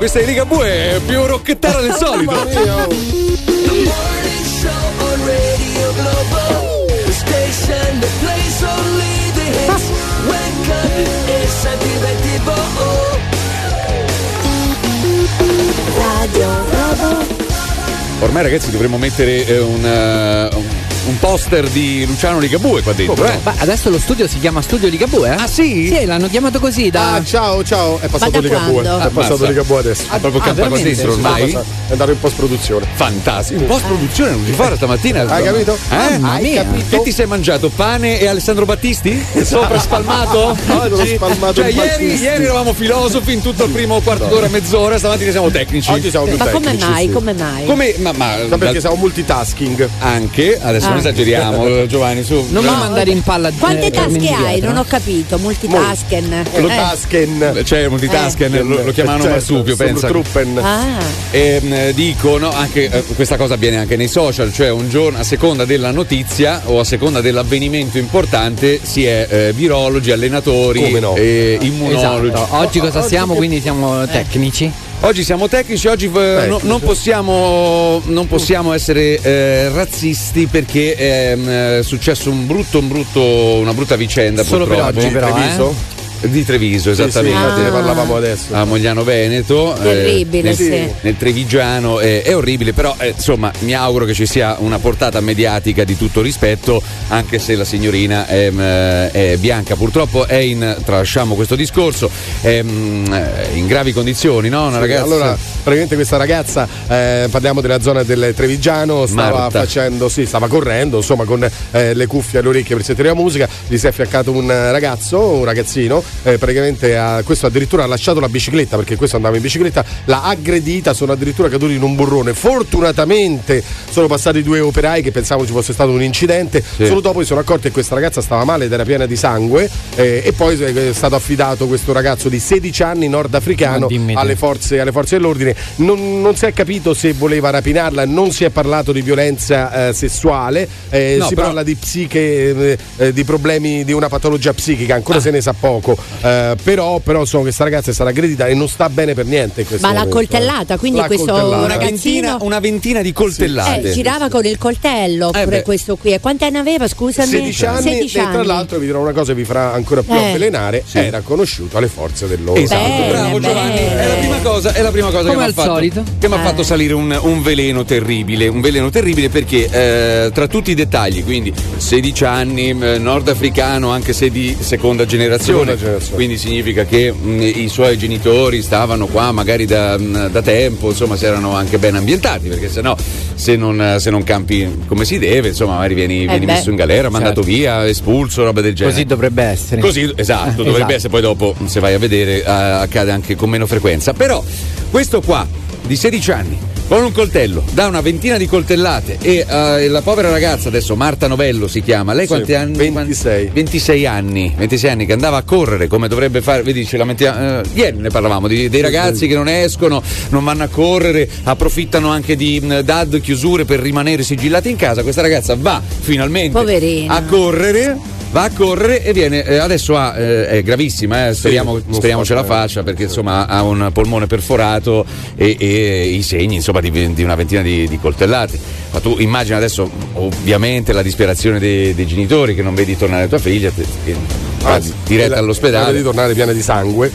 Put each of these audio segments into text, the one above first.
questa di Ligabue è più rocchettara del solito. Mamma mia, oh. Ormai ragazzi dovremmo mettere eh, un, eh, un- poster di Luciano Ligabue qua dentro. eh. Ma adesso lo studio si chiama Studio Ligabue, eh? Ah sì? Sì, l'hanno chiamato così da. Ah, ciao, ciao. È passato da Ligabue. quando? È passato. Ligabue adesso. Ah, proprio ah, campa qua dentro ormai? È andato in post produzione. Fantastico. In post produzione non si fa stamattina. Hai capito? Eh? Mamma Hai mia. capito? Che ti sei mangiato? Pane e Alessandro Battisti? Sopra spalmato? Oggi? spalmato Cioè, ieri, ieri eravamo filosofi in tutto il primo quarto d'ora, mezz'ora, stamattina siamo tecnici. Oggi siamo più Ma come tecnici, mai? sì. Come mai? Come? Ma, ma Ma perché siamo multitasking. anche, adesso non Ah. esageriamo, Giovanni, su. Non No. mi mandare in palla Quante eh, tasche termini hai? Non ho capito. Multitasken. Lo Eh. tasken. C'è multitasking, Eh. lo, lo chiamano Certo, marsupio, pensa. Truppen. Ah, Ehm, eh, dicono anche eh, questa cosa avviene anche nei social, cioè un giorno a seconda della notizia o a seconda dell'avvenimento importante si è eh, virologi, allenatori, no? e immunologi. Esatto. Oggi cosa siamo? Quindi siamo tecnici. Oggi siamo tecnici, oggi eh, no- non, possiamo, non possiamo essere eh, razzisti perché ehm, è successo un brutto, un brutto, una brutta vicenda Solo per oggi, però, eh. Di Treviso, Sì, sì, esattamente. infatti ne Ah. parlavamo adesso. a Mogliano Veneto. eh, Terribile, nel, sì. nel Trevigiano eh, è orribile, però eh, insomma mi auguro che ci sia una portata mediatica di tutto rispetto, anche se la signorina è, mm, è bianca. Purtroppo è in, tralasciamo questo discorso, è mm, eh, in gravi condizioni, no? Una Sì, ragazza. Allora, praticamente questa ragazza, eh, parliamo della zona del Trevigiano, stava Marta. facendo, sì, stava correndo, insomma, con eh, le cuffie alle orecchie per sentire la musica, gli si è affiaccato un ragazzo, un ragazzino, eh, praticamente ha- questo addirittura ha lasciato la bicicletta, perché questo andava in bicicletta, l'ha aggredita, sono addirittura caduti in un burrone. Fortunatamente sono passati due operai che pensavano ci fosse stato un incidente, solo dopo si sono accorti che questa ragazza stava male ed era piena di sangue eh, e poi è stato affidato questo ragazzo di 16 anni nordafricano alle forze, alle forze dell'ordine. Non, non si è capito se voleva rapinarla, non si è parlato di violenza eh, sessuale, eh, No, si però- parla di psiche, eh, eh, di problemi di una patologia psichica, ancora Ah. se ne sa poco. Eh, però, però insomma, questa ragazza è stata aggredita e non sta bene per niente. Ma l'ha momento, eh. coltellata, quindi L'ha questo coltellata. una ragazzo- ventina, ragazzino- una ventina di coltellate. eh, girava con il coltello Eh, pure questo qui. E quanti anni aveva? Scusami. 16 anni 16 e tra anni. l'altro vi dirò una cosa che vi farà ancora più Eh. avvelenare era conosciuto alle forze dell'ordine Esatto, Bene, bravo Giovanni. È la prima cosa, è la prima cosa Come che mi ha al fatto, solito. che mi ha Eh. fatto salire un, un veleno terribile. Un veleno terribile perché eh, tra tutti i dettagli, quindi 16 anni, nordafricano, anche se di seconda generazione. Seconda generazione. Quindi significa che mh, i suoi genitori stavano qua magari da, mh, da tempo, insomma, si erano anche ben ambientati, perché sennò se non, se non campi come si deve, insomma, magari vieni, vieni beh. messo in galera, mandato via, espulso, roba del genere. Così dovrebbe essere. Così, esatto, dovrebbe Esatto. essere, poi dopo se vai a vedere eh, accade anche con meno frequenza. Però questo qua di 16 anni con un coltello, da una ventina di coltellate e eh, la povera ragazza, adesso Marta Novello si chiama, lei Sì, quanti anni? 26. 26 anni, 26 anni che andava a correre come dovrebbe fare, vedi, ce la mettiamo, eh, ieri ne parlavamo di- dei ragazzi che non escono, non vanno a correre, approfittano anche di mh, DAD chiusure per rimanere sigillati in casa, questa ragazza va finalmente Poverina. a correre. Va a correre e viene. eh, adesso ha, eh, è gravissima, eh, speriamo, non speriamo ce la bene. faccia perché insomma ha un polmone perforato e, e i segni insomma di, di una ventina di, di coltellate. Ma tu immagina adesso ovviamente la disperazione dei, dei genitori che non vedi tornare tua figlia, te- che va Anzi, diretta all'ospedale. di tornare piena di sangue.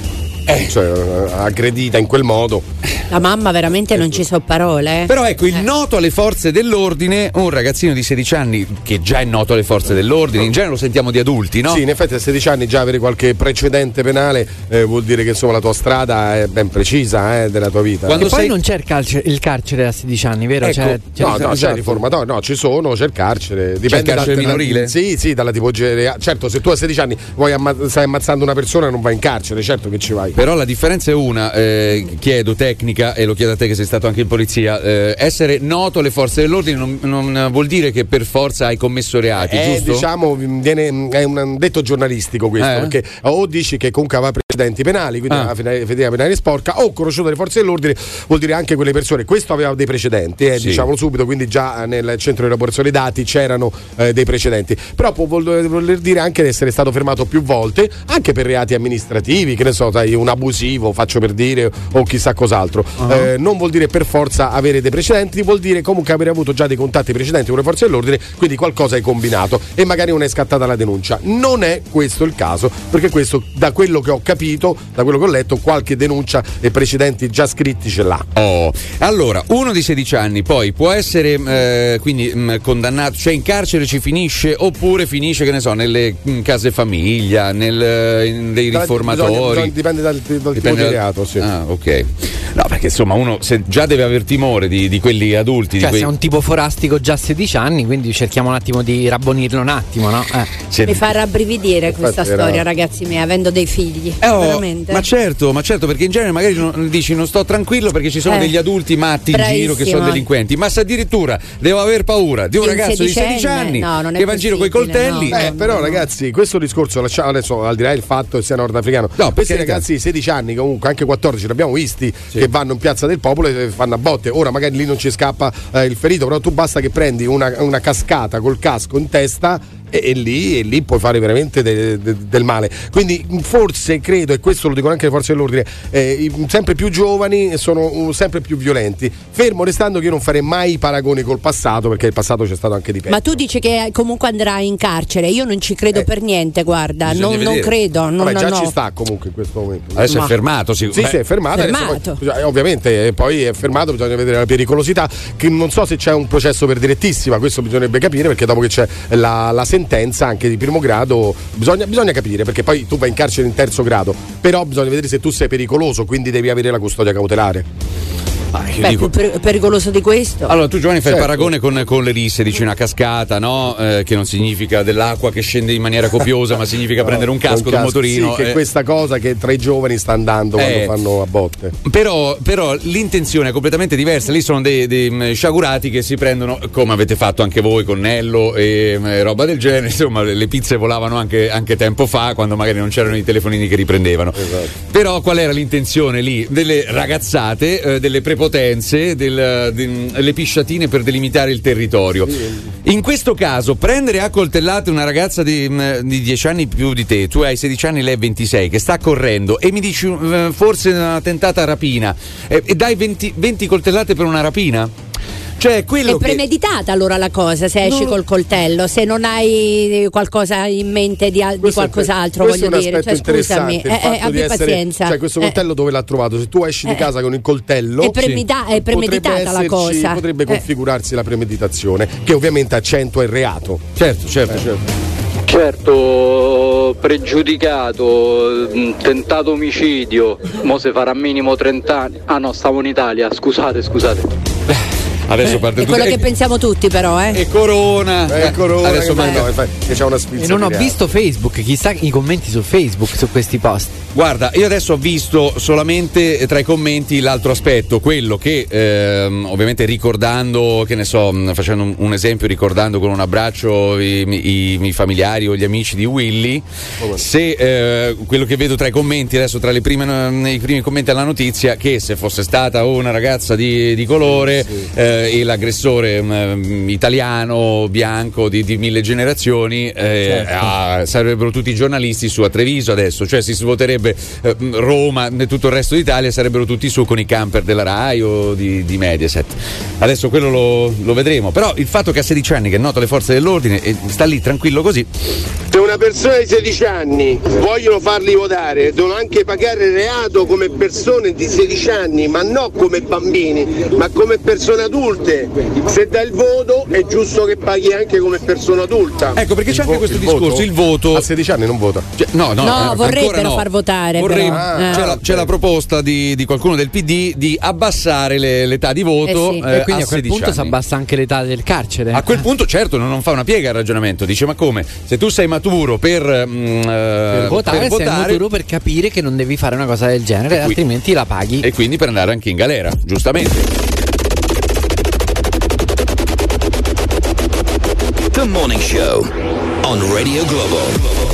Cioè, eh, aggredita in quel modo. La mamma veramente non ci so parole. eh. Però ecco, il noto alle forze dell'ordine, un ragazzino di 16 anni che già è noto alle forze dell'ordine, in genere lo sentiamo di adulti, no? Sì, in effetti a 16 anni già avere qualche precedente penale eh, vuol dire che insomma la tua strada è ben precisa eh, della tua vita. Quando E poi sei- non c'è il carcere, il carcere a 16 anni, vero? Ecco, C'è- c'è- no, no, c'è esatto. riformatorio, no, ci sono, c'è il carcere. Dipende il carcere dal- minorile? Sì, sì, dalla tipologia. Certo, se tu a 16 anni vuoi amma- stai ammazzando una persona non vai in carcere, certo che ci vai. Però la differenza è una, eh, chiedo tecnica e lo chiedo a te che sei stato anche in polizia, eh, essere noto alle forze dell'ordine non, non vuol dire che per forza hai commesso reati, Eh, giusto? diciamo, viene- è un detto giornalistico questo, Eh? perché o dici che comunque aveva precedenti penali, quindi Ah. una fedina penale sporca, o conosciuto dalle forze dell'ordine, vuol dire anche quelle persone. Questo aveva dei precedenti, eh, Sì. diciamolo subito, quindi già nel centro di elaborazione dati c'erano eh, dei precedenti. Però può vol- voler dire anche di essere stato fermato più volte, anche per reati amministrativi, che ne so, sai, un abusivo, faccio per dire, o chissà cos'altro. Eh, non vuol dire per forza avere dei precedenti, vuol dire comunque avere avuto già dei contatti precedenti con le forze dell'ordine, quindi qualcosa hai combinato e magari non è scattata la denuncia. Non è questo il caso, perché questo, da quello che ho capito, da quello che ho letto, qualche denuncia e precedenti già scritti ce l'ha. Oh, allora, uno di 16 anni poi può essere eh, quindi mh, condannato, cioè in carcere ci finisce oppure finisce, che ne so, nelle mh, case famiglia, nel, in dei Bisogna- riformatori. bisogna- dipende dal, dal tipo Dipende di dal- reato, sì. Ah, ok. No, perché insomma uno se già deve aver timore di, di quelli adulti, Cioè, di se quei... è un tipo forastico già a 16 anni, quindi cerchiamo un attimo di rabbonirlo un attimo, no? Eh. se- Mi fa rabbrividire questa Infatti era- storia, ragazzi miei, avendo dei figli. Eh, oh, veramente. ma certo, ma certo, perché in genere magari non- dici non sto tranquillo perché ci sono Eh, degli adulti matti in giro che sono bravissimo. delinquenti, ma se addirittura devo aver paura di un Di un ragazzo di 16 sedicenne? anni No, che va in giro con i coltelli, no. Eh, però ragazzi, questo discorso lasciamo adesso al di là del fatto che sia nordafricano. No, questi ragazzi 16 anni, comunque anche 14, li abbiamo visti che vanno in piazza del popolo e fanno a botte. Ora magari lì non ci scappa eh, il ferito, però tu basta che prendi una, una cascata col casco in testa. E, e lì, e lì puoi fare veramente de- de- del male. Quindi forse credo, e questo lo dicono anche le forze dell'ordine, eh, sempre più giovani sono uh, sempre più violenti. Fermo restando che io non farei mai i paragoni col passato, perché il passato c'è stato anche di peggio. Ma tu dici che comunque andrà in carcere? Io non ci credo Eh. per niente, guarda, non, non credo. Non, Vabbè, già no. ci sta comunque in questo momento. adesso Ma- è fermato, sì. Sì, Beh, sì, è fermato. adesso Fermato. poi- eh, ovviamente, eh, poi è fermato, bisogna vedere la pericolosità. Che non so se c'è un processo per direttissima, questo bisognerebbe capire, perché dopo che c'è la, la sentenza anche di primo grado, bisogna, bisogna capire, perché poi tu vai in carcere in terzo grado, però bisogna vedere se tu sei pericoloso, quindi devi avere la custodia cautelare. Ah, io Beh, dico- più per- pericoloso di questo. Allora, tu Giovanni fai Certo. il paragone con, con le risse, dici una cascata, no? Eh, che non significa dell'acqua che scende in maniera copiosa, ma significa prendere un casco da un motorino. Sì, che eh. è questa cosa che tra i giovani sta andando Eh. quando fanno a botte. Però, però l'intenzione è completamente diversa. Lì sono dei, dei, mh, sciagurati che si prendono, come avete fatto anche voi con Nello e mh, roba del genere. Insomma, le le pizze volavano anche, anche tempo fa, quando magari non c'erano i telefonini che riprendevano. Esatto. Però qual era l'intenzione lì? Delle ragazzate, eh, delle prepotenze, del- di- le pisciatine per delimitare il territorio. In questo caso, prendere a coltellate una ragazza di, mh, di 10 anni più di te, tu hai 16 anni, lei ha 26, che sta correndo e mi dici eh, forse una tentata rapina eh, e dai 20, 20 coltellate per una rapina? Cioè, quello È che... premeditata allora la cosa se esci Non- col coltello, se non hai qualcosa in mente di, al- di qualcos'altro, questo voglio è un dire. aspetto Cioè, scusami, eh, eh, abbi essere- pazienza. Cioè, questo Eh, coltello dove l'ha trovato? Se tu esci di Eh. casa con il coltello, È premedita- è premeditata potrebbe la esserci- cosa. Potrebbe Eh. configurarsi la premeditazione, che ovviamente accentua il reato. Certo, certo. Certo, pregiudicato, mh, tentato omicidio, mo se farà minimo 30 anni. Ah no, stavo in Italia, scusate, scusate. Adesso parte È tutto. quello che e, pensiamo tutti però, eh. e Corona. Eh, Corona, adesso che, no, che c'è una sfilza E non ho visto Facebook, chissà i commenti su Facebook su questi post. Guarda, io adesso ho visto solamente tra i commenti l'altro aspetto, quello che ehm, ovviamente ricordando, che ne so, mh, facendo un, un esempio, ricordando con un abbraccio i, i- i miei familiari o gli amici di Willy, se eh, quello che vedo tra i commenti, adesso tra le prime, nei primi commenti alla notizia, che se fosse stata una ragazza di, di colore eh, e l'aggressore mh, italiano, bianco di, di mille generazioni, eh, ah, sarebbero tutti i giornalisti su a Treviso adesso, cioè si svuoterebbe eh, Roma e tutto il resto d'Italia, sarebbero tutti su con i camper della RAI o di, di Mediaset. Adesso quello lo, lo vedremo, però il fatto che a 16 anni che è noto alle forze dell'ordine e sta lì tranquillo così, Se una persona di 16 anni vogliono farli votare, devono anche pagare il reato come persone di 16 anni, ma non come bambini, ma come persone adulte. Se dai il voto è giusto che paghi anche come persona adulta. ecco perché c'è anche questo il discorso, voto? il voto A 16 anni non vota. Cioè, no, no, No, eh, vorrebbero no. far votare, Vorrei- però. Ah, c'è, la, ok. c'è la proposta di, di qualcuno del PD di abbassare le- l'età di voto Eh sì. eh, e quindi a, quel 16 punto si abbassa anche l'età del carcere. A quel punto, certo, non non fa una piega il ragionamento. Dice: Ma come? Se tu sei maturo per, mm, eh, per votare, per sei votare, maturo per capire che non devi fare una cosa del genere, altrimenti la paghi. e quindi per andare anche in galera, giustamente. The Morning Show on Radio Globo.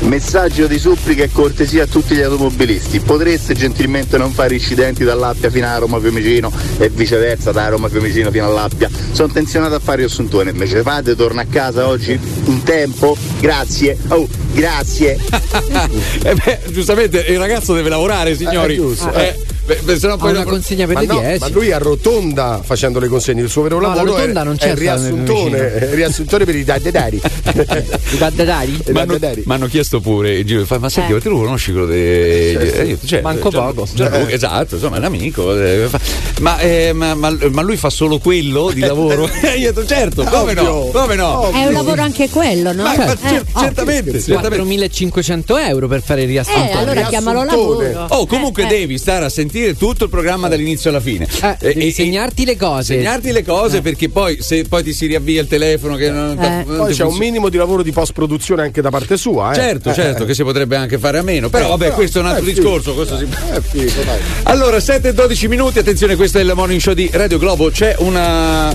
Messaggio di supplica e cortesia a tutti gli automobilisti. Potreste gentilmente non fare incidenti dall'Appia fino a Roma Fiumicino e viceversa da Roma Fiumicino fino all'Appia. Sono intenzionato a fare il Suntuone. Invece fate, torna a casa oggi in tempo? Grazie. Oh, grazie. Eh beh, giustamente il ragazzo deve lavorare, signori. Eh, giusto. Eh, beh, sennò poi una consegna per Ma, le no, 10. ma lui arrotonda facendo le consegne. Il suo vero No, la lavoro è, rotonda non è c'è il sta nel riassuntone, riassuntone per i daddedari. I daddadari? I Mi hanno, daddedari. Chiesto pure il giro, fa, ma senti, Eh. ma te lo conosci quello di. eh, cioè, Manco Gian- poco. Gianluca, esatto, insomma, è un amico. eh, fa- ma, eh, ma- ma- ma lui fa solo quello di lavoro? E io detto, certo, come no? Come no? È un lavoro anche quello, no? Ma- ma Eh, cer- oh. certamente, certamente. 4500 euro per fare il Eh, riassuntone. allora chiamalo lavoro. Oh, comunque Eh, eh. devi stare a sentire tutto il programma dall'inizio alla fine. Eh, devi segnarti le cose. Segnarti le cose perché poi se poi ti si riavvia il telefono che non, Eh. non Poi c'è un funziona. minimo di lavoro di post produzione anche da parte sua. Eh. Certo, Eh, certo, eh. che si potrebbe anche fare a meno. Però Eh, vabbè, questo è un altro eh, discorso. questo si- Eh, figo, dai. Allora, 7 e 12 minuti, attenzione, questo è il morning show di Radio Globo. C'è una.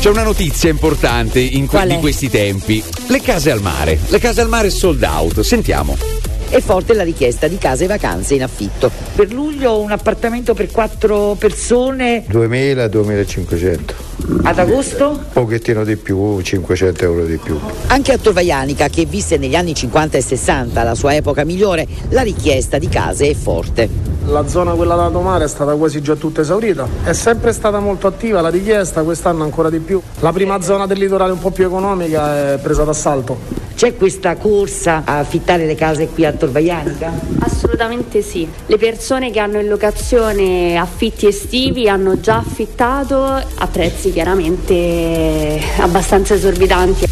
C'è una notizia importante in que- di questi tempi. Le case al mare. Le case al mare sold out. Sentiamo. È forte la richiesta di case e vacanze in affitto. Per luglio un appartamento per quattro persone, 2000-2500, ad agosto un pochettino di più, 500 euro di più. anche a Torvaianica che visse negli anni 50 e 60, la sua epoca migliore, la richiesta di case è forte. La zona quella da Tomare è stata quasi già tutta esaurita. È sempre stata molto attiva la richiesta, quest'anno ancora di più. La prima zona del litorale un po' più economica è presa d'assalto. C'è questa corsa a affittare le case qui a Torvaianica? Assolutamente sì. Le persone che hanno in locazione affitti estivi hanno già affittato a prezzi chiaramente abbastanza esorbitanti.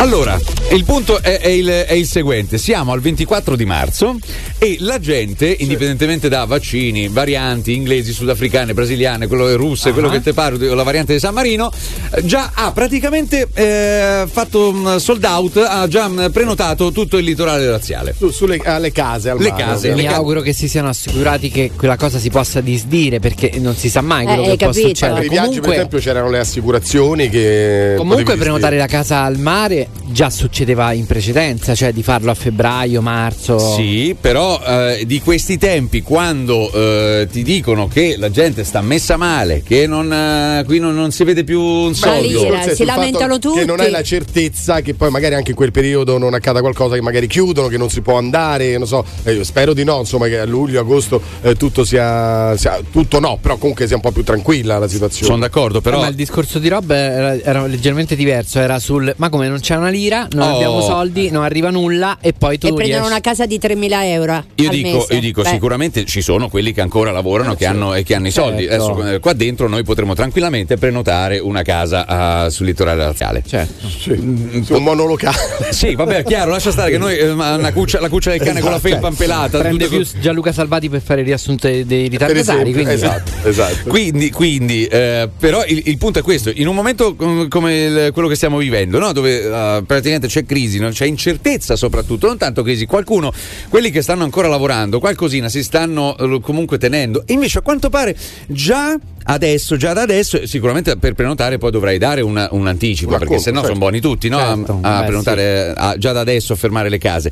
Allora, il punto è, è il, è il seguente: siamo al 24 di marzo e la gente, indipendentemente da vaccini, varianti inglesi, sudafricane, brasiliane, quello russe, quello che te pare, la variante di San Marino, eh, già ha praticamente eh, fatto mm, sold out, ha già mm, prenotato tutto il litorale laziale. Su- sulle alle case al Le mare, case, ovviamente. Mi auguro che si siano assicurati che quella cosa si possa disdire perché non si sa mai quello Eh, che può capito. Per succedere. i viaggi, per Comunque, esempio, c'erano le assicurazioni che. comunque prenotare la casa al mare già succedeva in precedenza, cioè di farlo a febbraio, marzo. Sì, però eh, di questi tempi, quando eh, ti dicono che la gente sta messa male, che non, eh, qui non, non si vede più un soldo. è si lamentano tutti. Che non hai la certezza che poi magari anche in quel periodo non accada qualcosa, che magari chiudono, che non si può andare, non so. Eh, io spero di no, insomma, che a luglio, agosto eh, tutto sia, sia- Tutto no, però comunque sia un po' più tranquilla la situazione. Sono d'accordo, Eh, però. ma il discorso di Rob era, era leggermente diverso, era sul ma come non c'è una lira, non Oh. abbiamo soldi, non arriva nulla e poi tu E prendono riesci- una casa di 3.000 euro. Io al dico, mese. io dico sicuramente ci sono quelli che ancora lavorano che hanno, e che hanno i soldi. Certo. Adesso, eh, qua dentro noi potremo tranquillamente prenotare una casa ah, sul litorale laziale. Certo. Sì, su un monolocale. Sì, vabbè, chiaro, lascia stare che noi eh, ma una cuccia- la cuccia del cane con la Esatto. felpa impelata. Prende più Gianluca Salvati per fare il riassunto dei- ritardatari. Quindi esatto, esatto. Quindi, quindi eh, però il, il punto è questo: in un momento com- come il- quello che stiamo vivendo, no? dove eh, praticamente c'è crisi, no? c'è incertezza soprattutto, non tanto crisi, qualcuno, quelli che stanno ancora lavorando, qualcosina si stanno eh, comunque tenendo. E invece a quanto pare già adesso, già da adesso, sicuramente per prenotare poi dovrai dare una- un anticipo, Un perché acconto, sennò certo. sono buoni tutti no? A- Certo, a, beh, prenotare a- già da adesso a fermare le case.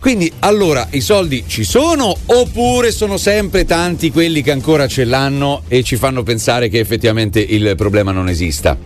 Quindi allora i soldi ci sono oppure sono sempre tanti quelli che ancora ce l'hanno e ci fanno pensare che effettivamente il problema non esista?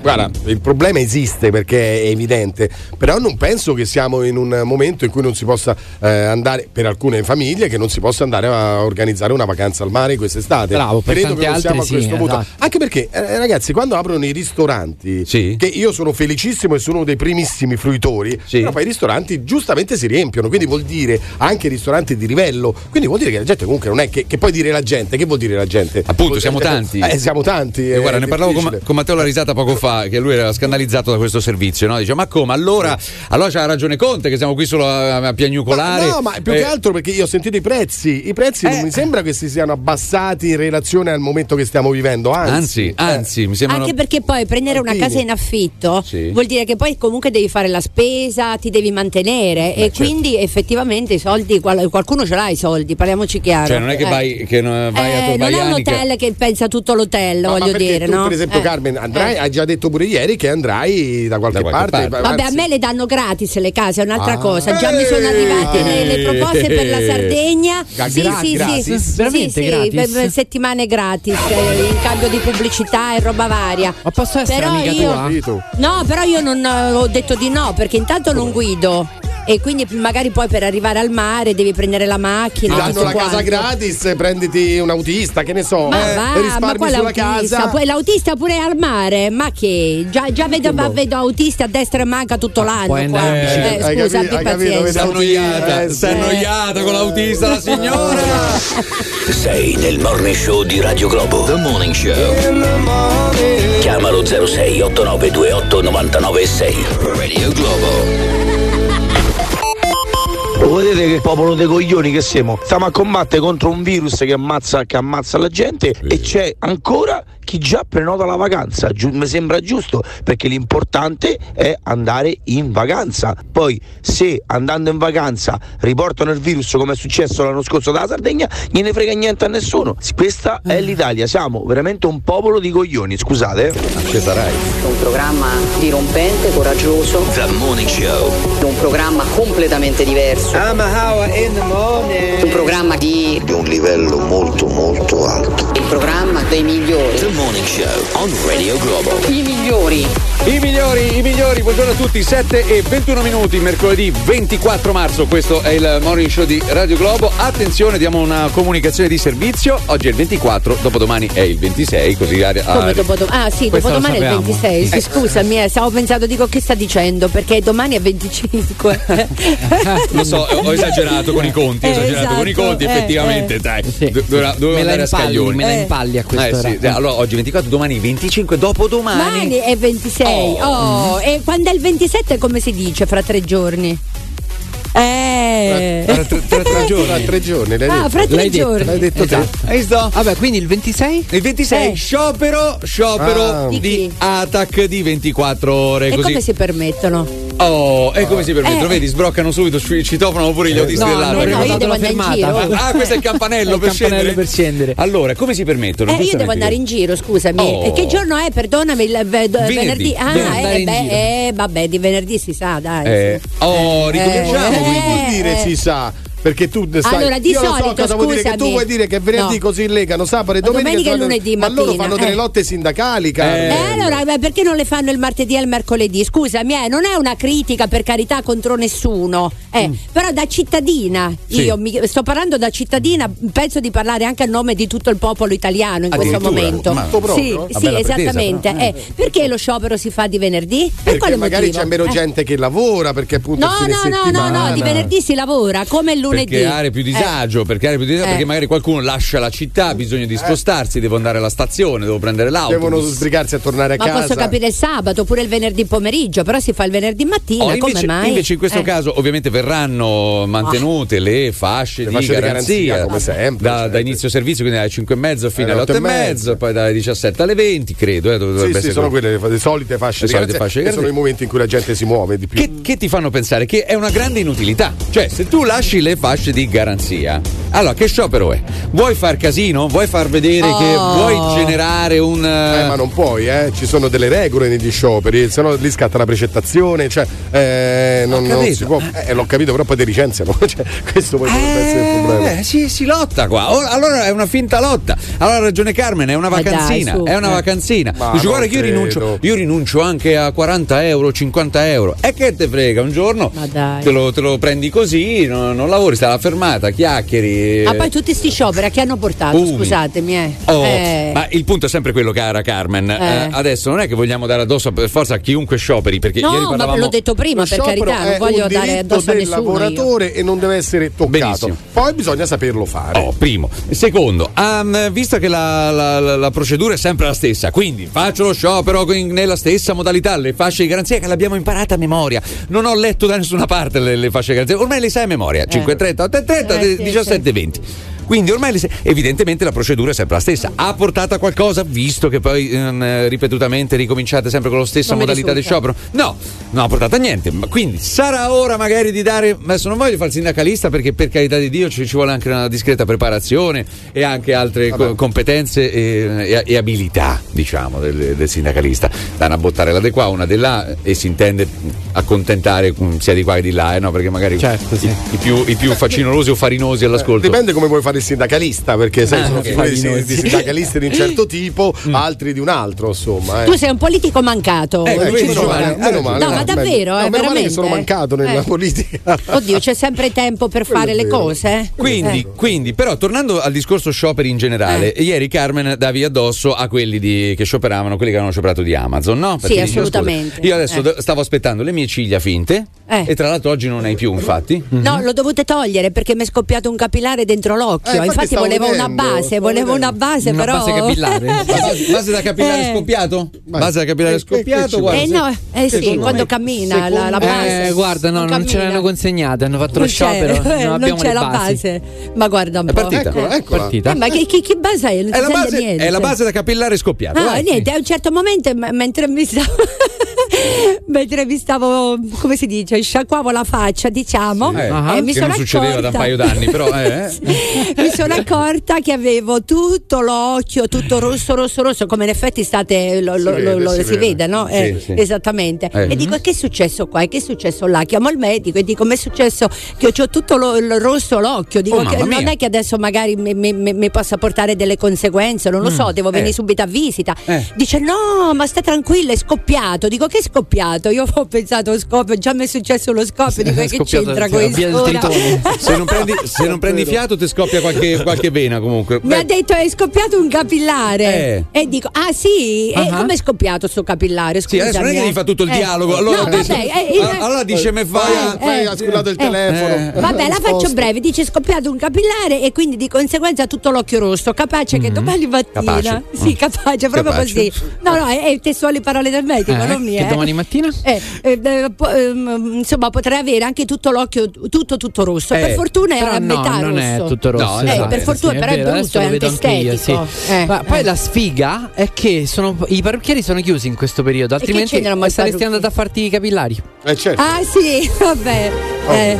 Guarda, il problema esiste perché è evidente, però non penso che siamo in un momento in cui non si possa eh, andare, per alcune famiglie, che non si possa andare a organizzare una vacanza al mare quest'estate. Bravo, per Credo che non siamo altri a questo sì, punto. esatto. Anche perché, eh, ragazzi, quando aprono i ristoranti, Sì. che io sono felicissimo e sono uno dei primissimi fruitori, Sì. però poi i ristoranti giustamente si riempiono, quindi vuol dire anche ristoranti di livello, quindi vuol dire che la gente comunque non è che, che poi dire la gente, che vuol dire la gente? Appunto, Vuol siamo dire- tanti. Eh, siamo tanti. E è guarda, ne parlavo con, con Matteo La Risata poco fa, che lui era scandalizzato da questo servizio. No? Dice: Ma come? Allora, allora c'ha ragione Conte, che siamo qui solo a, a piagnucolare. No, ma più Eh, che altro perché io ho sentito i prezzi. I prezzi non Eh. mi sembra che si siano abbassati in relazione al momento che stiamo vivendo. Anzi, Anzi, anzi, mi sembrano. Anche perché poi prendere una casa in affitto Sì. vuol dire che poi comunque devi fare la spesa, ti devi mantenere e certo. quindi effettivamente i soldi, qual- qualcuno ce l'ha i soldi, parliamoci chiaro. Cioè, non è che Eh. vai, che non vai a Eh, non è un hotel che pensa tutto l'hotel, ma voglio perché dire, tu, no? per esempio, Eh. Carmen, andrai Eh. hai già già detto pure ieri che andrai da qualche, qualche parte. parte. Vabbè, a me le danno gratis le case, è un'altra Ah. cosa. Già mi sono arrivate le, le proposte per la Sardegna. Ga- Sì, gra- sì, gratis? sì. Veramente sì, gratis? be- settimane gratis eh, in cambio di pubblicità e roba varia. Ma posso essere Però amica io- tua? No, però io non eh, ho detto di no, perché intanto non guido. E quindi magari poi per arrivare al mare devi prendere la Ti macchina. danno tutto la casa quanto. gratis, prenditi un autista, che ne so, Ma eh, va, risparmi ma sulla casa. Poi l'autista pure al mare? Ma che? Già, già vedo, ma vedo autisti a destra e manca tutto l'anno. andare in bicicletta. Eh, Hai scusa, capito- abbi pazienza. È annoiata, Eh, sì. annoiata con l'autista la signora. Sei nel morning show di Radio Globo. The Morning Show. Chiamalo 06 8928 996. Radio Globo. Lo vedete che popolo dei coglioni che siamo? Stiamo a combattere contro un virus che ammazza, che ammazza la gente e c'è ancora chi già prenota la vacanza. Giu- mi sembra giusto perché l'importante è andare in vacanza. Poi se andando in vacanza riportano il virus come è successo l'anno scorso dalla Sardegna, gliene frega niente a nessuno. Questa è l'Italia, siamo veramente un popolo di coglioni, scusate. eh. Ci sarai. Un programma dirompente, coraggioso, The Morning Show. un programma completamente diverso. Un programma di Di un livello molto molto alto. il programma dei migliori. Morning Show on Radio Globo. I migliori. I migliori, i migliori, buongiorno a tutti, 7 e 21 minuti, mercoledì 24 marzo, questo è il morning show di Radio Globo. Attenzione, diamo una comunicazione di servizio, oggi è il 24, dopodomani è il 26, così a, a- Come dopodomani? Ah sì, Questo dopodomani è il sapevamo. 26. Sì, Eh. scusami, eh, stavo pensando, dico che sta dicendo, perché domani è 25. Lo so, ho esagerato con i conti, ho Eh, esagerato con i esatto, conti, eh, effettivamente, eh. dai, Sì. do- doveva, doveva me la andare a impalli, scaglioni. me la Eh. impalli a Eh, quest'ora. sì, allora oggi 24, domani 25, dopodomani. Domani è 26. Oh. e quando è il 27 come si dice fra tre giorni? Eh. Tra, tra- tra tre giorni. Tra tre giorni, l'hai Ah, detto. fra tre L'hai detto, giorni. L'hai detto Esatto. te. Hai visto? Vabbè, quindi il 26? Il 26 Eh. sciopero, sciopero Ah. di, Di? ATAC di 24 ore. E così. come si permettono? Oh, e come si permettono? Eh. Vedi, sbroccano subito, ci citofonano pure gli autisti No, dell'ATAC. hanno no, io devo la andare in fermata. giro. Ah, questo è il campanello, È il per, campanello scendere. per scendere. Allora, come si permettono? Eh, io devo andare in giro, scusami. Oh. E che giorno è? Perdonami, il ve- venerdì. Ah, eh, in beh, eh, vabbè, di venerdì si sa, dai. Eh, sì. oh, ricominciamo Eh. quindi. Vuol dire eh. si sa? Perché tu sai, Allora, di io lo so solito, cosa vuol dire che tu vuoi dire che venerdì No. così legano sabato e domenica, domenica e sono- lunedì ma loro mattina, fanno eh. delle lotte sindacali, caro. Eh, allora, perché non le fanno il martedì e il mercoledì? Scusami, eh, non è una critica per carità contro nessuno, eh, però da cittadina, Mm. Sì. io mi- sto parlando da cittadina, penso di parlare anche a nome di tutto il popolo italiano in questo momento. Ma-? Sì, sì, pretesa, esattamente. però, eh. eh. Perché lo sciopero si fa di venerdì? Per perché quale magari motivo? c'è meno Eh. gente che lavora, perché appunto No, no, no, no, no, di venerdì si lavora come il lunedì. Per creare più disagio, per creare più disagio, Eh. perché magari qualcuno lascia la città, ha bisogno di spostarsi, devo andare alla stazione, devo prendere l'autobus. Devono sbrigarsi a tornare a Ma casa. posso capire il sabato oppure il venerdì pomeriggio, però si fa il venerdì mattina, Oh, come invece, mai? invece in questo Eh. caso ovviamente verranno mantenute le fasce, Le di, fasce di garanzia, garanzia, come sempre, da, certo. da inizio servizio, quindi dalle 5 e mezzo fino Alle alle 8 e otto e mezzo. poi dalle 17 alle 20, credo. Eh, dovrebbe Sì, sì, essere sono quelle le, solite fasce Le di solite garanzia, fasce sono garanzia. i momenti in cui la gente si muove di più. Che, che ti fanno pensare che è una grande inutilità. Cioè, se tu lasci le fasce di garanzia, allora che sciopero è? Vuoi far casino? Vuoi far vedere che Oh. vuoi generare un. Eh, ma non puoi, eh. ci sono delle regole negli scioperi, se no lì scatta la precettazione, cioè eh, non, non si può. Eh, l'ho capito, però poi ti licenziano. cioè, questo poi potrebbe essere il problema. Eh, sì, si lotta qua. Or- Allora è una finta lotta. Allora ha ragione Carmen, è una dai, vacanzina. su. è una Eh. vacanzina. Dici, guarda che io rinuncio, io rinuncio anche a 40 euro, 50 euro. E che te frega, un giorno Ma dai. te lo, te lo prendi così, non, non lavori, stai alla fermata, chiacchieri. E... Ah, poi tutti questi scioperi a che hanno portato? Um. Scusatemi, eh. Oh, eh. Ma il punto è sempre quello, cara Carmen. Eh. eh adesso non è che vogliamo dare addosso per forza a chiunque scioperi, perché no, ieri parlavamo... ma l'ho detto prima, per carità, non voglio dare addosso a nessuno. lavoratore io. e non deve essere toccato. Benissimo. Poi bisogna saperlo fare. Oh, primo. Secondo, um, visto che la, la, la, la, procedura è sempre la stessa, quindi faccio lo sciopero in, nella stessa modalità, le fasce di garanzia che l'abbiamo imparata a memoria. Non ho letto da nessuna parte le, le fasce di garanzia, ormai le sai a memoria. 5.30, 8.30, eh, 17.20. wind. Quindi ormai evidentemente la procedura è sempre la stessa. Ha portato a qualcosa, visto che poi ehm, ripetutamente ricominciate sempre con la stessa modalità di sciopero? No, non ha portato a niente. Ma Quindi sarà ora magari di dare. Adesso non voglio fare il sindacalista perché per carità di Dio ci, ci vuole anche una discreta preparazione e anche altre co- competenze e, e- e abilità, diciamo, del, del sindacalista. Da una bottare la di qua, una di là e si intende accontentare sia di qua che di là, eh, no? Perché magari i, i più, i più facinorosi o farinosi all'ascolto. Dipende come vuoi fare il sindacalista, perché sai, Ah, sono figure di, di sindacalisti di un certo tipo, Mm. altri di un altro, insomma. eh. Tu sei un politico mancato. Ecco, Ci vedi, vuole. Giovanni, meno male, no, ma no, davvero, no, eh, meno male che veramente. sono mancato nella Eh. politica. Oddio, c'è sempre tempo per Quello fare le cose. eh? Quindi, Eh. quindi, però, tornando al discorso scioperi in generale, ieri Carmen davi addosso a quelli di- che scioperavano, quelli che avevano scioperato di Amazon, no? Sì, Perché dici, assolutamente. "Scusa, Io adesso Eh. stavo aspettando le mie ciglia finte Eh. e tra l'altro oggi non hai più, infatti. No, l'ho dovute togliere perché mi è scoppiato un capillare dentro l'occhio. Eh, infatti infatti volevo una vedendo, base, stavo volevo vedendo. una base, Una però. base capillare? Base, base da capillare Eh. scoppiato? Base da capillare scoppiato? guarda, Eh no, eh sì, quando me- cammina la, la base. Eh, guarda, no, non, ce cammina. l'hanno consegnate, hanno fatto Non lo c'è, sciopero. eh, non non abbiamo c'è le la base. Ma guarda un È po'. partita. Eh. Eccola. Partita. Eh, ma che, che, che base è? Non È la, sente base, niente. è la base da capillare scoppiato. Ah, niente, a un certo momento mentre mi stavo mentre mi stavo come si dice, sciacquavo la faccia, diciamo, Eh, e mi che sono non succedeva da un accorta- paio d'anni, però eh. Mi sono accorta che avevo tutto l'occhio, tutto rosso, rosso, rosso, come in effetti state, lo, lo- Si vede, lo- lo- si si, vede. vede, no? Sì, Eh, sì. Esattamente. Eh. E dico, che è successo qua? E che è successo là? Chiamo il medico e dico, mi è successo che ho tutto lo- il rosso l'occhio. Dico, Oh, che non è che adesso magari mi, mi- mi- mi possa portare delle conseguenze, non lo so, devo venire eh. subito a visita. Eh. Dice, no, ma sta tranquilla, è scoppiato. Dico, che è scoppiato? Io ho pensato, scoppio, già mi è successo lo scoppio. Dico, che c'entra questo? Se non prendi, se non prendi fiato ti scoppia qualche, qualche vena comunque. Mi Beh, ha detto è scoppiato un capillare. E dico, ah sì? E Ah. come è scoppiato sto capillare? Sì, adesso non è che Scusami, devi fare tutto il eh. dialogo. Allora, No, detto- vabbè, eh, Allora- dice me fai. Ha scullato il telefono. Eh. Vabbè, la faccio breve, dice è scoppiato un capillare e quindi di conseguenza tutto l'occhio rosso. Capace che domani mattina. Capace. Sì, capace, proprio Capace. così. No, no, è, è testuali parole del medico, Eh, non mie. che eh. domani mattina? Eh, eh, eh, po- ehm, insomma, potrei avere anche tutto l'occhio tutto tutto rosso. Eh, per fortuna era a no, metà non è rosso. tutto rosso. No, eh, esatto. per fortuna, Sì, però è vero, brutto, è vedo anch'io, antistetico. sì. Eh, Ma poi eh. la sfiga è che sono- i parrucchieri sono chiusi in questo periodo, altrimenti saresti andato a farti i capillari. Eh certo. Ah sì, vabbè. Eh.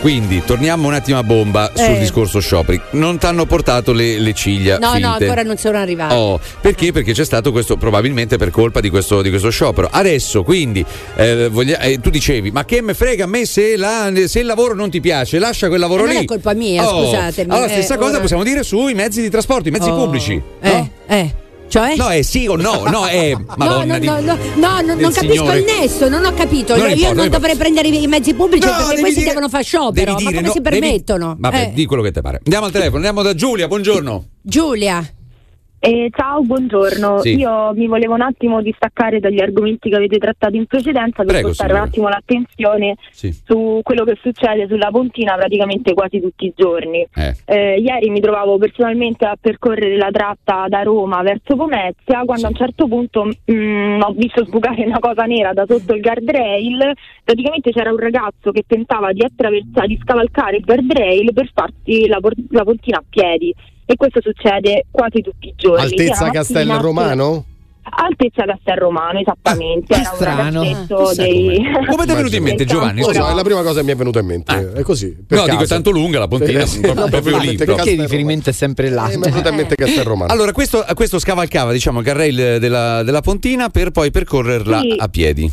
Quindi torniamo un attimo a bomba sul Eh. discorso scioperi. Non ti hanno portato le, le ciglia No, finte? no, ancora non sono arrivati. Oh, perché? Perché c'è stato questo, probabilmente per colpa di questo, di questo sciopero. Adesso, quindi, eh, voglia- eh, tu dicevi, ma che me frega a me se, la- se il lavoro non ti piace? Lascia quel lavoro Eh, lì. non è colpa mia, Oh, scusatemi. Allora, Eh, stessa cosa ora- possiamo dire sui mezzi di trasporto, i mezzi Oh. pubblici. Eh, eh. Cioè? No, è sì o no? No, è Madonna no, no, no, no, no, no, non capisco Signore. il nesso, non ho capito. Non Io- importa, Io non dovrei prendere i mezzi pubblici No, perché devi questi dire- devono fare sciopero. Devi Ma dire come si devi- permettono? Vabbè, Eh, di quello che ti pare. Andiamo al telefono, andiamo da Giulia, buongiorno. Giulia. Eh, ciao, buongiorno. Sì. Io mi volevo un attimo distaccare dagli argomenti che avete trattato in precedenza per Prego, portare un signora. attimo l'attenzione Sì. su quello che succede sulla Pontina praticamente quasi tutti i giorni. Eh. Eh, ieri mi trovavo personalmente a percorrere la tratta da Roma verso Pomezia quando a un certo punto mm, ho visto sbucare una cosa nera da sotto il guardrail. Praticamente c'era un ragazzo che tentava di attraversare, di scavalcare il guardrail per farsi la, por- la pontina a piedi. E questo succede quasi tutti i giorni. Altezza Castel Romano? Altezza Castel Romano, esattamente. Era un strano. ragazzetto Chissà dei... Come ti è venuto in mente, Giovanni? Scusa. è la prima cosa che mi è venuta in mente. È così. per No, dico, è caso. tanto lunga la pontina, Sì, sì, proprio- proprio lì, Perché il riferimento è sempre là? Eh, mi è venuta in mente Castel Romano. Allora, questo, questo scavalcava diciamo, il carrail della, della pontina per poi percorrerla Sì. a piedi.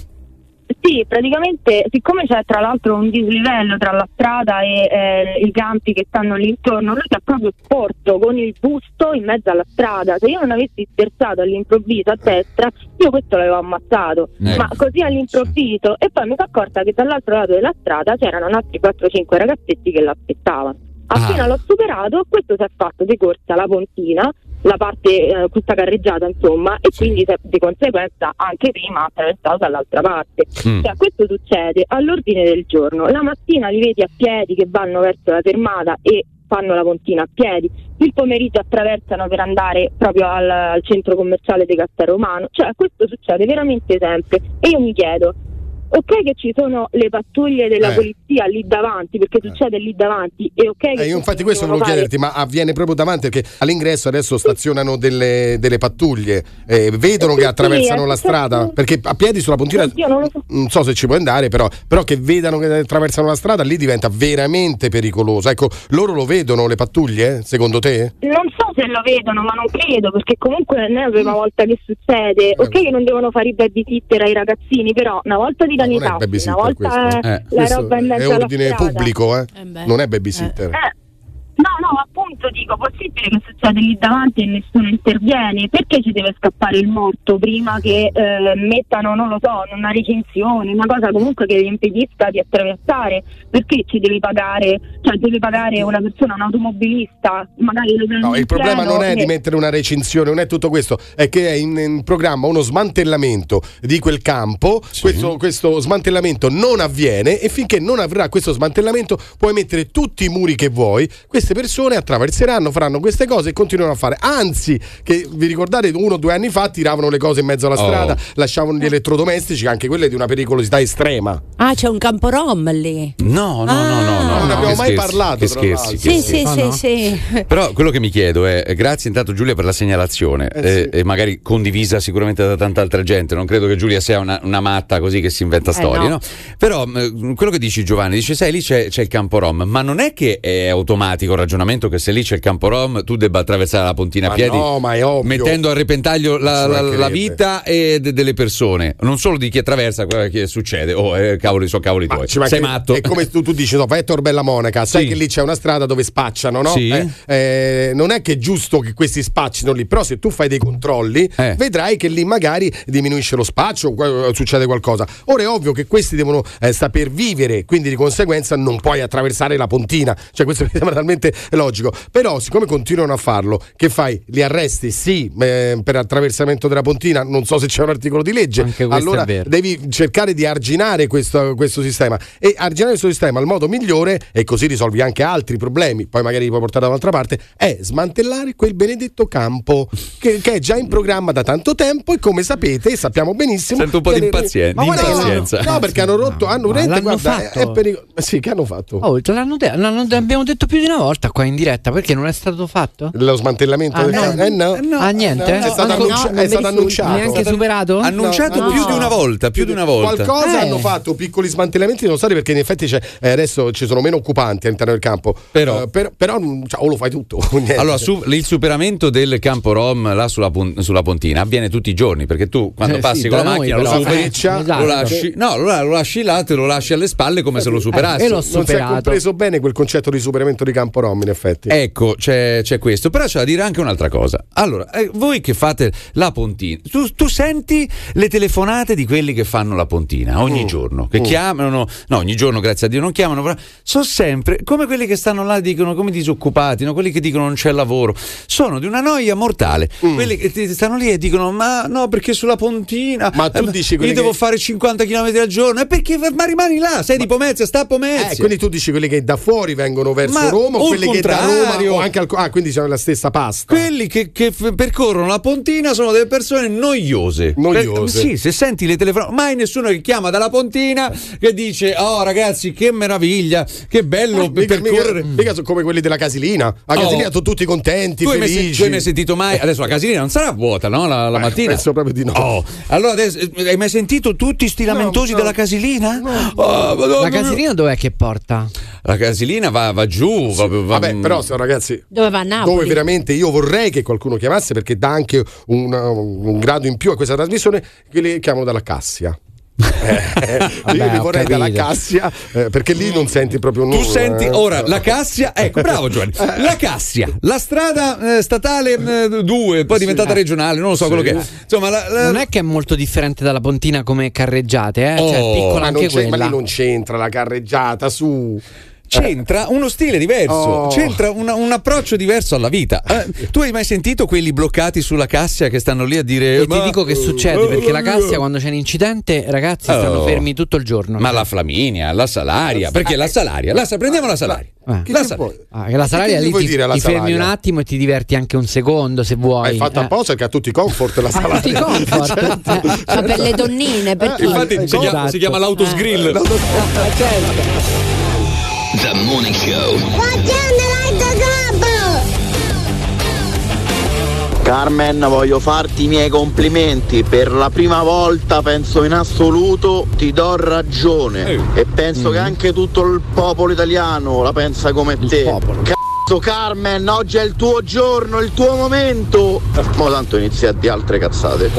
Sì, praticamente siccome c'è tra l'altro un dislivello tra la strada e eh, i campi che stanno lì intorno, lui si è proprio sporto con il busto in mezzo alla strada. Se io non avessi scherzato all'improvviso a destra, io questo l'avevo ammazzato. Eh. Ma così all'improvviso e poi mi sono accorta che dall'altro lato della strada c'erano altri 4-5 ragazzetti che l'aspettavano. Appena l'ho superato, questo si è fatto di corsa la pontina, la parte, eh, questa carreggiata insomma, e quindi di conseguenza anche prima ha attraversato dall'altra parte. Mm. Cioè, questo succede all'ordine del giorno. La mattina li vedi a piedi che vanno verso la fermata e fanno la pontina a piedi, il pomeriggio attraversano per andare proprio al, al centro commerciale di Castel Romano. Cioè, questo succede veramente sempre. E io mi chiedo, ok che ci sono le pattuglie della Eh. polizia lì davanti, perché succede lì davanti, e ok Eh, io infatti questo volevo fare- chiederti, ma avviene proprio davanti perché all'ingresso adesso stazionano delle, delle pattuglie, eh, vedono che attraversano sì, la strada, perché a piedi sulla puntina non lo so. non so se ci puoi andare, però, però che vedano che attraversano la strada lì diventa veramente pericoloso. Ecco, loro lo vedono le pattuglie, secondo te? Non so se lo vedono, ma non credo, perché comunque non è la prima volta che succede. Ok che non devono fare i babysitter ai ragazzini, però una volta ti Non è babysitter una volta questo. la Questo è ordine strada. pubblico, eh? Eh non è babysitter. Eh, No, no, appunto dico, possibile che succede lì davanti e nessuno interviene? Perché ci deve scappare il morto prima che eh, mettano, non lo so, una recinzione, una cosa comunque che gli impedisca di attraversare? Perché ci devi pagare, cioè deve pagare una persona, un automobilista, magari lo prende No, il problema treno non è e- di mettere una recinzione, non è tutto questo, è che è in, in programma uno smantellamento di quel campo, questo, questo smantellamento non avviene e finché non avrà questo smantellamento puoi mettere tutti i muri che vuoi, queste persone attraverseranno, faranno queste cose e continueranno a fare, anzi che vi ricordate uno o due anni fa tiravano le cose in mezzo alla Oh. strada, lasciavano gli elettrodomestici, anche quelle di una pericolosità estrema. Ah, c'è un campo rom lì. No, no, no, no, no. Non no, abbiamo che mai scherzi, parlato, Che scherzi. che Sì, scherzi. sì, no? sì, sì. Però quello che mi chiedo è, eh, grazie intanto Giulia per la segnalazione Eh, sì. eh, e magari condivisa sicuramente da tanta altra gente, non credo che Giulia sia una, una matta così che si inventa Eh, storie, no. no? Però eh, quello che dici Giovanni, dice sai lì c'è, c'è il campo rom, ma non è che è automatico il ragionamento che se lì c'è il campo rom tu debba attraversare la pontina a Ma piedi no, mettendo a repentaglio la, la- la vita e de- delle persone, non solo di chi attraversa, quello che succede, oh eh, cavoli, sono cavoli Ma tuoi, sei matto. È come tu, tu dici, no, vai a Torbella Monaca, sai Sì. che lì c'è una strada dove spacciano, no? Sì. Eh, eh, non è che è giusto che questi spaccino lì, però se tu fai dei controlli, Eh. vedrai che lì magari diminuisce lo spaccio, succede qualcosa. Ora è ovvio che questi devono eh, saper vivere, quindi di conseguenza non puoi attraversare la pontina. Cioè, questo mi sembra talmente logico. Però, siccome continuano a farlo, che fai? Li arresti? Sì, eh, per attraversamento della pontina, non so se c'è un articolo di legge. Anche questo allora è vero. devi cercare di arginare questo, questo sistema e arginare questo sistema il modo migliore e così risolvi anche altri problemi poi magari li puoi portare da un'altra parte è smantellare quel benedetto campo che, che è già in programma da tanto tempo e come sapete e sappiamo benissimo Sento un po' di impazien- impazienza. no, no, perché hanno rotto hanno l'hanno guarda, fatto? è pericolo- sì che hanno fatto Oh, te l'hanno de- l'hanno- l'abbiamo detto più di una volta qua in diretta perché non è stato fatto? lo smantellamento Ah, del no. campo eh no, Ah, niente? è stato, No, annunci- è mi stato annunciato Neanche superato? Annunciato No, più no. di una volta, più di una volta. Qualcosa Eh. hanno fatto, piccoli smantellamenti sono stati perché in effetti c'è, eh, adesso ci sono meno occupanti all'interno del campo. Però- Eh, per- però, mm, cioè, o lo fai tutto. Allora, su- il superamento del campo Rom là sulla, sulla pontina avviene tutti i giorni perché tu quando Eh, passi sì, con la macchina però. lo superi, Eh, esatto. lo lasci, no, lo, lo lasci là, te lo lasci alle spalle come se lo superassi. e lo non si è superato. compreso bene quel concetto di superamento di campo Rom, in effetti. Ecco, c'è, c'è questo, però c'è da dire anche un'altra cosa. Allora, eh, voi che fate la pontina, tu, tu senti le telefonate di quelli che fanno la pontina ogni Mm. giorno, che Mm. chiamano, no, ogni giorno grazie a Dio non chiamano, però sono sempre come quelli che stanno là e dicono come disoccupati, no? quelli che dicono non c'è lavoro, sono di una noia mortale, Mm. quelli che stanno lì e dicono ma no perché sulla pontina, Ma tu eh, dici io devo che- fare 50 km al giorno, e perché ma rimani là, sei di Pomezia, sta a Pomezia. Eh, quindi tu dici quelli che da fuori vengono verso Ma Roma o quelli che da. Roma o anche al, ah, quindi siamo la stessa pasta. Quelli che, che f- percorrono la pontina sono delle persone noiose. Noiose. Per- sì, se senti le telefonate, mai nessuno che chiama dalla pontina che dice: Oh ragazzi, che meraviglia, che bello per Mica, mica, percorrere. mica sono come quelli della Casilina. A Oh. Casilina sono tutti contenti, Tu hai, mai, felici. tu hai mai sentito mai? Adesso la casilina non sarà vuota, no? La, la Eh, mattina. penso proprio di no. Oh, allora adesso, eh, hai mai sentito tutti sti lamentosi no. della casilina? Oh, Madonna La casilina dov'è che porta? La casilina va, va giù. va- Vabbè, però ragazzi Dove va Napoli? dove veramente io vorrei che qualcuno chiamasse perché dà anche un, un grado in più a questa trasmissione che li chiamano dalla Cassia. Eh, io Vabbè, li ho vorrei dalla capito. Cassia eh, perché lì non senti proprio Tu nulla. senti eh. ora la Cassia, ecco bravo Giovanni, la Cassia, la strada eh, statale 2, poi è diventata regionale, non lo so quello che è. Insomma, la- la- Non è che è molto differente dalla pontina come carreggiate, eh? Cioè, Oh, è piccola ma, non anche c'è- ma quella. lì non c'entra la carreggiata su. C'entra uno stile diverso, Oh. c'entra una- un approccio diverso alla vita. Eh, tu hai mai sentito quelli bloccati sulla cassia che stanno lì a dire... E ti dico che succede perché la Cassia quando c'è un incidente, ragazzi, stanno Oh. fermi tutto il giorno. Ma la Flaminia, la Salaria, perché la Salaria, la, prendiamo la Salaria. La Salaria. Ah, la salaria Che lì ti, ti fermi Salaria? un attimo e ti diverti anche un secondo se vuoi. Hai fatto Eh. apposta che ha tutti i comfort la sala. tutti i comfort. Ma Ah, per le donnine, per chi? Infatti si chiama, Esatto. si chiama l'autosgrill. The Morning Show. Carmen, voglio farti i miei complimenti. Per la prima volta, penso in assoluto, ti do ragione. E penso che anche tutto il popolo italiano la pensa come te. Cazzo, Carmen, oggi è il tuo giorno, il tuo momento. Ma tanto inizi a di altre cazzate.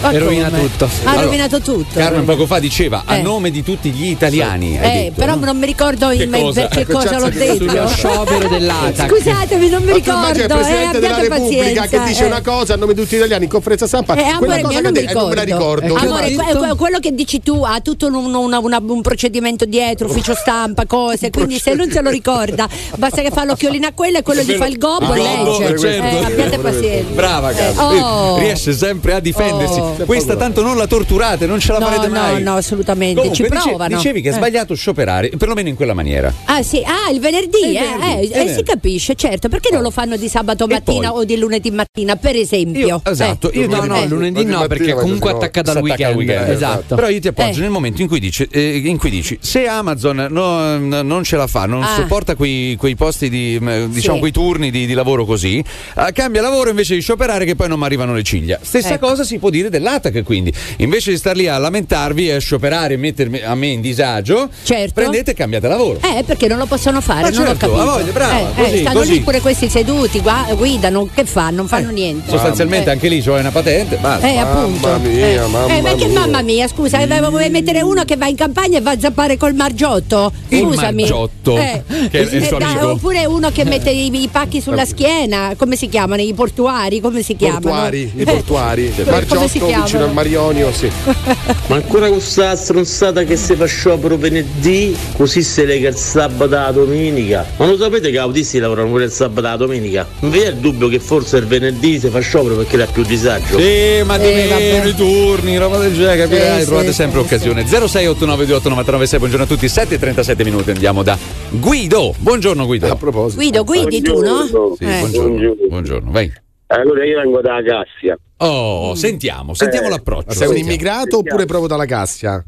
Ma E rovina tutto. Ha Allora, rovinato tutto. Carmen poco fa diceva a Eh. nome di tutti gli italiani. Eh, detto, però no? non mi ricordo Che in- cosa? che cosa l'ho detto. Sciopero dell'ATAC. Scusatemi, non mi ricordo. il Eh, Presidente della Repubblica pazienza. che dice eh. una cosa a nome di tutti gli italiani in conferenza stampa. Eh, quella amore cosa non mi eh, non me la ricordo. ricordo. Amore, que- que- quello che dici tu ha tutto un, una- una- un procedimento dietro, ufficio stampa, cose. Quindi se non se lo ricorda, basta che fa l'occhiolino a quello e quello gli fa il gobbo e legge. certo. Eh, abbiate pazienza. Brava Eh, oh. riesce sempre a difendersi. Oh. Questa tanto non la torturate, non ce la No, farete no, mai. no, assolutamente. Comunque, Ci dice- provano. dicevi che è Eh. sbagliato scioperare, perlomeno in quella maniera. Ah sì, ah il venerdì, Il eh, venerdì, eh, eh, venerdì. si capisce, certo, perché non lo fanno di sabato mattina o di lunedì mattina, per esempio? Io- esatto, io No, no, lunedì no, perché comunque attaccata al weekend. al Esatto. Però io ti appoggio nel momento in cui, dici, in cui dici se Amazon no- non ce la fa, non Ah. sopporta quei, quei posti di diciamo Sì. quei turni di, di lavoro così, eh, cambia lavoro invece di scioperare che poi non mi arrivano le ciglia. Stessa Ecco. cosa si può dire dell'ATAC quindi, invece di star lì a lamentarvi e a scioperare e mettermi a me in disagio, Certo. prendete e cambiate lavoro. Eh, perché non lo possono fare, Ma non certo, ho capito. voglia, brava, Eh, eh, così, stanno così. lì pure questi seduti, gua- guidano, che fanno? Non fanno niente. Sostanzialmente Eh. anche lì c'ho una patente, basta. Eh, appunto. Mamma mia, eh. mamma Eh, ma che mia. mamma mia, scusa, eh, vuoi mettere uno che va in campagna e va a zappare col margiotto? Il Scusami. Margiotto, Eh. che è il Eh, suo amico. Oppure uno che mette i, i pacchi sulla schiena, come si chiamano? I portuari, come si chiamano? Portuari, i Eh, portuari. Margiotto vicino al Marionio, sì. Ma ancora questa stronzata che si fa sciopero venerdì, così si lega il sabato alla domenica. Ma lo sapete che gli autisti lavorano pure il sabato e la domenica? Non vi è il dubbio che forse il venerdì si fa sciopero perché ha più disagio? Sì, ma di Eh, meno, i turni, roba del genere, capirai, Sì, trovate sì, sempre sì, occasione. 0689289996, buongiorno a tutti, 7.37 minuti, andiamo da Guido. Buongiorno Guido. A proposito. Guido, guidi tu, no? Sì, Eh. buongiorno. Buongiorno, vai. Allora io vengo dalla Cassia. Oh, sentiamo, sentiamo Eh, l'approccio. Ma sei un sentiamo. immigrato oppure proprio dalla Cassia?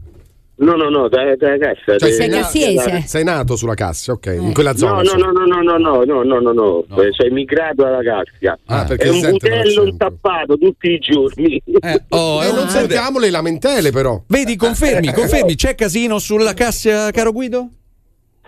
No, no, no, dalla da Cassia. Cioè, da- sei, na- cassiese? sei nato sulla Cassia, ok, in quella No, zona. no, no, no, no, no, no, no, no, no, no, Eh, sei migrato alla Cassia. Ah, perché è un butello intappato tutti i giorni. Eh, oh, Eh, non sentiamo le lamentele, però. Vedi, confermi, confermi, c'è casino sulla cassia, caro Guido?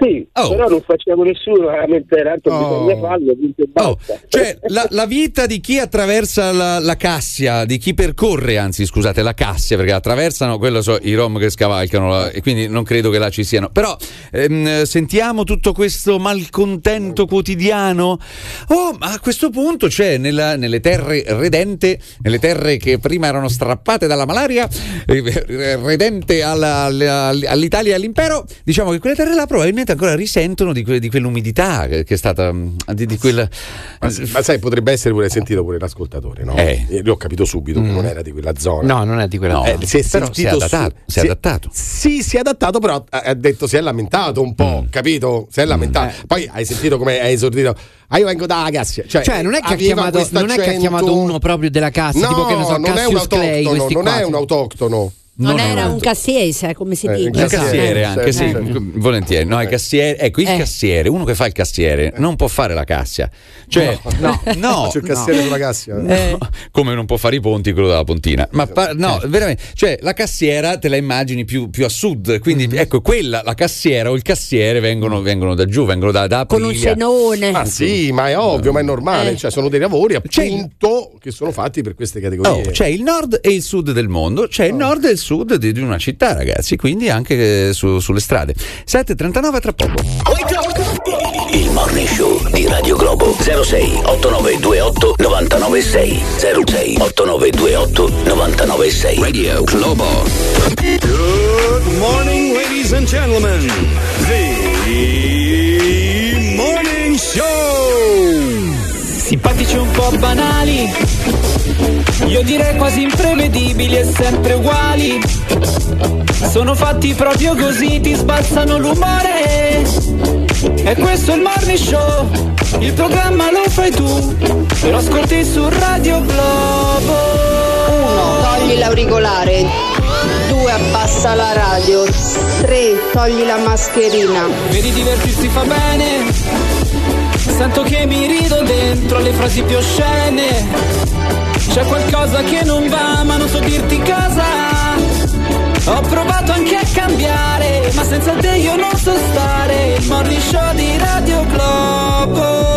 Sì, Oh. però non facciamo nessuno veramente tanto Oh. bisogna farlo, Oh, basta. cioè la, la vita di chi attraversa la, la cassia, di chi percorre, anzi scusate, la cassia, perché attraversano quello so i rom che scavalcano la- e quindi non credo che là ci siano. Però ehm, sentiamo tutto questo malcontento quotidiano. Oh, ma a questo punto c'è nella- nelle terre redente, nelle terre che prima erano strappate dalla malaria, eh, redente alla- all'Italia e all'impero, diciamo che quelle terre là probabilmente ancora risentono di, que- di quell'umidità che, è stata mm, di, di quella Ma, ma sai, potrebbe essere pure sentito pure l'ascoltatore, no? Eh. Io l'ho capito subito che non era di quella zona. No, non è di quella No. Eh, si è Però si è adattato, su- si è adattato. Sì, si è adattato, però ha detto si è lamentato un po', capito? Si è lamentato. Poi hai sentito come hai esordito. Ah, io vengo dalla Cassia. Cioè, Cioè, non è, che ha chiamato, non è che ha accento- chiamato uno proprio della cassa, No, tipo che ne so, non è un Cassius Clay, autoctono, non qua. è un autoctono. Non, Non era un- un cassiese, come si Eh, dice. un Il cassiere Eh, anche, sì, eh. volentieri. No, il cassiere, ecco, il Eh. cassiere, uno che fa il cassiere non può fare la cassia. Cioè, no, no, C'è il cassiere sulla Cassia. no. come non può fare i ponti quello della pontina. Ma pa- no, veramente, cioè la cassiera te la immagini più, più a sud, quindi Mhm. ecco, quella, la cassiera o il cassiere vengono, vengono da giù, vengono da, da Con un cenone. Ma sì, ma è ovvio, ma è normale. Eh. Cioè, sono dei lavori C'è appunto che sono fatti per queste categorie. Oh, c'è il nord e il sud del mondo, c'è il nord e il sud di, di una città, ragazzi, quindi anche eh, su- sulle strade. 7.39 tra poco. Il Morning Show di Radio Globo 06 8928 996 06 8928 996 Radio Globo Good morning, ladies and gentlemen. Simpatici un po' banali, io direi quasi imprevedibili e sempre uguali. Sono fatti proprio così, ti sbalzano l'umore. E questo è il morning show, il programma lo fai tu, lo ascolti su Radio Globo. Uno, togli l'auricolare. Due, abbassa la radio. Tre, togli la mascherina. Vedi divertirsi fa bene. Sento che mi rido dentro alle frasi più oscene. C'è qualcosa che non va, ma non so dirti cosa. Ho provato anche a cambiare, ma senza te io non so stare. Il morning show di Radio Globo.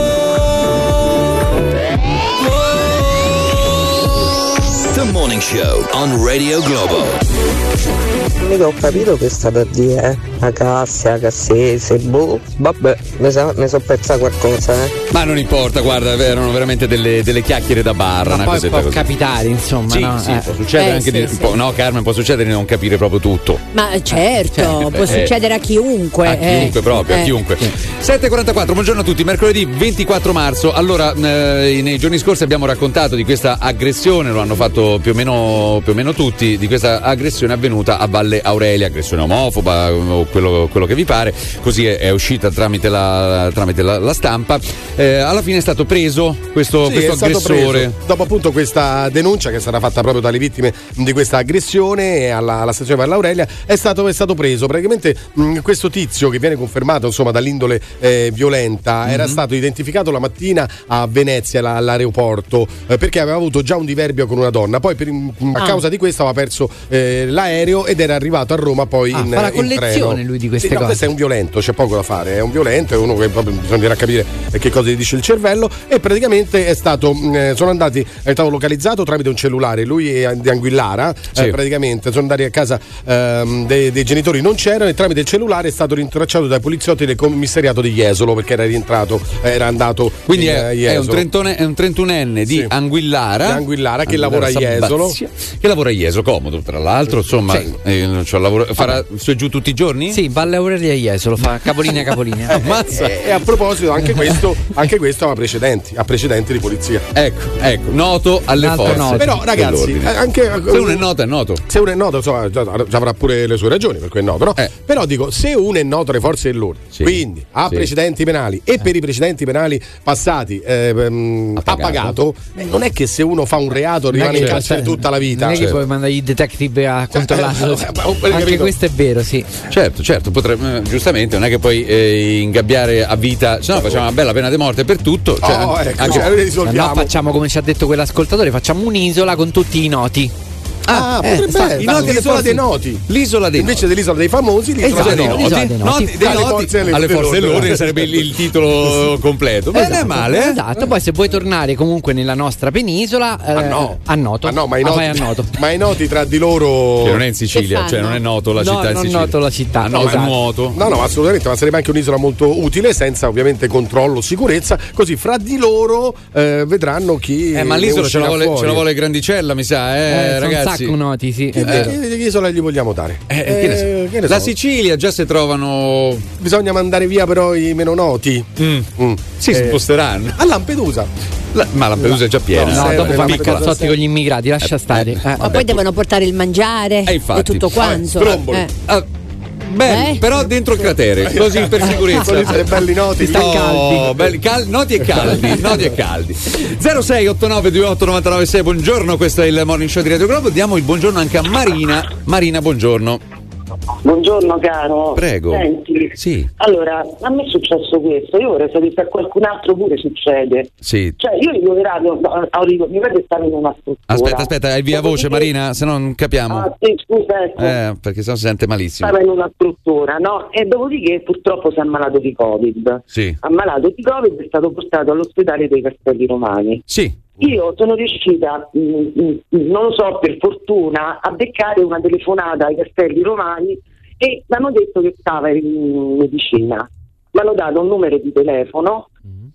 The Morning Show on Radio Globo. Mica ho capito che sta per dire, eh. La cassia, cassese, boh. Vabbè, mi sono persa qualcosa, eh. Ma non importa, guarda, erano veramente delle, delle chiacchiere da bar. Ma una poi può così. capitare, insomma. Sì, no? sì, Eh. può succedere Eh, anche sì, di. sì. può- no, Carmen, può succedere di non capire proprio tutto. Ma certo, Certo, può eh, succedere a chiunque. A chiunque eh. proprio, a Eh. chiunque. 7.44, buongiorno a tutti, mercoledì 24 marzo. Allora, eh, nei giorni scorsi abbiamo raccontato di questa aggressione, lo hanno fatto più o meno, più o meno tutti, di questa aggressione avvenuta a Valle Aurelia, aggressione omofoba o quello, quello che vi pare, così è, è uscita tramite la, tramite la, la stampa. Eh, alla fine è stato preso questo, Sì, questo aggressore. preso. Dopo appunto questa denuncia che stata fatta proprio dalle vittime di questa aggressione alla, alla stazione Valle Aurelia è stato, è stato preso. Praticamente mh, questo tizio che viene confermato insomma dall'indole eh, violenta era stato identificato la mattina a Venezia la- all'aeroporto eh, perché aveva avuto già un diverbio con una donna. Poi per- mh, a Ah. causa di questo aveva perso eh, l'aereo ed era arrivato a Roma poi Ah, in, fa la in collezione treno. lui di queste Sì, no, cose. questo è un violento, c'è poco da fare. È un violento, è uno che proprio bisognerà capire eh, che cosa gli dice il cervello. E praticamente è stato, mh, eh, sono andati, è stato localizzato tramite un cellulare. Lui è di Anguillara, eh, Sì. praticamente sono andati a casa ehm, dei, dei genitori, non c'erano, e tramite il cellulare è stato rintracciato dai poliziotti del commissariato di Jesolo perché era rientrato, era andato. Quindi in, è, eh, è un, trentone- è un 31enne di Sì. Anguillara, Di Anguillara, che Anguillara lavora a Jesolo. Che lavora a Jesolo, comodo tra l'altro, insomma, eh, non c'ho lavoro- farà su e giù tutti i giorni? Sì, Valle Aurelia Jesolo fa capolinea capolinea. Ammazza. E, e a proposito, anche questo, anche questo ha precedenti, ha precedenti di polizia. Ecco, ecco, noto alle Un altro forze. noto. Però ragazzi, eh, anche Se uno è noto, è noto. Se uno è noto, già, già avrà pure le sue ragioni per cui è noto, no? Eh. Però dico, se uno è noto alle forze dell'ordine, Sì. quindi ha Sì. precedenti penali e per i precedenti penali passati eh, ehm, Ha pagato. eh, non è che se uno fa un reato rimane in carcere tutta la vita. Non è che Certo. poi mandare i detective a controllarlo. Anche questo è vero, sì. Certo, certo, potrebbe, eh, giustamente, non è che puoi eh, ingabbiare a vita, se no facciamo una bella pena di morte per tutto. Cioè, Oh, ecco, anche- cioè, no facciamo come ci ha detto quell'ascoltatore, facciamo un'isola con tutti i noti. Ah, eh, potrebbe sta- essere. i noti l'isola dei noti. L'isola dei Invece noti. dell'isola dei famosi, l'isola Esatto, dei noti. Dei noti. Noti- dei Alle noti forze delle- alle forze dell'ordine. sarebbe il, il titolo completo. Ma non è male, eh? Esatto, poi se vuoi tornare comunque nella nostra penisola, eh, Ah, no. a Noto. Ma no, ma i Ah, noti, Noto. ma i noti tra di loro. Che non è in Sicilia, cioè non è noto la No, città in non Sicilia. noto la città, Ah, no, è esatto. nuoto. No, no, assolutamente, ma sarebbe anche un'isola molto utile, senza ovviamente controllo, sicurezza, così fra di loro eh, vedranno chi. Eh, ma l'isola ce la, vuole, fuori. ce la vuole grandicella, mi sa, eh, Eh, ragazzi. Sacco noti, sì, è Eh, che, che isola gli vogliamo dare? Eh, che ne so. Eh, che ne La so? Sicilia già si trovano. Bisogna mandare via però i meno noti. Mm. Mm. Si Eh, sposteranno. A Lampedusa. La- ma Lampedusa è già piena. No, No, dopo fanno i cazzotti con gli immigrati, lascia stare. Eh. Ma poi devono portare il mangiare Eh, infatti. e tutto quanto. Stromboli. Eh. Ah, belli, Eh? però dentro il cratere, così per sicurezza. Sono isole belli noti. sta caldi. belli, cal- noti e caldi, noti e caldi. 06 89 28 99 6, buongiorno, questo è il morning show di Radio Globo. Diamo il buongiorno anche a Marina. Marina, buongiorno. Buongiorno caro. Prego. Senti, Sì, allora, a me è successo questo, io vorrei sapere se a qualcun altro pure succede. sì. Cioè, io in radio, no, Aurico, mi vede stare in una struttura. Aspetta, aspetta, hai via voce Marina, se no non capiamo. Ah, sì, scusa, ecco. Eh, perché sennò si sente malissimo. Stava in una struttura, no? E dopodiché purtroppo si è ammalato di Covid. Sì. Ammalato di Covid è stato portato all'ospedale dei Castelli Romani. Sì. Io sono riuscita, mh, mh, non lo so, per fortuna, a beccare una telefonata ai Castelli Romani e mi hanno detto che stava in medicina. Mi hanno dato un numero di telefono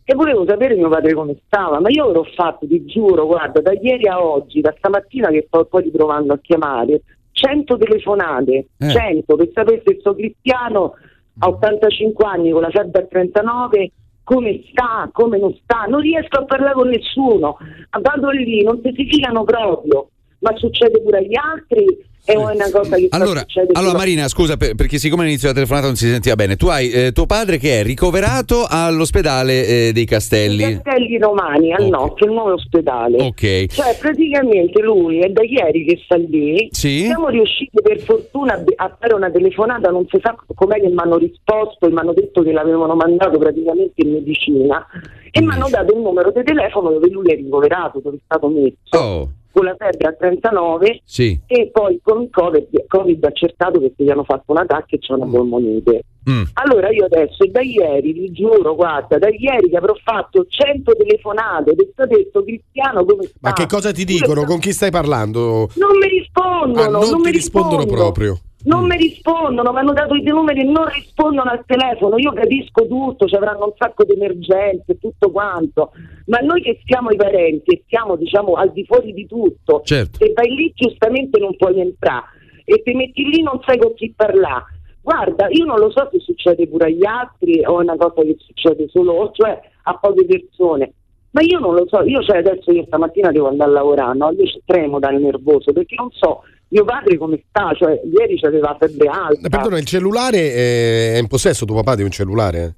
e volevo sapere mio padre come stava, ma io ero fatto, ti giuro, guarda, da ieri a oggi, da stamattina che sto poi riprovando a chiamare, 100 telefonate, Eh. 100 per sapere se sto cristiano a 85 anni con la febbre a 39 come sta, come non sta, non riesco a parlare con nessuno, vado lì, non si filano proprio, ma succede pure agli altri è una cosa che Allora, allora Marina, scusa per- perché siccome all'inizio della telefonata non si sentiva bene, tu hai eh, tuo padre che è ricoverato all'ospedale eh, dei Castelli. Castelli Romani al Nocchio, il nuovo ospedale. Ok. Cioè, praticamente lui è da ieri che sta lì. Sì. Siamo riusciti per fortuna a- a fare una telefonata, non si sa com'è che mi hanno risposto e mi hanno detto che l'avevano mandato praticamente in medicina e mi hanno dato il numero di telefono dove lui è ricoverato, dove è stato messo. Oh. Con la febbre a 39 Sì. e poi con il COVID, COVID accertato perché gli hanno fatto un attacco e c'è una polmonite. Mm. Allora io adesso da ieri, vi giuro, guarda, da ieri che avrò fatto 100 telefonate, ti ho detto Cristiano come sta? Ma che cosa ti dicono? Con chi stai parlando? Non mi rispondono, Ah, non non ti mi rispondono rispondono. proprio. Non mi rispondono, mi hanno dato i numeri e non rispondono al telefono. Io capisco tutto, ci avranno un sacco di emergenze, tutto quanto. Ma noi che siamo i parenti e siamo, diciamo, al di fuori di tutto, Certo. se vai lì giustamente non puoi entrare e ti metti lì non sai con chi parlare. Guarda, io non lo so se succede pure agli altri o è una cosa che succede solo, cioè a poche persone. Ma io non lo so, io cioè adesso io stamattina devo andare a lavorare, no? Io tremo dal nervoso perché non so mio padre come sta, cioè ieri c'aveva febbre alta. Eh, Perdona, il cellulare eh, è in possesso tuo papà di un cellulare?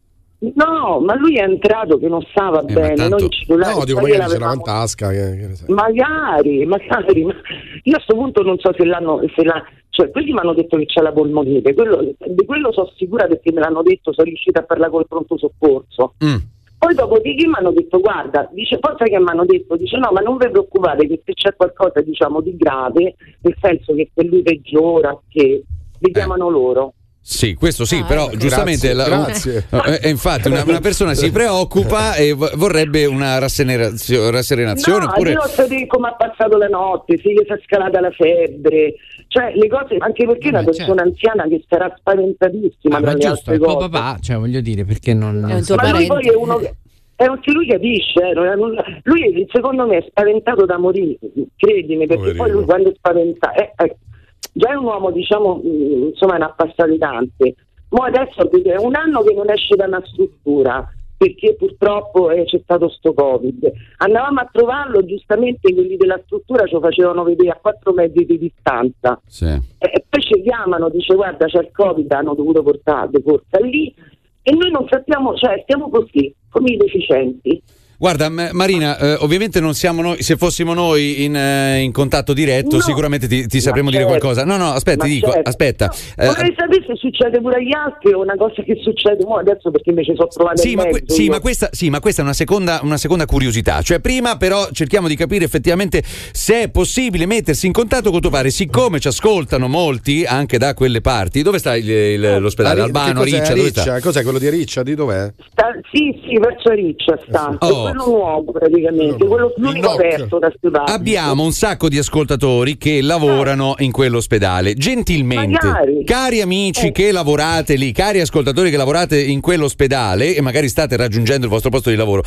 No, ma lui è entrato che non stava bene, noi il cellulare No, dico magari ce l'aveva l'avevamo- in tasca. Che, che ne sai. Magari, magari, ma io a questo punto non so se l'hanno, se la, cioè quelli mi hanno detto che c'è la polmonite, quello, di quello sono sicura perché me l'hanno detto, sono riuscita a parlare col pronto soccorso. Mm. Poi dopodiché mi hanno detto, guarda, dice, forse che mi hanno detto, dice no, ma non vi preoccupate che se c'è qualcosa diciamo di grave, nel senso che se lui peggiora, che vi chiamano loro. Sì, questo Ah, sì, però ecco. giustamente Grazie, la- grazie. Eh, eh, infatti una, una persona si preoccupa e vo- vorrebbe una rasserenazione No, oppure io so di come ha passato la notte, si è scalata la febbre, cioè le cose, anche perché è una Vabbè, persona anziana che sarà spaventatissima Ah, ma giusto, è tuo papà, cioè voglio dire, perché non... Ma lui poi è uno che è anche lui capisce, eh, è lui secondo me è spaventato da morire, credimi, perché poi lui quando è spaventato, eh, eh, già è un uomo diciamo, mh, insomma ne ha passate tante, ma adesso è un anno che non esce da una struttura, perché purtroppo eh, c'è stato sto covid, andavamo a trovarlo, giustamente quelli della struttura ci facevano vedere a quattro metri di distanza, Sì. e e poi ci chiamano, dice guarda c'è il covid, hanno dovuto portare corsa lì e noi non sappiamo, cioè stiamo così, come i deficienti. Guarda, Marina, eh, ovviamente non siamo noi, se fossimo noi in, eh, in contatto diretto, No. sicuramente ti, ti sapremo dire certo. qualcosa. No, no, aspetta, ti dico, certo. aspetta. Eh, Vorrei sapere se succede pure agli altri o una cosa che succede mo adesso perché invece sono trovata Sì in ma, que- mezzo. sì, io. ma questa, sì, ma questa è una seconda, una seconda curiosità. Cioè, prima però cerchiamo di capire effettivamente se è possibile mettersi in contatto con tuo padre. Siccome ci ascoltano molti anche da quelle parti, dove sta il- il- l'ospedale? Ah, Albano, cos'è? Riccia, dove sta? Riccia? Cos'è quello di Riccia? Di dov'è? Sta- sì, sì, verso Riccia sta. Oh. Quello nuovo praticamente, quello l'unico aperto da studiare. Abbiamo un sacco di ascoltatori che lavorano in quell'ospedale. Gentilmente, Magari. cari amici che lavorate lì, cari ascoltatori che lavorate in quell'ospedale e magari state raggiungendo il vostro posto di lavoro,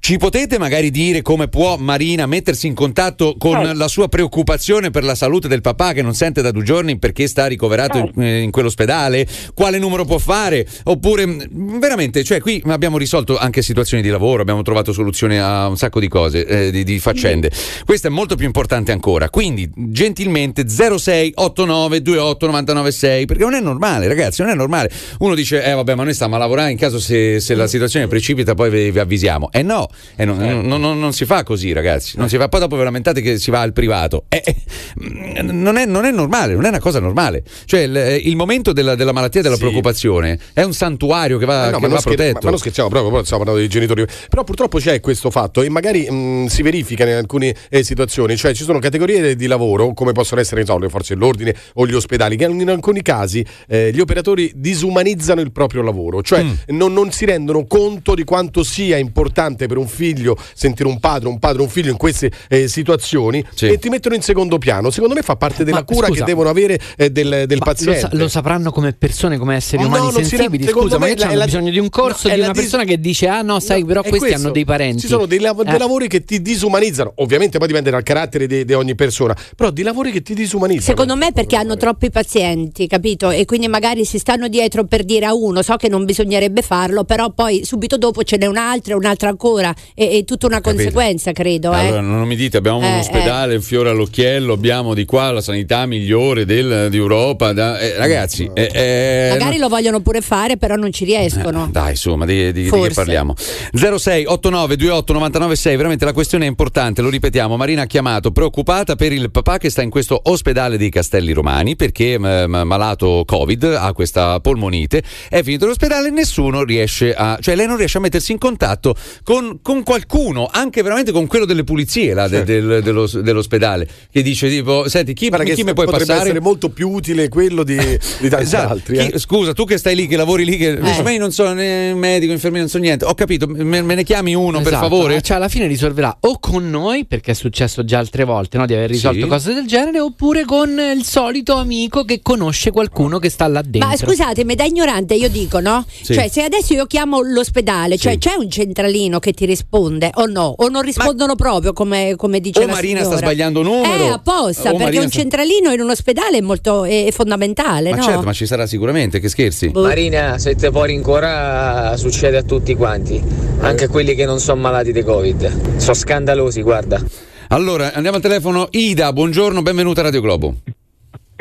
ci potete magari dire come può Marina mettersi in contatto con Eh. la sua preoccupazione per la salute del papà che non sente da due giorni perché sta ricoverato in, eh, in quell'ospedale? Quale numero può fare? Oppure veramente, cioè qui abbiamo risolto anche situazioni di lavoro, abbiamo trovato soluzioni a un sacco di cose, eh, di, di faccende. Questo è molto più importante ancora. Quindi, gentilmente 06 89 28 99 6, perché non è normale, ragazzi, non è normale. Uno dice "Eh vabbè, ma noi stiamo a lavorare in caso se, se la situazione precipita poi vi, vi avvisiamo". Eh no, eh, non, non- non- non si fa così, ragazzi. Non si fa poi dopo vi lamentate che si va al privato. Eh, eh, non, è, non è normale, non è una cosa normale. Cioè il, il momento della, della malattia e della preoccupazione è un santuario che va, Eh no, che ma, va scher- protetto. ma- ma non scherziamo proprio, stiamo parlando dei genitori. Però purtroppo c'è questo fatto e magari mh, si verifica in alcune eh, situazioni, cioè ci sono categorie di lavoro, come possono essere so, le forze dell'ordine o gli ospedali, che in alcuni casi eh, gli operatori disumanizzano il proprio lavoro, cioè Mm. non, non si rendono conto di quanto sia importante per un figlio sentire un padre, un padre, un figlio in queste eh, situazioni e ti mettono in secondo piano. Secondo me fa parte della Ma, cura scusa, che devono avere eh, del, del Ma lo, paziente. sa- lo sapranno come persone, come esseri No, umani si sensibili. Scusa, magari la- hanno la- bisogno di un corso no, di la una dis- persona che dice: Ah, no, sai, No, però questi questo. hanno dei parenti. Ci sono dei, lav- dei Eh. lavori che ti disumanizzano. Ovviamente poi dipende dal carattere di, di ogni persona, però di lavori che ti disumanizzano. Secondo me perché hanno troppi pazienti, capito? E quindi magari si stanno dietro per dire a uno, so che non bisognerebbe farlo, però poi subito dopo ce n'è un altro e un altro ancora. E è tutta una Capito. conseguenza, credo. eh. Allora, non mi dite, abbiamo Eh, un ospedale, un fiore all'occhiello, abbiamo di qua la sanità migliore del- d'Europa. da- eh, ragazzi, eh, eh, Magari lo vogliono pure fare, però non ci riescono. Dai, insomma, di, di- di che parliamo? 06 89 28 99 6, veramente la questione è importante, lo ripetiamo. Marina ha chiamato preoccupata per il papà che sta in questo ospedale dei Castelli Romani perché m- m- malato Covid, ha questa polmonite, è finito l'ospedale e nessuno riesce a, cioè lei non riesce a mettersi in contatto con, con qualcuno, anche veramente con quello delle pulizie là, de- del- dello- dell'ospedale, che dice tipo, senti, chi, Guarda che chi mi puoi potrebbe passare? essere molto più utile quello di, di tanti Esatto. altri. Chi- eh. Scusa, tu che stai lì, che lavori lì, che io non sono né medico, infermiere, non so niente. Ho capito, me, me ne chiami uno per Esatto, favore? Cioè, alla fine risolverà o con noi, perché è successo già altre volte no, di aver risolto Sì. cose del genere, oppure con il solito amico che conosce qualcuno che sta là dentro. Ma scusatemi, da ignorante io dico, no? Sì. Cioè, se adesso io chiamo l'ospedale, cioè c'è un centralino che ti risponde o no? O non rispondono proprio come, come dice O la Marina sta signora? sbagliando numero. Eh, apposta, O perché Marina un sta- centralino in un ospedale è molto è, è fondamentale, Ma no? certo, ma ci sarà sicuramente, che scherzi. Boh. Marina, se te fuori ancora succede a tutti quanti, anche a quelli che non sono malati di Covid. Sono scandalosi, guarda. Allora, andiamo al telefono. Ida, buongiorno, benvenuta a Radio Globo.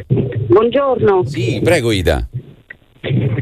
Buongiorno. Sì, prego Ida.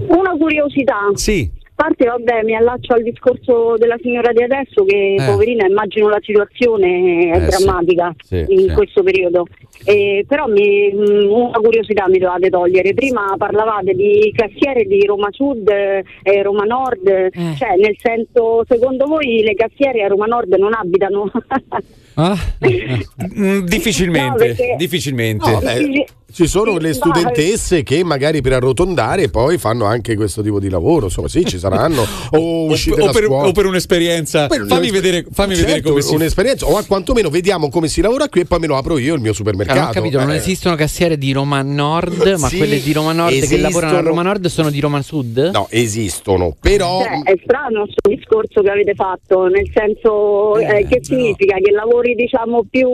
Una curiosità. Sì. A parte, vabbè, mi allaccio al discorso della signora di adesso che, Eh. poverina, immagino la situazione è Eh, drammatica Sì, in sì. questo periodo. Eh, però mi- mh, una curiosità mi dovete togliere. Prima parlavate di cassiere di Roma Sud e Roma Nord, Eh. cioè nel senso, secondo voi le cassiere a Roma Nord non abitano? Mm, difficilmente, No, perché- difficilmente. No, beh, ci sono le studentesse che magari per arrotondare poi fanno anche questo tipo di lavoro, insomma sì, ci saranno. O, uscite o da per, o per un'esperienza. Per fammi un'esper- vedere, fammi certo, vedere come si un'esperienza o a quantomeno vediamo come si lavora qui e poi me lo apro io il mio supermercato. Ah, non ho capito, non Eh. esistono cassiere di Roma Nord, ma Sì, quelle di Roma Nord che esistono. lavorano a Roma Nord sono di Roma Sud? No, esistono, però Cioè, è strano questo discorso che avete fatto, nel senso eh, che significa che lavori diciamo più,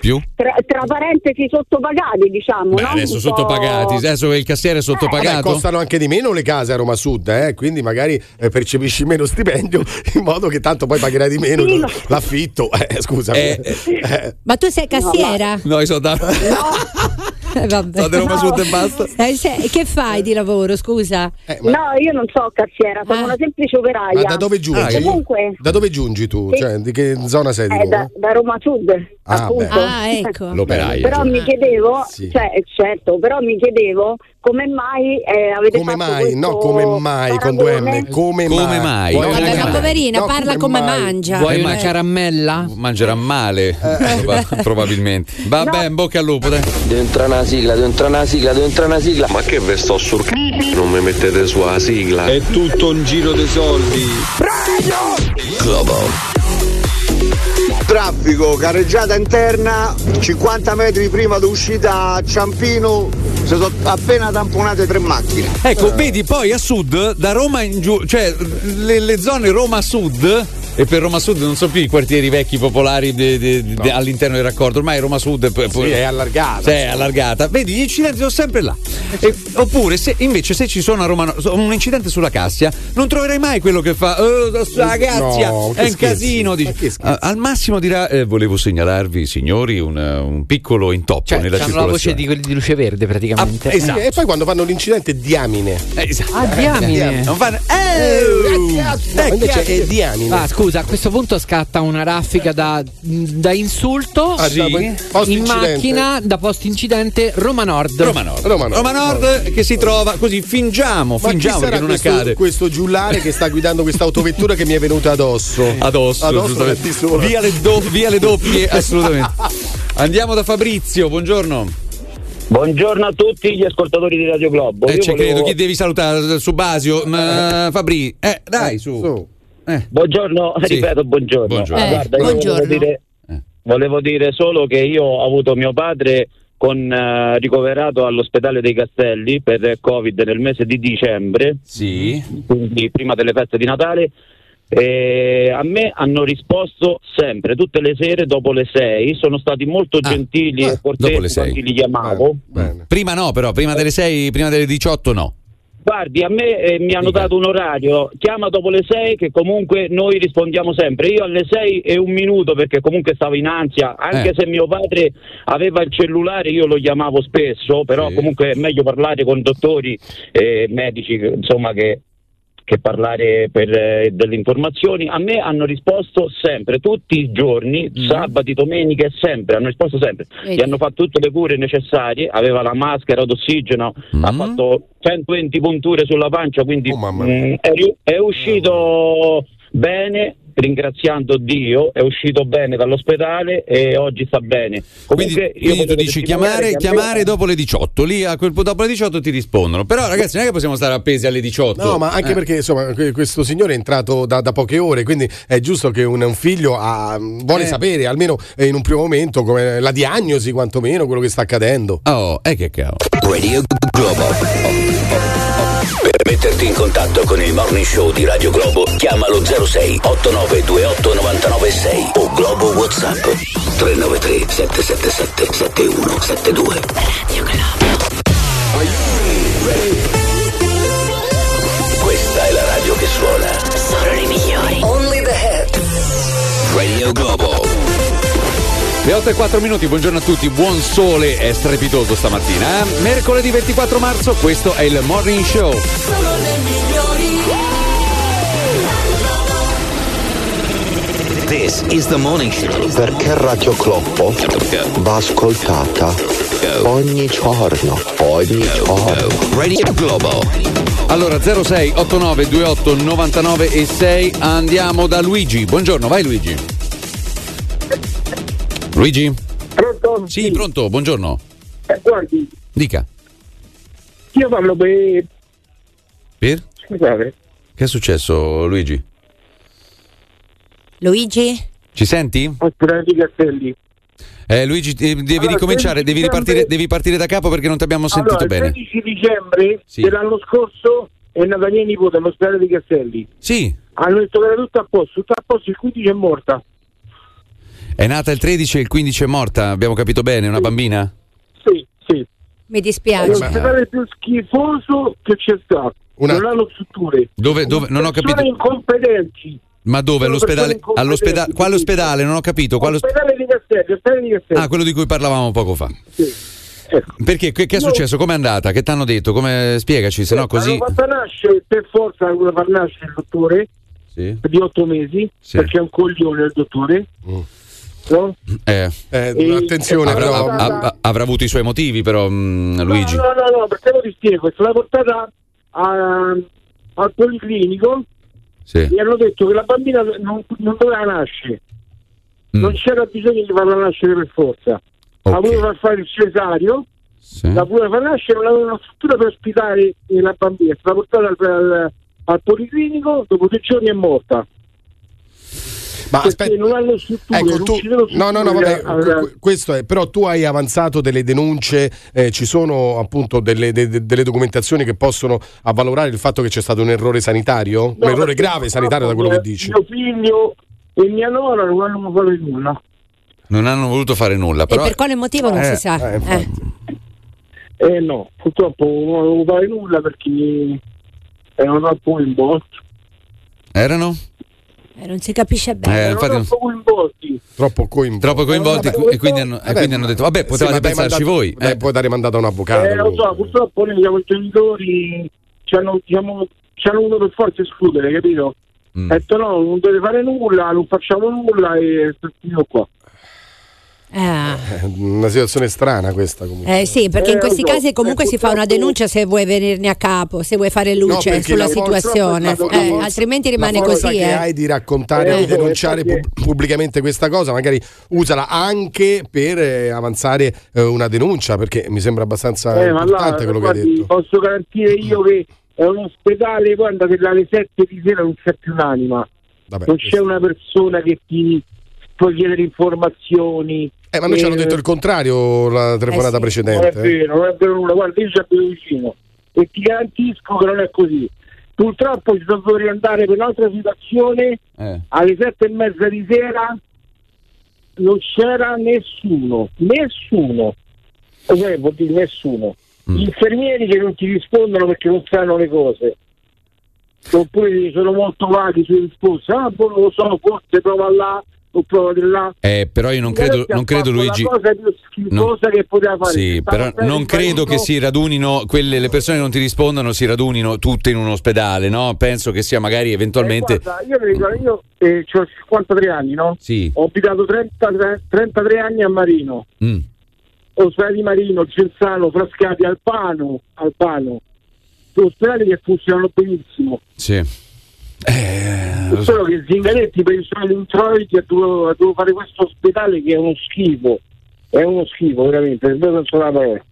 Più? Tra, tra parentesi sottopagati diciamo, Beh, no? adesso Un po'- sottopagati, adesso che il cassiere è sottopagato. costano anche di meno le case a Roma Sud, eh, quindi magari eh, percepisci meno stipendio in modo che tanto poi pagherai di meno Sì, ma- l'affitto. Eh, scusa. Eh, Ma tu sei cassiera? No, io sono da. Eh, vabbè. Sono di Roma Sud e basta. Eh, se- che fai di lavoro, scusa? No, io non so cassiera, sono una semplice operaia. Ma da dove giungi? Ah, Comunque, Da dove giungi tu? Sì. Cioè, di che zona sei di eh, Roma? da, da Roma Sud, Ah, appunto. Ah, ecco. L'operaio. Però mi chiedevo, Sì. cioè, certo, però mi chiedevo come mai eh, avete Come fatto mai? No, questo come mai con due? M? Come, Come mai? Vuoi No, come mai? poverina, No, parla come, mai? mangia. Vuoi Eh. una caramella? Mangerà male, Eh. proba- probabilmente. Vabbè, in bocca al lupo, dai. Devo entrare una sigla, devo entrare una sigla, devo entrare una sigla. Ma che ve sto c***o? Non mi mettete su la sigla. È tutto un giro di soldi. Globo. Traffico, carreggiata interna, 50 metri prima d'uscita a Ciampino, si sono appena tamponate tre macchine. Ecco, vedi poi a sud, da Roma in giù, cioè le, le zone Roma Sud. E per Roma Sud non sono più i quartieri vecchi popolari de- de- de- all'interno del raccordo, ormai Roma Sud è, poi- Sì, è allargata. Sì, è allargata. Vedi, gli incidenti sono sempre là. E- oppure, se, invece, se ci sono a Roma un incidente sulla Cassia, non troverai mai quello che fa. Oh, sta Cassia! No, è un casino. dici. Al massimo dirà: eh, Volevo segnalarvi, signori, un, eh, un piccolo intoppo Cioè, nella hanno la voce circolazione. di quelli di luce verde praticamente. Ah, esatto. E poi quando fanno l'incidente diamine. Eh, esatto. Ah, diamine. Non fanno. Eh, cazzo, eh, invece è diamine. Ah, scusa, a questo punto scatta una raffica da, da insulto Ah, sì. da- in macchina da post incidente Roma Nord. Roma Nord. Roma Nord. Roma Nord che si trova così, fingiamo, Ma chi fingiamo sarà che non questo, accade. questo giullare che sta guidando questa autovettura che mi è venuta addosso? Addosso, Addosso, via, le do- via le doppie, assolutamente. Andiamo da Fabrizio, buongiorno. Buongiorno a tutti gli ascoltatori di Radio Globo. Eh, Io c'è volevo- credo, chi devi salutare? Subasio, ma Fabri, eh, dai, su. Eh. Buongiorno, Sì. ripeto, buongiorno. Buongiorno. Ah, Eh, guarda, io buongiorno. Volevo, dire, Eh. volevo dire solo che io ho avuto mio padre con, eh, ricoverato all'ospedale dei Castelli per Covid nel mese di dicembre, Sì. quindi prima delle feste di Natale. E a me hanno risposto sempre, tutte le sere dopo le 6, sono stati molto gentili e Ah, cortesi quando li chiamavo. Prima no, però, prima delle 6, prima delle 18 no. Guardi, a me eh, mi hanno dato un orario, chiama dopo le 6 che comunque noi rispondiamo sempre. Io alle 6 e un minuto perché comunque stavo in ansia, anche Eh. se mio padre aveva il cellulare io lo chiamavo spesso, però comunque è meglio parlare con dottori e medici, insomma che che parlare per eh, delle informazioni. A me hanno risposto sempre, tutti i giorni, sabati, domeniche, sempre, hanno risposto sempre. Vedi. Gli hanno fatto tutte le cure necessarie, aveva la maschera d'ossigeno, ha fatto 120 punture sulla pancia, quindi mm, è, è uscito bene. Ringraziando Dio, è uscito bene dall'ospedale e oggi sta bene. Comunque, io Quindi tu dici chiamare, me- chiamare dopo le 18, lì a quel, dopo le 18 ti rispondono. Però ragazzi non è che possiamo stare appesi alle 18. No, ma anche Eh. perché insomma que- questo signore è entrato da, da poche ore, quindi è giusto che un, un figlio ha- vuole Eh. sapere, almeno eh, in un primo momento, come la diagnosi, quantomeno quello che sta accadendo. Oh, e che cavolo. Radio Globo. Per metterti in contatto con il Morning Show di Radio Globo, chiamalo 06 8928 996 o Globo WhatsApp 393 777 7172. Radio Questa è la radio che suona. Sono i migliori. Only the hits. Radio Globo. Le 8 e 4 minuti, buongiorno a tutti, buon sole, è strepitoso stamattina. eh? Mercoledì 24 marzo, questo è il Morning Show. Sono le migliori. This is the morning show. Perché Radio Globo va ascoltata ogni giorno, ogni giorno. Radio Globo. Allora 06 89 28 99 e 6 andiamo da Luigi. Buongiorno, vai Luigi. Luigi? Pronto? Sì, pronto, buongiorno. Eh, guardi, Dica. io parlo per... Per? Scusate. Che è successo Luigi? Luigi? Ci senti? Ospedale di Castelli. Eh, Luigi, devi Allora, ricominciare, 13 devi dicembre- ripartire, devi partire da capo perché non ti abbiamo sentito allora, bene. il 13 dicembre Sì. dell'anno scorso è nata mia nipote all'ospedale di Castelli. Sì, Hanno detto che era tutto a posto, tutto a posto, il 15 è morta. È nata il 13 e il 15 è morta, abbiamo capito bene, una bambina? Sì, sì. Mi È dispiace. l'ospedale più schifoso che c'è stato. Una- Non hanno strutture. Dove, dove, non ho capito. incompetenti. Ma dove? sono All'ospedale? all'ospedale quale ospedale? Non ho capito. Quale osp- Ospedale di Castelli, ospedale di Castelli. ah, quello di cui parlavamo poco fa. Sì. Ecco. Perché? Che, che è Io- successo? Com'è andata? Che ti hanno detto? Come... Spiegaci, se no così. Hanno fatto nascere, per forza hanno fatto nascere il dottore Sì. di otto mesi, Sì. perché è un coglione il dottore. No? Eh, E- attenzione, avrà, però- a- a- avrà avuto i suoi motivi, però, mm, Luigi. No, no, no, no, perché lo ti spiego, è stata portata a- al policlinico Sì. e hanno detto che la bambina non, non doveva nascere. Mm. Non c'era bisogno di farla nascere per forza. Ha voluto far fare il cesario, la voleva far nascere, non aveva una struttura per ospitare eh, la bambina. È stata portata al, al- al policlinico, dopo due giorni è morta. Ma Perché aspetta, non hanno strutture, ecco, tu, no, no, no, vabbè, strutture, eh, que- questo è, però tu hai avanzato delle denunce, eh, ci sono appunto delle, de- de- delle documentazioni che possono avvalorare il fatto che c'è stato un errore sanitario, No, un errore grave sanitario da quello che dici. Mio figlio e mia nora non hanno fatto nulla. Non hanno voluto fare nulla, E però. per quale motivo non Eh, si sa? eh, Eh. Eh no, purtroppo non avevo fare nulla perché erano troppo coinvolti. Erano? Eh, non si capisce bene. Eh, Erano infatti troppo coinvolti. Troppo coinvolti. Troppo coinvolti vabbè, e quindi hanno, e Vabbè, quindi hanno detto, vabbè, potevate pensarci mandato- voi. eh. puoi dare mandato a un avvocato. Eh, lo so, purtroppo noi siamo i genitori, ci hanno, diciamo, ci hanno voluto per forza escludere, capito? Mm. Ha detto no, non dovete fare nulla, non facciamo nulla e sto finito qua. Eh, Una situazione strana questa comunque. Eh sì, perché in Eh, questi so. casi comunque si fa una denuncia se vuoi venirne a capo, se vuoi fare luce perché sulla situazione, forza- Eh, forza- altrimenti rimane la così. che eh. hai di raccontare Eh, di denunciare pubblicamente questa cosa, magari usala anche per eh, avanzare eh, una denuncia, perché mi sembra abbastanza Eh, importante là, quello che hai detto. posso garantire io che è un ospedale, guarda che alle 7 di sera non c'è più un'anima, Vabbè, non c'è una persona che ti può chiedere informazioni. Eh, ma noi ci hanno detto il contrario la telefonata Non è precedente. eh. vero, non è vero nulla, guarda io ci abito vicino e ti garantisco che non è così. purtroppo ci sono dovuto riandare per un'altra situazione Eh. alle sette e mezza di sera non c'era nessuno nessuno cos'è vuol dire nessuno Mm. gli infermieri che non ti rispondono perché non sanno le cose oppure sono molto vaghi sulle risposte ah boh, non lo so forse prova là di là Eh, però io non credo, non credo Luigi. cosa più schifosa che poteva fare Sì, però non credo che si radunino, quelle, le persone che non ti rispondono si radunino tutte in un ospedale, no? Penso che sia magari eventualmente. Eh, guarda, io, dico, io eh, ho 53 anni, no? Sì. Ho abitato 30 33 anni a Marino, Mm. ospedali di Marino, Genzano, Frascati, Alpano, Alpano. Sono ospedali che funzionano benissimo. Sì. Eh, Solo che Zingaretti per i suoi introiti ha dovuto, fare questo ospedale che è uno schifo. È uno schifo, veramente, non so la parola.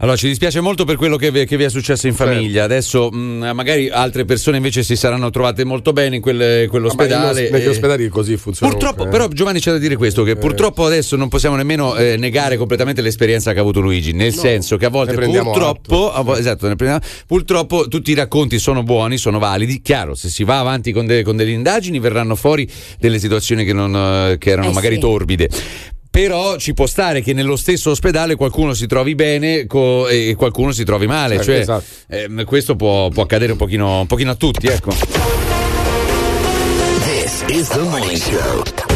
Allora, ci dispiace molto per quello che vi, che vi è successo in famiglia. Adesso, mh, magari altre persone invece si saranno trovate molto bene in quel- quell'ospedale. Ma negli ospedali così funziona. Purtroppo, comunque, però, Giovanni c'è da dire questo: che purtroppo adesso non possiamo nemmeno eh, negare completamente l'esperienza che ha avuto Luigi. Nel senso che a volte, purtroppo, a vo- esatto, ne prendiamo- purtroppo tutti i racconti sono buoni, sono validi. Chiaro, se si va avanti con, de- con delle indagini, verranno fuori delle situazioni che, non, eh, che erano Eh, magari sì. torbide. Però ci può stare che nello stesso ospedale qualcuno si trovi bene co- e qualcuno si trovi male. Eh, cioè, esatto. ehm, questo può, può accadere un pochino, un pochino a tutti. Ecco. This is the morning show.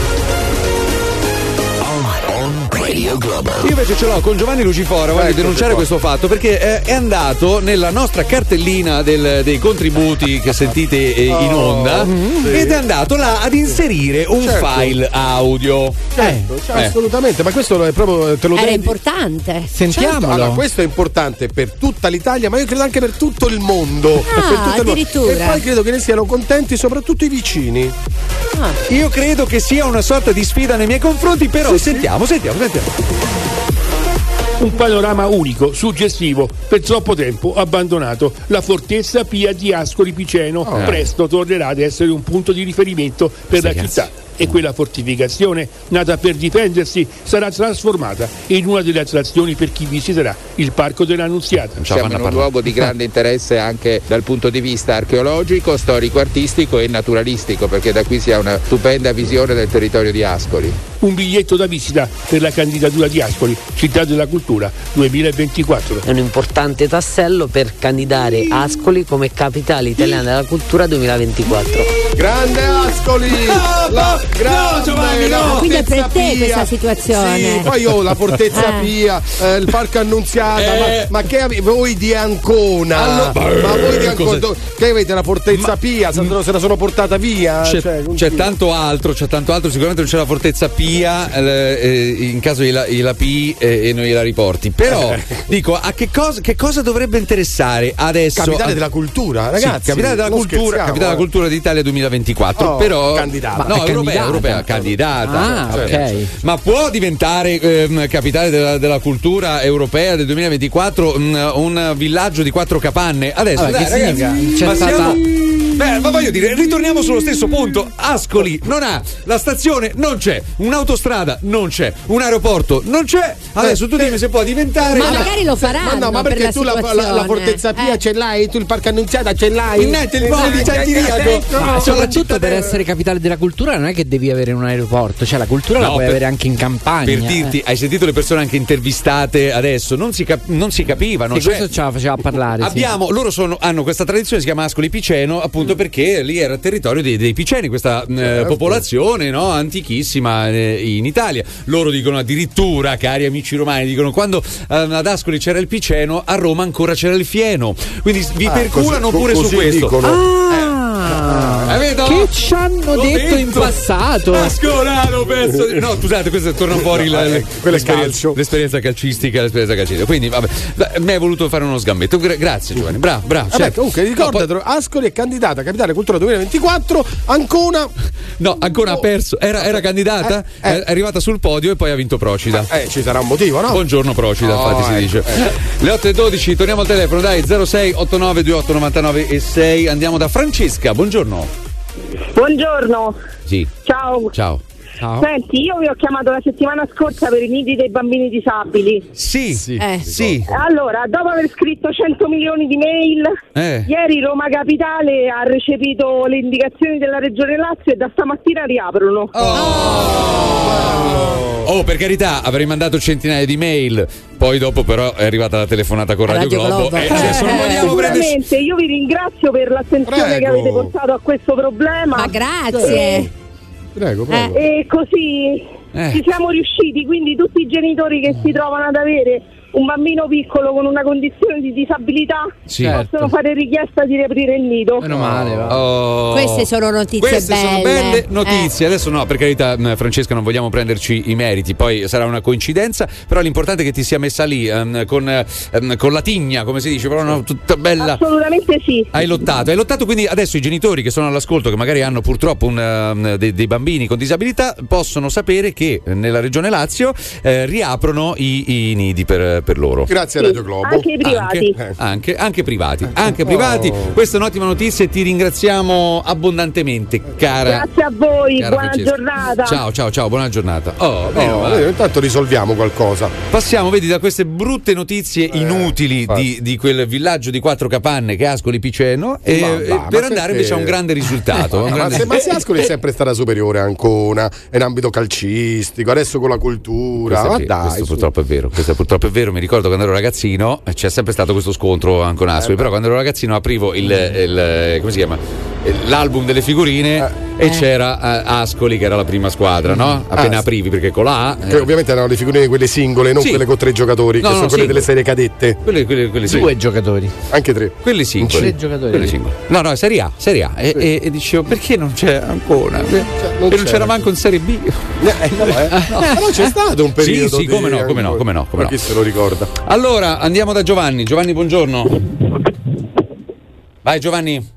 Radio Globo. Io invece ce l'ho con Giovanni Lucifora, voglio Eccoci denunciare questo fatto perché eh, è andato nella nostra cartellina del- dei contributi che sentite eh, in Oh, onda sì. ed è andato là ad inserire un Certo. file audio. Certo, cioè, Eh. assolutamente, ma questo è proprio te lo Era devi- importante. Certo, allora, questo è importante per tutta l'Italia, ma io credo anche per tutto il mondo. Ah, Per tutto il mondo. addirittura. E poi credo che ne siano contenti soprattutto i vicini. Io credo che sia una sorta di sfida nei miei confronti, però sentiamo, sentiamo, sentiamo. Un panorama unico, suggestivo, per troppo tempo abbandonato. La fortezza Pia di Ascoli Piceno Oh. presto tornerà ad essere un punto di riferimento per la città. E quella fortificazione, nata per difendersi, sarà trasformata in una delle attrazioni per chi visiterà il Parco dell'Annunziata. Siamo in un luogo di grande interesse anche dal punto di vista archeologico, storico-artistico e naturalistico, perché da qui si ha una stupenda visione del territorio di Ascoli. Un biglietto da visita per la candidatura di Ascoli, Città della Cultura 2024. È un importante tassello per candidare Ascoli come capitale italiana della cultura 2024. Grande Ascoli! La grande, Giovanni, la no! Quindi è per Fortezza te Pia. questa situazione. Sì, poi io ho la Fortezza Eh. Pia, eh, il Parco Annunziata, Eh. ma, ma che ave- voi di Ancona? Allora- ma voi di Ancona? Cosa- Che avete la Fortezza Pia? Se se la sono portata via? C'è, Cioè, c'è tanto altro, c'è tanto altro, sicuramente non c'è la fortezza Pia, eh, eh, in caso gliela, gliela P eh, e non gliela riporti. Però dico, a che cosa, che cosa dovrebbe interessare adesso? Capitale a- della cultura, Sì, ragazzi. capitale della cultura, capitale della eh. cultura d'Italia 2024. Oh, però candidata. No, Ma è europea, candidata. europea, candidata. Ah, Certo. ok. Ma può diventare ehm, capitale della, della cultura europea del 2024 un, un villaggio di quattro capanne? Adesso, Vabbè, dai, ragazzi, ma stata- siamo- Beh, ma voglio dire, ritorniamo sullo stesso punto. Ascoli non ha, la stazione non c'è, un'autostrada non c'è, un aeroporto non c'è. Adesso tu dimmi se può diventare. Ma magari lo faranno. Ma no, ma per perché la tu la, la- la. Fortezza Pia Eh. ce l'hai? Tu il Parco Annunziata ce l'hai? Il net, il volo di Ma soprattutto per essere capitale della cultura non è che devi avere un aeroporto, cioè la cultura la No, puoi per- avere anche in campagna. Per dirti, eh. hai sentito le persone anche intervistate adesso? Non si, cap- non si capivano. Sì, cioè- questo ce la faceva parlare. sì. Abbiamo, loro sono- hanno questa tradizione, si chiama Ascoli Piceno, appunto perché lì era il territorio dei, dei Piceni, questa eh, Certo. popolazione no, antichissima eh, in Italia. Loro dicono addirittura, cari amici romani, dicono quando eh, ad Ascoli c'era il Piceno, a Roma ancora c'era il Fieno. Quindi vi Ah, perculano così- pure su così questo. dicono. Ah, Hai vedo? che ci hanno L'ho detto, in passato? Ascolano, pezzo di... No, scusate, questo torna fuori la- No, eh, quello è l'esperienza, l'esperienza calcistica, l'esperienza calcistica. Quindi, vabbè, mi hai voluto fare uno sgambetto. Gra- grazie, Giovanni. Bravo, bravo. Vabbè, certo. comunque ricordatelo, Ascoli è candidata a Capitale Cultura 2024, Ancona No, ancora ha perso. Era, era candidata, Eh, eh. è arrivata sul podio e poi ha vinto Procida. Eh, ci sarà un motivo, no? Buongiorno Procida, Oh, infatti si ecco, dice. ecco. Le 8 e 12, torniamo al telefono, dai, 06 89 28 99 e 6. Andiamo da Francesca, buongiorno. Buongiorno, Sì. ciao. Ciao. Senti, io vi ho chiamato la settimana scorsa per i nidi dei bambini disabili. Sì, sì. Eh. sì. Allora, dopo aver scritto 100 milioni di mail, Eh. ieri Roma Capitale ha recepito le indicazioni della Regione Lazio e da stamattina riaprono. Oh, per carità, avrei mandato centinaia di mail. Poi dopo, però, è arrivata la telefonata con Radio, Radio Globo. Globo. E adesso non Eh, vogliamo. Sicuramente, io vi ringrazio per l'attenzione Prego. che avete portato a questo problema. Ma grazie. Prego, prego. E così Eh. ci siamo riusciti, quindi tutti i genitori che si trovano ad avere un bambino piccolo con una condizione di disabilità Sì. possono Certo. fare richiesta di riaprire il nido. Meno male, va. Oh. Queste sono notizie Queste sono belle. Eh. belle notizie. Adesso no, per carità, mh, Francesca, non vogliamo prenderci i meriti, poi sarà una coincidenza. Però l'importante è che ti sia messa lì ehm, con, ehm, con la tigna, come si dice, però no, tutta bella. Assolutamente sì. Hai lottato, hai lottato, quindi adesso i genitori che sono all'ascolto, che magari hanno purtroppo un, ehm, dei, dei bambini con disabilità, possono sapere che nella regione Lazio eh, riaprono i, i nidi per, per loro. Grazie a Radio Globo. Anche i privati. Anche, anche- anche privati, anche privati. Questa è un'ottima notizia e ti ringraziamo abbondantemente, cara. Grazie a voi, buona Francesca. giornata. Ciao, ciao, ciao, buona giornata. Oh, meno No, male. eh, intanto risolviamo qualcosa. Passiamo, vedi, da queste brutte notizie Eh, inutili di, di quel villaggio di quattro capanne che è Ascoli Piceno e, Ma e va, per andare invece a un grande risultato. un Ma grande- se, ma se Ascoli è sempre stata superiore a Ancona, è in ambito calcistico, adesso con la cultura. Questo, è Ma vero, dai, questo su. purtroppo è vero, questo purtroppo è vero. Mi ricordo quando ero ragazzino, eh, c'è sempre stato questo scontro anche con Eh, Ascoli. però quando ero ragazzino aprivo il, il- come si chiama? L'album delle figurine e c'era eh, Ascoli che era la prima squadra, no? Appena Ah, aprivi, perché con la A. eh, ovviamente erano le figurine quelle singole, non Sì. quelle con tre giocatori, No, che no, sono quelle singole. delle serie cadette. Quelle, quelle, quelle sì. Due giocatori. Anche tre. Quelli singoli. Tre giocatori. Quelli singoli. No, no, Serie A, Serie A. E, e- e dicevo, perché non c'è ancora? e non c'era. c'era manco in Serie B. Eh, no, eh. Però c'è stato un periodo. Sì, sì, come no, come no, come no, come no. chi se lo ricorda? Allora, andiamo da Giovanni. Giovanni, buongiorno. Vai Giovanni.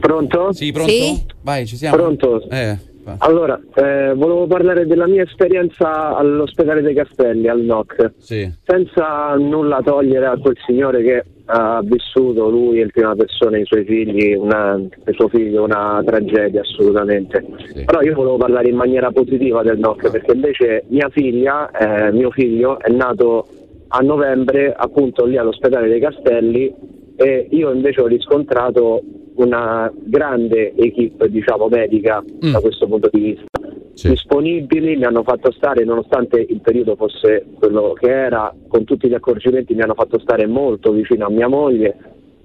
Pronto? Sì, pronto? Sì. Vai, ci siamo. Pronto? Eh, Allora, eh, volevo parlare della mia esperienza all'ospedale dei Castelli, al NOC, sì. senza nulla togliere a quel signore che ha vissuto lui in prima persona e i suoi figli, una, il suo figlio, una tragedia assolutamente. Però io volevo parlare in maniera positiva del NOC perché invece mia figlia, eh, mio figlio, è nato a novembre appunto lì all'ospedale dei Castelli e io invece ho riscontrato una grande equip diciamo medica da questo punto di vista. Disponibili mi hanno fatto stare nonostante il periodo fosse quello che era con tutti gli accorgimenti mi hanno fatto stare molto vicino a mia moglie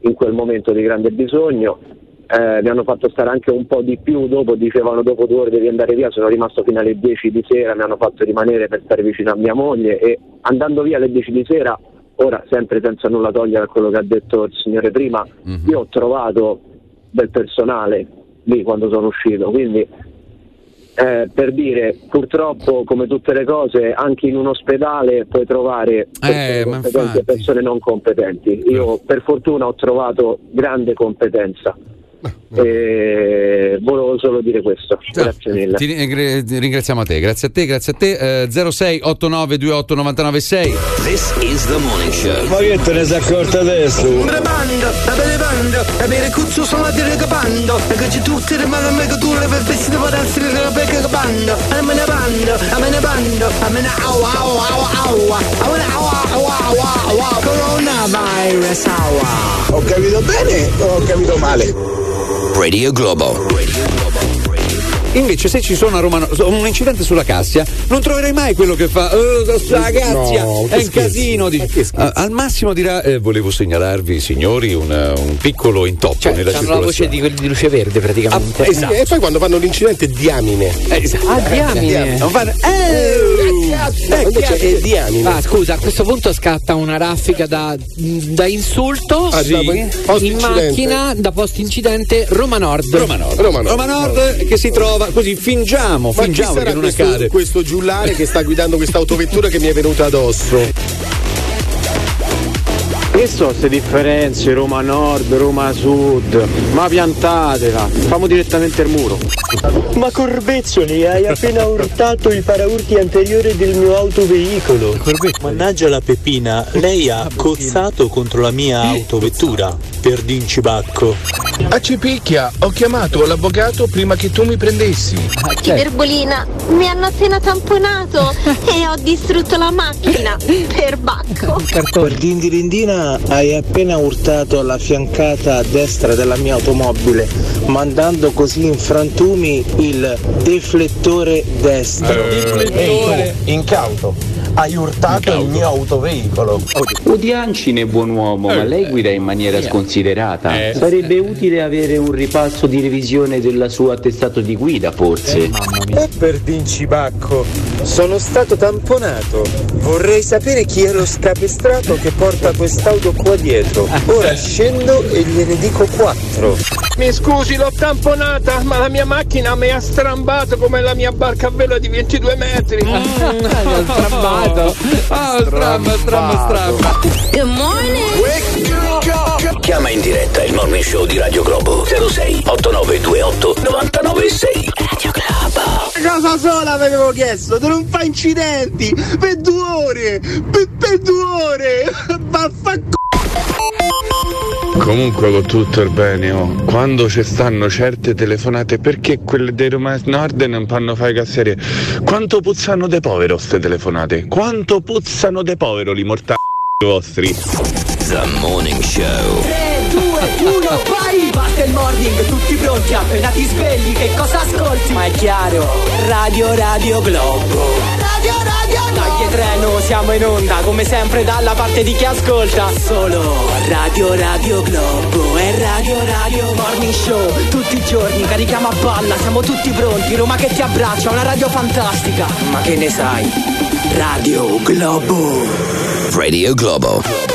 in quel momento di grande bisogno. Eh, mi hanno fatto stare anche un po' di più dopo dicevano dopo due ore devi andare via sono rimasto fino alle 10 di sera mi hanno fatto rimanere per stare vicino a mia moglie e andando via alle 10 di sera ora sempre senza nulla togliere a quello che ha detto il signore prima io ho trovato del personale lì quando sono uscito. Quindi eh, per dire purtroppo come tutte le cose anche in un ospedale puoi trovare persone Eh, ma competenti e infatti. persone non competenti. Io per fortuna ho trovato grande competenza e volevo solo dire questo grazie mille Ti ring- ti ringraziamo a te, grazie a te, grazie a te. Eh, 06 89 28 99 6. This is the morning show. Ma che te ne sei accorta adesso? Bando, a bere bando, a bere cuzzo sono a dire che bando, e che c'è tutte le mani a me che tu le di poter essere che becca che bando, a me ne bando, a me ne bando, a me ne au au au au, a me ne au au au au au, coronavirus au. Ho capito bene o ho capito male? Radio Globo. Invece, se ci sono a Roma un incidente sulla Cassia, non troverai mai quello che fa "Oh, la Cassia No, è un casino. dici. Ah, al massimo dirà: eh, Volevo segnalarvi, signori, un, un piccolo intoppo Cioè, nella hanno la voce di quelli di luce verde praticamente. Eh sì, E poi quando fanno l'incidente diamine. Ah, diamine. Non fanno. Eh, invece è diamine. Ah, scusa, a questo punto scatta una raffica da, da insulto Ah, da- in macchina da post incidente Roma Nord. Roma Nord. Roma Nord. Roma Nord che si trova così, fingiamo, Ma chi fingiamo sarà che non questo, accade. questo giullare che sta guidando questa autovettura che mi è venuta addosso? Che so queste differenze, Roma Nord, Roma Sud, ma piantatela, famo direttamente il muro. Ma Corbezzoli, hai appena urtato il paraurti anteriore del mio autoveicolo. Mannaggia la Peppina, lei ha cozzato contro la mia autovettura. Per dincibacco. A Cipicchia, ho chiamato l'avvocato prima che tu mi prendessi. Iperbolina, mi hanno appena tamponato e ho distrutto la macchina. Per bacco. Perdindirindina, hai appena urtato la fiancata a destra della mia automobile, mandando così in frantumi il deflettore destro. Ehi, tu, incauto. Hai urtato il mio autoveicolo. Udiancine buon uomo, ma lei guida in maniera sconsiderata. Eh. Sarebbe utile avere un ripasso di revisione del suo attestato di guida, forse. E per Dincibacco, sono stato tamponato. Vorrei sapere chi è lo scapestrato che porta quest'auto qua dietro. Ora scendo e gliene dico quattro. Mi scusi, l'ho tamponata, ma la mia macchina mi ha strambato come la mia barca a vela di 22 metri. strambato. Ah, stramma, stramma, stramma. Good morning. Chiama in diretta il morning show di Radio Globo 06 8928 996 Radio Globo. Cosa sola avevo chiesto, tu non fai incidenti per due ore, per, per due ore, vaffanculo. Comunque con tutto il bene, oh, quando ci stanno certe telefonate, perché quelle dei Roma Nord non fanno fare cassiere? Quanto puzzano de povero ste telefonate? Quanto puzzano de povero li mortali vostri? The Morning Show. 3, 2, 1, vai! Basta il morning, tutti pronti, appena ti svegli, che cosa ascolti? Ma è chiaro, Radio Radio Globo. Radio Radio treno, siamo in onda, come sempre dalla parte di chi ascolta. Solo Radio Radio Globo e Radio Radio Morning Show. Tutti i giorni carichiamo a balla, siamo tutti pronti. Roma che ti abbraccia, una radio fantastica. Ma che ne sai? Radio Globo. Radio Globo.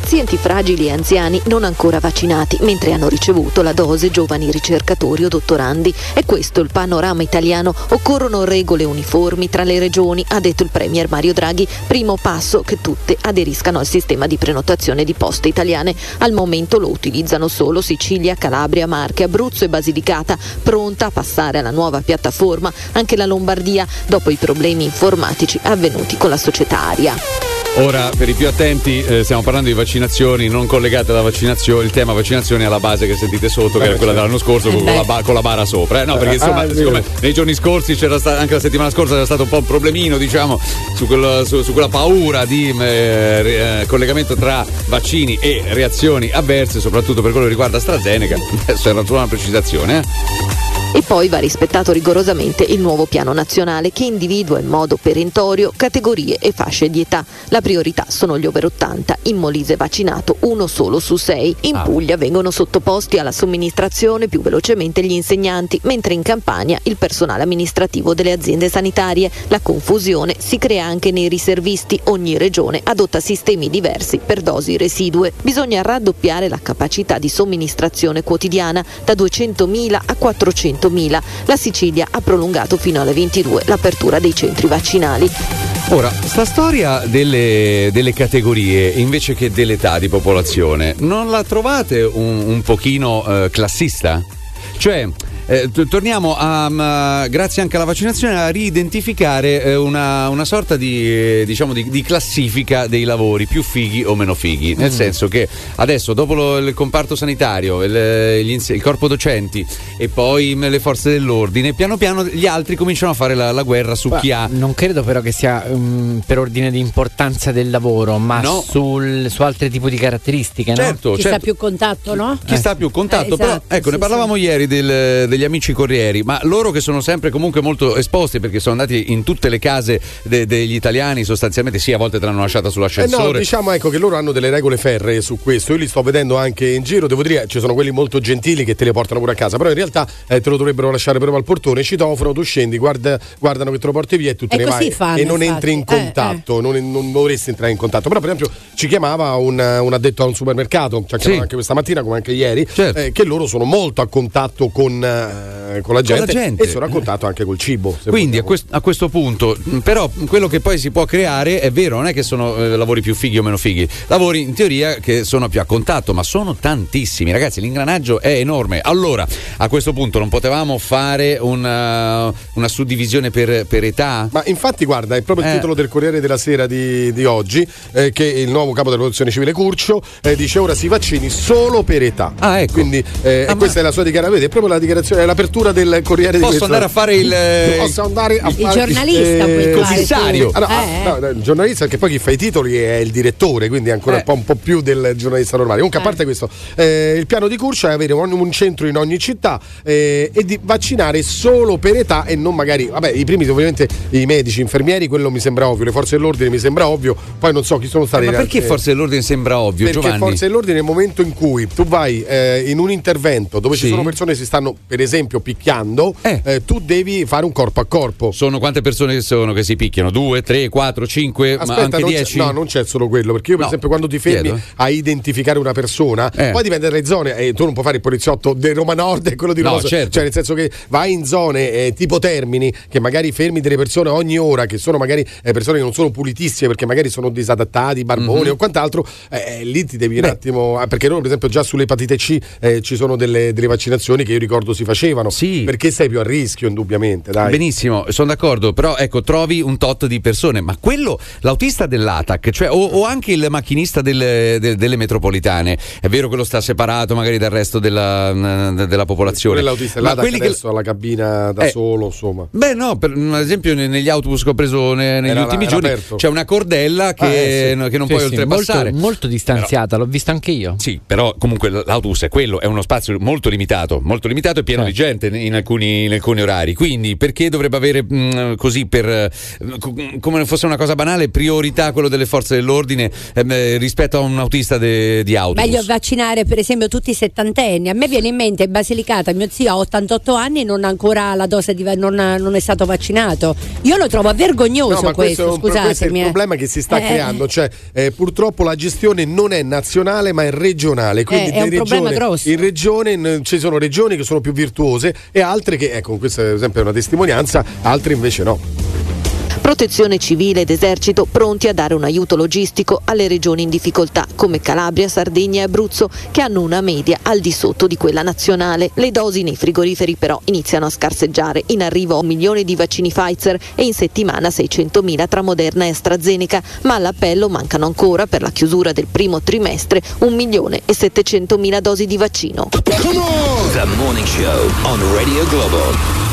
Pazienti fragili e anziani non ancora vaccinati, mentre hanno ricevuto la dose giovani ricercatori o dottorandi. È questo il panorama italiano. Occorrono regole uniformi tra le regioni, ha detto il Premier Mario Draghi. Primo passo che tutte aderiscano al sistema di prenotazione di poste italiane. Al momento lo utilizzano solo Sicilia, Calabria, Marche, Abruzzo e Basilicata, pronta a passare alla nuova piattaforma anche la Lombardia dopo i problemi informatici avvenuti con la società Aria. Ora, per i più attenti, eh, stiamo parlando di vaccinazioni non collegate alla vaccinazione, il tema vaccinazione alla base che sentite sotto, che Eh, era quella certo. dell'anno scorso con, Eh, la, ba- con la bara sopra. eh. No, perché Ah, insomma, sì. siccome nei giorni scorsi c'era stato, anche la settimana scorsa c'era stato un po' un problemino, diciamo, su, quel- su- su quella paura di eh, eh, collegamento tra vaccini e reazioni avverse, soprattutto per quello che riguarda AstraZeneca. Adesso era solo una precisazione, eh. E poi va rispettato rigorosamente il nuovo piano nazionale che individua in modo perentorio categorie e fasce di età. La priorità sono gli over 80, in Molise vaccinato uno solo su sei. In Ah. Puglia vengono sottoposti alla somministrazione più velocemente gli insegnanti, mentre in Campania il personale amministrativo delle aziende sanitarie. La confusione si crea anche nei riservisti. Ogni regione adotta sistemi diversi per dosi residue. Bisogna raddoppiare la capacità di somministrazione quotidiana da 200.000 a 400.000. La Sicilia ha prolungato fino alle 22 l'apertura dei centri vaccinali. Ora, sta storia delle, delle categorie invece che dell'età di popolazione, non la trovate un, un pochino eh, classista? Cioè, eh, t- torniamo a, mm, grazie anche alla vaccinazione, a ridentificare eh, una, una sorta di, eh, diciamo di, di classifica dei lavori più fighi o meno fighi. Nel Mm. senso che adesso, dopo lo- il comparto sanitario, il, gli inse- il corpo docenti e poi mm, le forze dell'ordine, piano piano gli altri cominciano a fare la, la guerra su chi ha Non credo però che sia mm, per ordine di importanza del lavoro, ma No. sul- su altri tipi di caratteristiche, no? Certo, Chi sta più contatto, no? chi sta più contatto. Eh, però, esatto, ecco, ne sì, parlavamo ieri del- degli amici corrieri, ma loro che sono sempre comunque molto esposti perché sono andati in tutte le case de- degli italiani, sostanzialmente, sì, a volte te l'hanno lasciata Eh no, sull'ascensore. diciamo ecco che loro hanno delle regole ferree su questo. Io li sto vedendo anche in giro. Devo dire, ci sono quelli molto gentili che te le portano pure a casa. Però in realtà eh, te lo dovrebbero lasciare proprio al portone, citofono, tu scendi, guarda- guardano che te lo porti via e tu te E ne vai. fanno, e non infatti. entri in Eh, contatto, Non, non dovresti entrare in contatto. Però, per esempio, ci chiamava un, un addetto a un supermercato, ci ha chiamato Sì. anche questa mattina, come anche ieri, Certo. eh, che loro sono molto a contatto con, eh, con, la gente, la gente. e sono a contatto anche col cibo. Quindi a, quest- a questo punto, mh, però, quello che poi si può creare è vero, non è che sono eh, lavori più fighi o meno fighi, lavori in teoria che sono più a contatto, ma sono tantissimi, ragazzi. L'ingranaggio è enorme. Allora, a questo punto non potevamo fare una, una suddivisione per, per età? Ma infatti, guarda, è proprio il Eh. titolo del Corriere della Sera di, di oggi, eh, che il nuovo capo della protezione civile Curcio eh, dice ora si vaccini solo per età. Ah, ecco. Quindi eh, e questa è la sua dichiarazione, è proprio la dichiarazione, l'apertura del Corriere di Posso questo- andare a fare il, eh, Posso andare a il fare giornalista fare commissario. Ah, no, ah, Eh, no, no, il giornalista che poi chi fa i titoli è il direttore, quindi è ancora Eh. un, po', un po' più del giornalista normale. Comunque, a parte questo, eh, il piano di Curcio è avere un, un centro in ogni città eh, e di vaccinare solo per età e non magari, vabbè, i primi ovviamente i medici, infermieri, quello mi sembra ovvio, le forze dell'ordine mi sembra ovvio, poi non so chi sono stati. Ma perché eh, forse l'ordine sembra ovvio, perché Giovanni? forze dell'ordine nel momento in cui tu vai eh, in un intervento dove Sì. ci sono persone che si stanno per esempio picchiando, eh, tu devi fare un corpo a corpo. Sono quante persone che sono che si picchiano? Due, tre, quattro, cinque, ma Aspetta, anche non c'è- dieci? no, non c'è solo quello, perché io, per No, esempio, quando ti fermi chiedo. a identificare una persona, Eh. poi dipende dalle zone, e tu non puoi fare il poliziotto di Roma Nord e quello di No, Roma Sud. certo. Cioè, nel senso che vai in zone eh, tipo Termini, che magari fermi delle persone ogni ora, che sono magari eh, persone che non sono pulitissime, perché magari sono disadattati, barboni Mhm. o quant'altro, eh, eh, lì ti devi un Beh. attimo. ah, Perché loro, per esempio, già sull'epatite C eh, ci sono delle, delle vaccinazioni che io ricordo si facevano. Perché sei più a rischio, indubbiamente. Dai. Benissimo, sono d'accordo, però ecco, trovi un tot di persone, ma quello, l'autista dell'ATAC, cioè, o, o anche il macchinista delle, de- delle metropolitane, è vero che lo sta separato magari dal resto della, della popolazione. Quell'autista ma là da quelli che- adesso alla cabina da Eh. solo, insomma. Beh, no, per, ad esempio ne- negli autobus che ho preso ne- negli Era- ultimi era giorni aperto. c'è una cordella che, Ah, eh, sì. che non Sì, puoi sì, oltrepassare. Molto, molto distanziata, l'ho vista anche io. Sì, però comunque l'autobus è quello, è uno spazio molto limitato, molto limitato e pieno di gente in alcuni, in alcuni orari. Quindi perché dovrebbe avere mh, così per eh, co- come fosse una cosa banale priorità quello delle forze dell'ordine ehm, eh, rispetto a un autista de- di autobus? Meglio vaccinare per esempio tutti i settantenni. A me viene in mente in Basilicata, mio zio ha 88 anni e non ha ancora la dose di non, ha- non è stato vaccinato. Io lo trovo vergognoso No, ma questo, questo, è un pro- questo è il scusatemi. eh. problema che si sta Eh, creando, cioè eh, purtroppo la gestione non è nazionale ma è regionale, quindi Eh, è un di problema regione- grosso. in regione ci sono regioni che sono più virtuose e altre che, ecco, questa è una testimonianza, altre invece no. Protezione civile ed esercito pronti a dare un aiuto logistico alle regioni in difficoltà come Calabria, Sardegna e Abruzzo che hanno una media al di sotto di quella nazionale. Le dosi nei frigoriferi però iniziano a scarseggiare. In arrivo un milione di vaccini Pfizer e in settimana 600.000 tra Moderna e AstraZeneca, ma all'appello mancano ancora per la chiusura del primo trimestre un milione e 700.000 dosi di vaccino. The Morning Show on Radio Globo.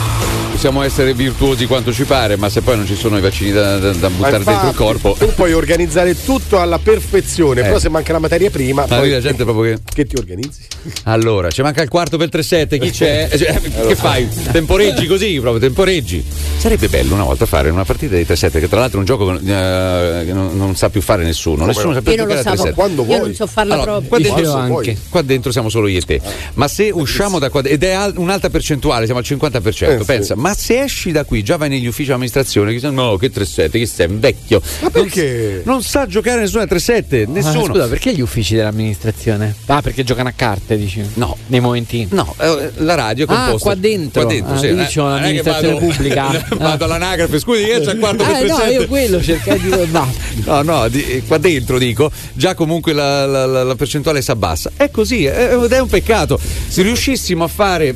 Possiamo essere virtuosi quanto ci pare, ma se poi non ci sono i vaccini da, da- da buttare dentro il infatti, corpo. Tu puoi organizzare tutto alla perfezione, Eh. però se manca la materia prima, Ma poi la gente proprio che. che ti organizzi? Allora, ci manca il quarto per 3-7, chi c'è? Cioè, che fai? Temporeggi così, proprio temporeggi. Sarebbe bello una volta fare una partita di 3-7, che tra l'altro è un gioco che eh, non, non sa più fare nessuno. nessuno sa più non giocare a so, 3-7. Quando io non so farla Allora, proprio. qua dentro, Io anche. qua dentro siamo solo io e te. Ma se usciamo da qua, ed è al- un'alta percentuale, siamo al 50%, Eh, sì. pensa, ma se esci da qui, già vai negli uffici di amministrazione, che dicono, no, che 3-7, che sei un vecchio. Ma perché? Non sa giocare nessuno a 3-7, Ah, nessuno. scusa, perché gli uffici dell'amministrazione? Ah, perché giocano a carte, dici? No. Nei momentini. No, eh, la radio è Ah, composta. qua dentro. Qua dentro, Ah, sì. io eh. c'ho Non è che l'amministrazione vado- pubblica. vado all'anagrafe, scusi, che c'è il quarto per Ah, no, 3-7. io quello cercai di. No. No, no, di- qua dentro dico, già comunque la, la- la- la percentuale si abbassa. È così, è- ed è un peccato. Se riuscissimo a fare.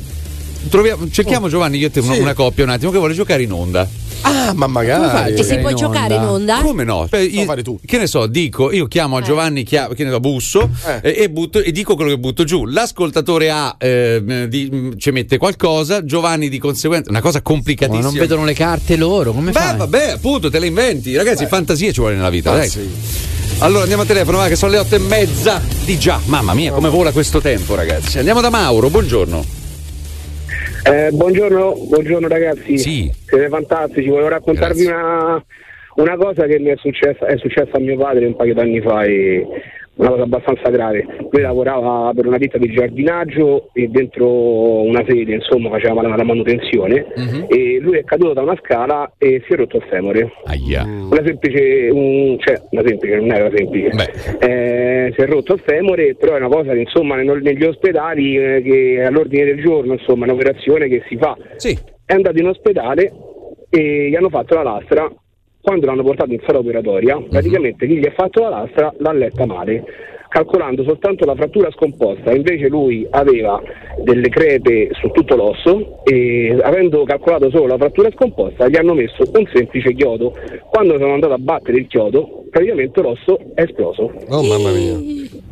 troviamo- cerchiamo Giovanni, io e te una, Sì. una coppia un attimo che vuole giocare in onda. Ah, ma magari. E si può in giocare in onda? onda? Come no? Cioè, io- fare tu. Che ne so, dico, io chiamo a Giovanni, chia- che ne so, busso Eh. e, e butto, e dico quello che butto giù. L'ascoltatore A eh, di- ci mette qualcosa, Giovanni di conseguenza, una cosa Ma complicatissima. non vedono le carte loro, come Beh, fai? vabbè, appunto, te le inventi. Ragazzi, fantasia ci vuole nella vita, Ah, dai. sì. Allora andiamo a telefono, va, che sono le otto e mezza di già. Mamma mia, come vola questo tempo, ragazzi. Andiamo da Mauro, buongiorno. Eh, buongiorno, buongiorno ragazzi. Sì. Siete fantastici, volevo raccontarvi una, una cosa che mi è successa, è successa a mio padre un paio d'anni fa e una cosa abbastanza grave. Lui lavorava per una ditta di giardinaggio e dentro una sede, insomma, faceva la, la manutenzione Mhm. e lui è caduto da una scala e si è rotto il femore. Aia. Una semplice, un- cioè, una semplice, non era semplice. Eh, si è rotto il femore, però è una cosa che insomma negli ospedali eh, che è all'ordine del giorno, insomma, è un'operazione che si fa. È andato in ospedale e gli hanno fatto la lastra. Quando l'hanno portato in sala operatoria, Mhm. praticamente chi gli ha fatto la lastra l'ha letta male, calcolando soltanto la frattura scomposta. Invece lui aveva delle crepe su tutto l'osso e avendo calcolato solo la frattura scomposta gli hanno messo un semplice chiodo. Quando sono andato a battere il chiodo, praticamente l'osso è esploso. Oh mamma mia.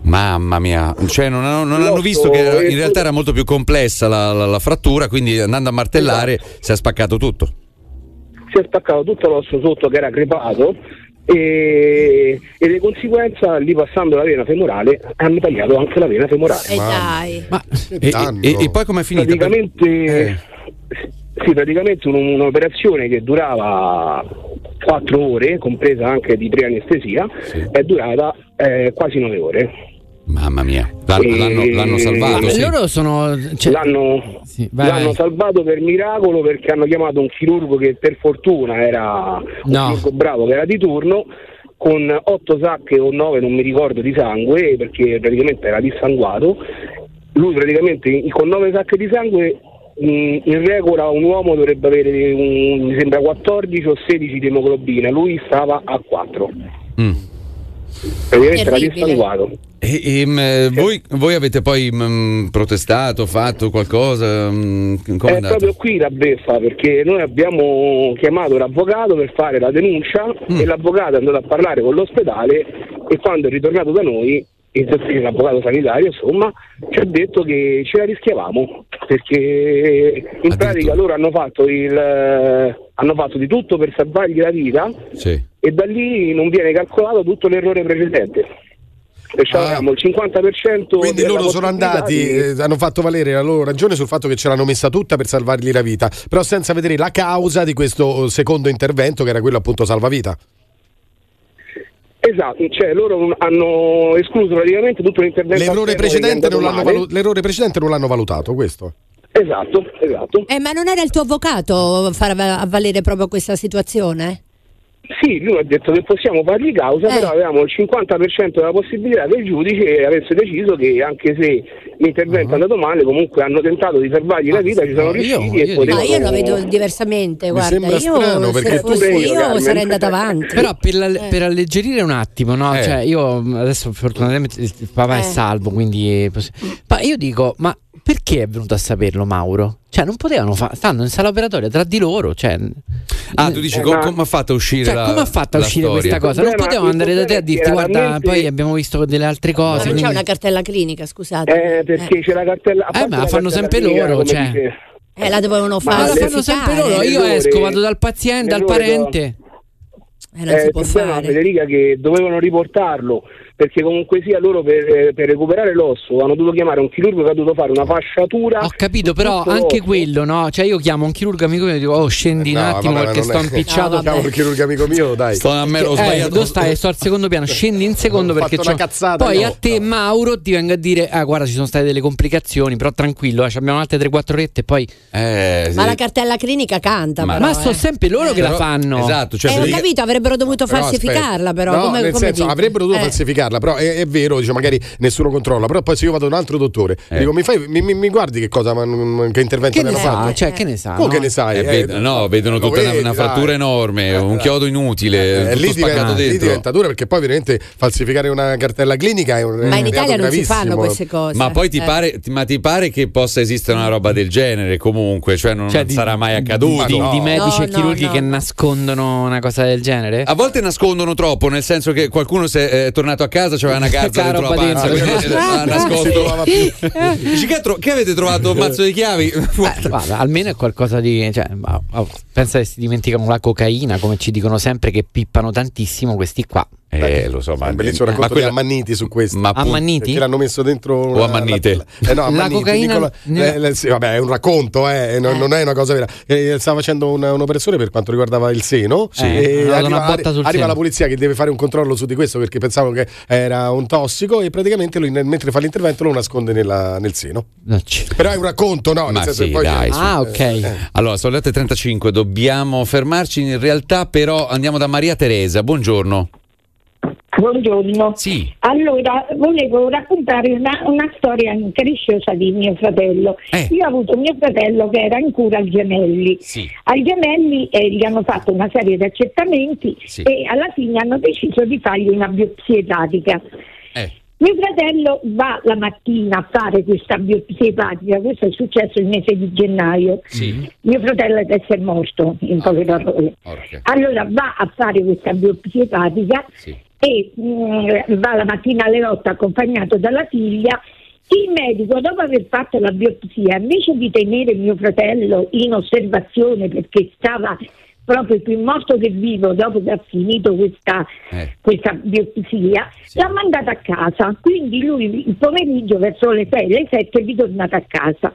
Mamma mia, cioè non, hanno, non hanno visto che in realtà era molto più complessa la, la- la frattura, quindi andando a martellare Esatto. si è spaccato tutto. Si è spaccato tutto l'osso sotto che era crepato e, e di conseguenza lì passando la vena femorale hanno tagliato anche la vena femorale. E dai. E, e- e poi com'è finita? Praticamente, sì, praticamente un- un'operazione che durava 4 ore, compresa anche di preanestesia, è durata eh, quasi 9 ore. Mamma mia, l'hanno, E- l'hanno- l'hanno salvato. Sì. loro sono. cioè- l'hanno, vai, l'hanno vai. salvato per miracolo perché hanno chiamato un chirurgo che per fortuna era un No. chirurgo bravo che era di turno con 8 sacche o 9 non mi ricordo di sangue perché praticamente era dissanguato lui praticamente con 9 sacche di sangue in regola un uomo dovrebbe avere un- mi sembra 14 o 16 di emoglobina lui stava a 4 Mm. Praticamente era dissanguato E, e, m, eh, voi, voi avete poi m, protestato, fatto qualcosa? M, Come è È andato? proprio qui la beffa perché noi abbiamo chiamato l'avvocato per fare la denuncia Mm. e l'avvocato è andato a parlare con l'ospedale e quando è ritornato da noi, il l'avvocato sanitario insomma, ci ha detto che ce la rischiavamo perché in pratica loro hanno fatto, il, eh, hanno fatto di tutto per salvargli la vita Sì. e da lì non viene calcolato tutto l'errore precedente. Perciò abbiamo il 50% Ah. Quindi loro sono andati, di- eh, hanno fatto valere la loro ragione sul fatto che ce l'hanno messa tutta per salvargli la vita, però senza vedere la causa di questo eh, secondo intervento che era quello appunto salvavita. Esatto, cioè loro hanno escluso praticamente tutto l'intervento. L'errore precedente, valu- l'errore precedente non l'hanno valutato, questo. Esatto, esatto. Eh, ma non era il tuo avvocato far va- avvalere proprio questa situazione? Sì, lui ha detto che possiamo fargli causa, Eh. però avevamo il 50% della possibilità che il giudice avesse deciso che anche se l'intervento è andato male, comunque hanno tentato di salvargli la vita, ci sono riusciti e No, potevano... io la vedo diversamente, guarda, sembra io strano, se fossi io, io Carmen. sarei andata avanti. Però per, la- per alleggerire un attimo, no? Eh. Cioè, io adesso fortunatamente il papà Eh. è salvo, quindi. Ma io dico, ma perché è venuto a saperlo Mauro? Cioè, non potevano fare. Stanno in sala operatoria tra di loro. Cioè, Ah, tu dici com- come ha fatto a uscire cioè, la come ha fatto a uscire storia? questa cosa? Non potevano andare da te a dirti, guarda, poi abbiamo visto delle altre Ma cose. non c'è quindi- una cartella clinica, scusate. Eh, perché c'è la cartella... Eh, ma la fanno cartella sempre clinica, loro, cioè. dice- Eh, la dovevano Ma Ma fare. la fanno sempre loro. Io esco, vado dal paziente, dal l'errore parente. Eh, non Eh, si il può fare. Federica, che dovevano riportarlo perché comunque sia loro per, eh, per recuperare l'osso hanno dovuto chiamare un chirurgo che ha dovuto fare una fasciatura. Ho capito, però anche l'osso. quello, no? Cioè, io chiamo un chirurgo amico mio e dico, oh, scendi un No, attimo vabbè, perché sto è- impicciato. No. Chiamo il chirurgo amico mio, dai. Sto a me, ho Eh, sbagliato. tu stai, sto al secondo piano, scendi in secondo perché fatto c'ho- una cazzata, Poi no, a te, no. Mauro, ti vengo a dire: Ah, guarda, ci sono state delle complicazioni, però tranquillo, eh, ci abbiamo altre 3-4 orette e poi. Eh, sì. Ma la cartella clinica canta. Ma- però, Ma sono eh. sempre loro che Però- la fanno. Esatto, cioè Eh, ho capito, avrebbero dovuto falsificarla, però. No, come, nel come senso, avrebbero dovuto Eh. Falsificarla, però è, è vero, dice, magari nessuno controlla. Però poi se io vado da un altro dottore, Eh. dico, mi, fai, mi, mi- mi guardi che cosa, ma- ma- che intervento Che mi ne hanno sa? fatto? Cioè, che ne sa? Come no? che ne sai? Eh, Eh, ved- no, vedono tutta una, vedi, una dai. frattura enorme, un chiodo inutile, Eh, tutto lì, diventa, lì diventa dura perché poi veramente falsificare una cartella clinica è un Ma in Italia non si gravissimo. fanno queste cose. Ma poi ti, Eh. pare, ma ti pare che possa esistere una roba del genere comunque? Cioè non, Cioè, non di- sarà mai accaduto? di- di medici No, e no, chirurghi no. che nascondono una cosa del genere? A volte nascondono troppo, nel senso che qualcuno se è tornato a casa c'aveva una C'ha dentro la panza, dentro. si nascosto. Dici che, avete trovato un mazzo di chiavi? Eh, guarda, almeno è qualcosa di. Cioè, oh, pensa che si dimenticano la cocaina, come ci dicono sempre che pippano tantissimo questi qua. Eh, lo so, ma un bellissimo ma racconto quella- di Ammanniti su questo. Ma appunto- Ammanniti? Che l'hanno messo dentro O Ammannite? la- eh, no, La Ammanniti, cocaina Nicola- nella- eh, sì, vabbè, è un racconto, eh, non, non è una cosa vera. Eh, stava facendo una- un'operazione per quanto riguardava il seno. Sì. e dato arriva, una botta sul arriva seno. la polizia che deve fare un controllo su di questo perché pensavano che era un tossico e praticamente lui nel- mentre fa l'intervento lo nasconde nella- nel seno. Però è un racconto, no? Nel Ma senso sì, poi dai, su. Ah, ok. Allora, sono le 8.35, dobbiamo fermarci. In realtà, però, andiamo da Maria Teresa. Buongiorno. Buongiorno. Sì. Allora, volevo raccontare una, una storia incresciosa di mio fratello. Eh. Io ho avuto mio fratello che era in cura al Gemelli. Al Gemelli eh, gli hanno fatto una serie di accertamenti Sì. e alla fine hanno deciso di fargli una biopsia epatica. Eh. Mio fratello va la mattina a fare questa biopsia epatica, questo è successo il mese di gennaio. Mio fratello deve essere morto, in poche parole. Allora va a fare questa biopsia epatica e mm, va la mattina alle 8 accompagnato dalla figlia. Il medico, dopo aver fatto la biopsia, invece di tenere mio fratello in osservazione perché stava proprio più morto che vivo dopo che ha finito questa, questa biopsia, l'ha mandato a casa. Quindi lui il pomeriggio verso le 6, le 7 è ritornato a casa.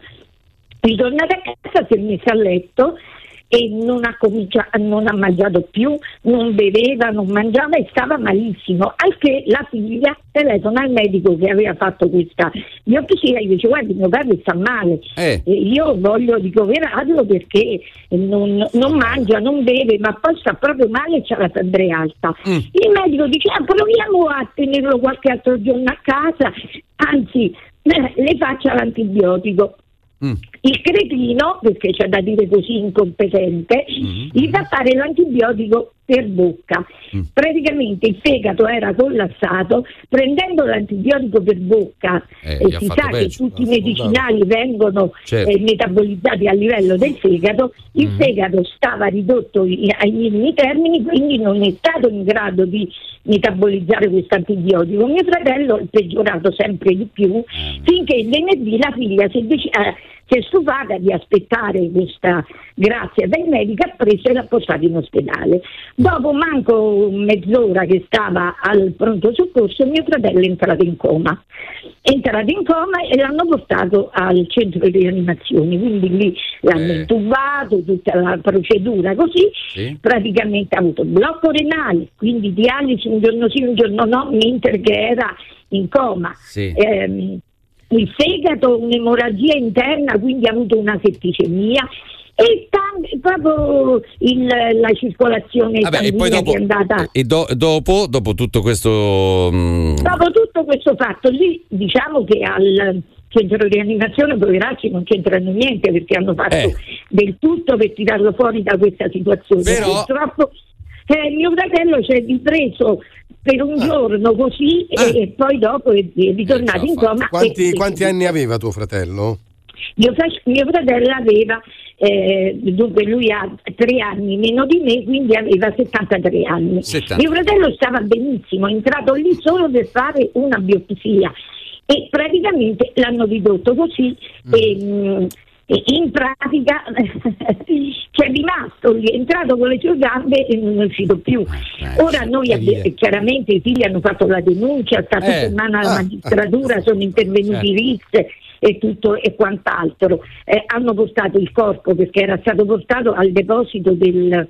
Ritornato a casa si è messo a letto e non ha, cominciato, non ha mangiato più, non beveva, non mangiava e stava malissimo. Al che la figlia telefona al medico che aveva fatto questa biopsia e dice guardi mio padre sta male, Eh. E io voglio ricoverarlo perché non, non mangia, non beve, ma poi sta proprio male e c'ha la febbre alta. Il medico dice ah, proviamo a tenerlo qualche altro giorno a casa, anzi eh, le faccia l'antibiotico. Il cretino, perché c'è da dire così incompetente, gli fa fare l'antibiotico per bocca. Praticamente il fegato era collassato, prendendo l'antibiotico per bocca, Eh, e si sa che peggio, tutti i medicinali vengono Certo. eh, metabolizzati a livello del fegato, il fegato stava ridotto ai minimi termini, quindi non è stato in grado di metabolizzare questo antibiotico. Mio fratello è peggiorato sempre di più, finché il venerdì la figlia si è, dec- eh, si è stufata di aspettare questa grazia del medico, ha preso e l'ha portato in ospedale. Dopo manco mezz'ora che stava al pronto soccorso, mio fratello è entrato in coma. È entrato in coma e l'hanno portato al centro di rianimazione, quindi lì l'hanno intubato, tutta la procedura così, praticamente ha avuto blocco renale, quindi dialisi un giorno sì, un giorno no, mentre che era in coma. Sì. Ehm, il fegato, un'emorragia interna, quindi ha avuto una setticemia e tan- proprio il- la circolazione Vabbè, e poi dopo, che è andata e do- dopo, dopo tutto questo. mm, Dopo tutto questo fatto, lì diciamo che al centro di rianimazione poveracci non c'entrano niente perché hanno fatto Eh. del tutto per tirarlo fuori da questa situazione. Purtroppo eh, mio fratello si è ripreso per un giorno così e, e poi dopo è, ritornato in coma. Quanti, e- quanti anni aveva tuo fratello? mio, mio fratello aveva, eh, dunque lui ha tre anni meno di me, quindi aveva 73 anni. 70. Mio fratello stava benissimo, è entrato lì solo per fare una biopsia e praticamente l'hanno ridotto così e, mh, e in pratica c'è rimasto è entrato con le sue gambe e non è uscito più. Ora noi abbi- chiaramente i figli hanno fatto la denuncia, sta tutto Eh. mano alla Ah. magistratura, sono intervenuti Certo. i RIS e tutto e quant'altro. Eh, hanno portato il corpo perché era stato portato al deposito del,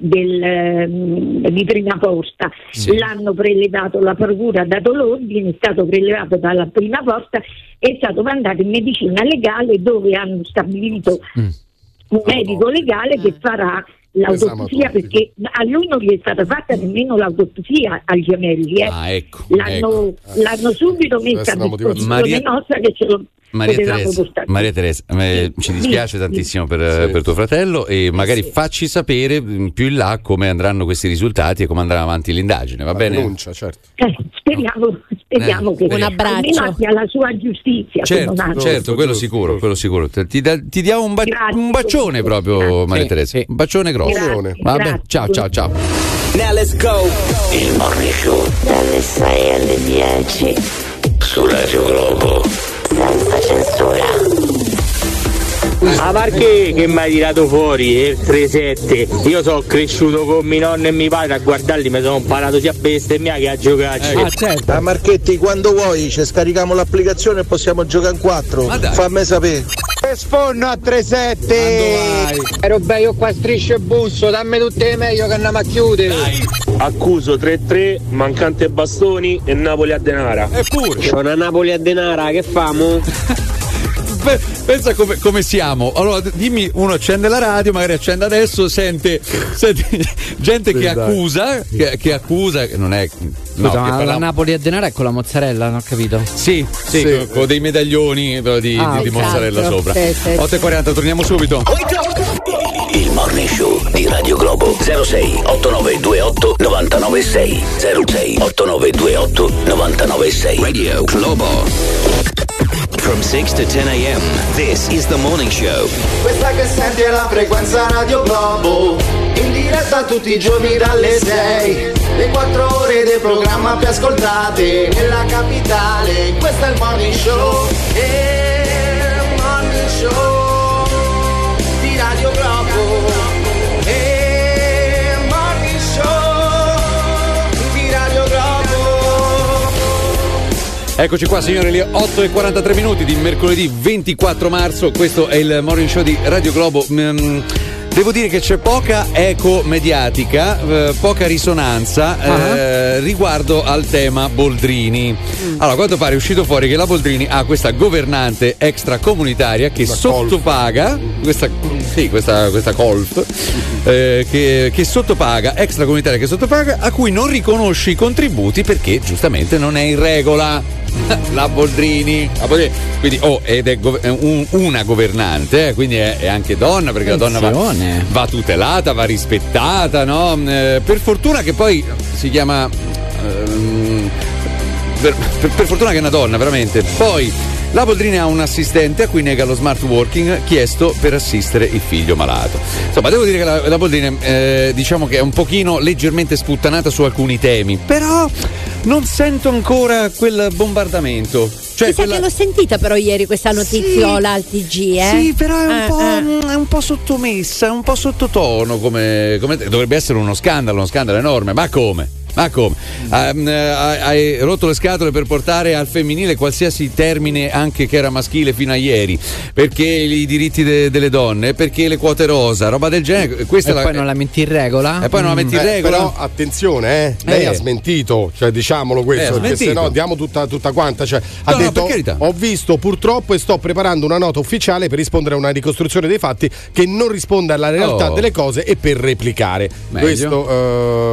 del, ehm, di prima posta. L'hanno prelevato, la procura ha dato l'ordine, è stato prelevato dalla prima posta e è stato mandato in medicina legale dove hanno stabilito un medico legale che farà l'autopsia perché a lui non gli è stata fatta nemmeno l'autopsia al gemelli eh. Ah, ecco. l'hanno, l'hanno subito messa a disposizione Maria- nostra che ce lo Maria Teresa. Maria Teresa, eh, ci dispiace tantissimo per, per tuo fratello e magari facci sapere mm, più in là come andranno questi risultati e come andrà avanti l'indagine, va bene? Denuncia, certo. Eh, speriamo, speriamo Eh, che speriamo. almeno abbia la sua giustizia Certo, un certo, quello sicuro, quello sicuro. Ti, da- ti diamo un, ba- un bacione proprio, Maria Teresa. Un bacione grosso. Grazie, Vabbè, grazie. ciao, ciao, ciao. Now let's go. Il Morning dalle 6 alle 10 su Radio Globo senza censura. Ma perché che mi hai tirato fuori il 3-7? Io sono cresciuto con mio nonno e mio padre a guardarli, mi sono imparato sia a bestemmiare che a giocare. Ah, certo. Ah, Marchetti, quando vuoi ci scarichiamo l'applicazione e possiamo giocare in quattro. Fammi sapere. Sfonno a 3-7! Ero bello qua strisce e busso, dammi tutte le meglio che andiamo a chiudere. Accuso 3-3, mancante bastoni e Napoli a denara. Eppure. C'è una Napoli a denara, che famo? Pe- Pensa come, come siamo. Allora, dimmi, uno accende la radio, magari accende adesso, sente, sente gente che Sì, dai. accusa, che, che accusa, che non è. no, Scusa, che ma parla- la Napoli a denaro è con la mozzarella, non ho capito. Sì, sì, Con, con dei medaglioni però di, Ah, di- di esatto. mozzarella sopra. Sì, sì. 8.40, torniamo subito. Il Morning Show di Radio Globo 06 8928 996 06 8928 996 Radio Globo From 6 to 10 a.m., this is the morning show. Questa che senti è la frequenza Radio Globo. In diretta tutti i giorni dalle 6 Le 4 ore del programma più ascoltate Nella capitale. Questo è il Morning Show. Il Eccoci qua signore, le 8 e 43 minuti di mercoledì 24 marzo, questo è il morning show di Radio Globo. Mm, Devo dire che c'è poca eco mediatica, eh, poca risonanza eh, riguardo al tema Boldrini. Allora, a quanto pare è uscito fuori che la Boldrini ha questa governante extracomunitaria che sottopaga, questa, sì, questa, questa colf, eh, che, che sottopaga, extracomunitaria che sottopaga, a cui non riconosce i contributi perché giustamente non è in regola. La Boldrini, la Boldrini. quindi oh, ed è gov- un- una governante, eh, quindi è, è anche donna perché la donna va, Va tutelata, va rispettata, no? Eh, per fortuna che poi si chiama. ehm, per, per- per fortuna che è una donna, veramente. Poi la Boldrini ha un assistente a cui nega lo smart working chiesto per assistere il figlio malato. Insomma, devo dire che la, la Boldrini eh, diciamo che è un pochino leggermente sputtanata su alcuni temi, però non sento ancora quel bombardamento. Cioè Mi sa quella- che l'ho sentita però ieri questa notiziola al TG, eh? Sì, però è un, Eh, po', mm, è un po' sottomessa, un po' sottotono. Come, come- dovrebbe essere uno scandalo, uno scandalo enorme. Ma come? Ma come? Mm, eh, hai, hai rotto le scatole per portare al femminile qualsiasi termine, anche che era maschile fino a ieri. Perché i diritti de- delle donne, perché le quote rosa, roba del genere. Questa E è la- poi non la metti in regola? E poi non la metti in Eh, regola. Però attenzione, eh, lei Eh. ha smentito, cioè diciamolo Eh, questo, ha perché se no diamo tutta, tutta quanta. Cioè, ha No, no, detto. Ho visto purtroppo e sto preparando una nota ufficiale per rispondere a una ricostruzione dei fatti che non risponde alla realtà Oh. delle cose e per replicare. Meglio. Questo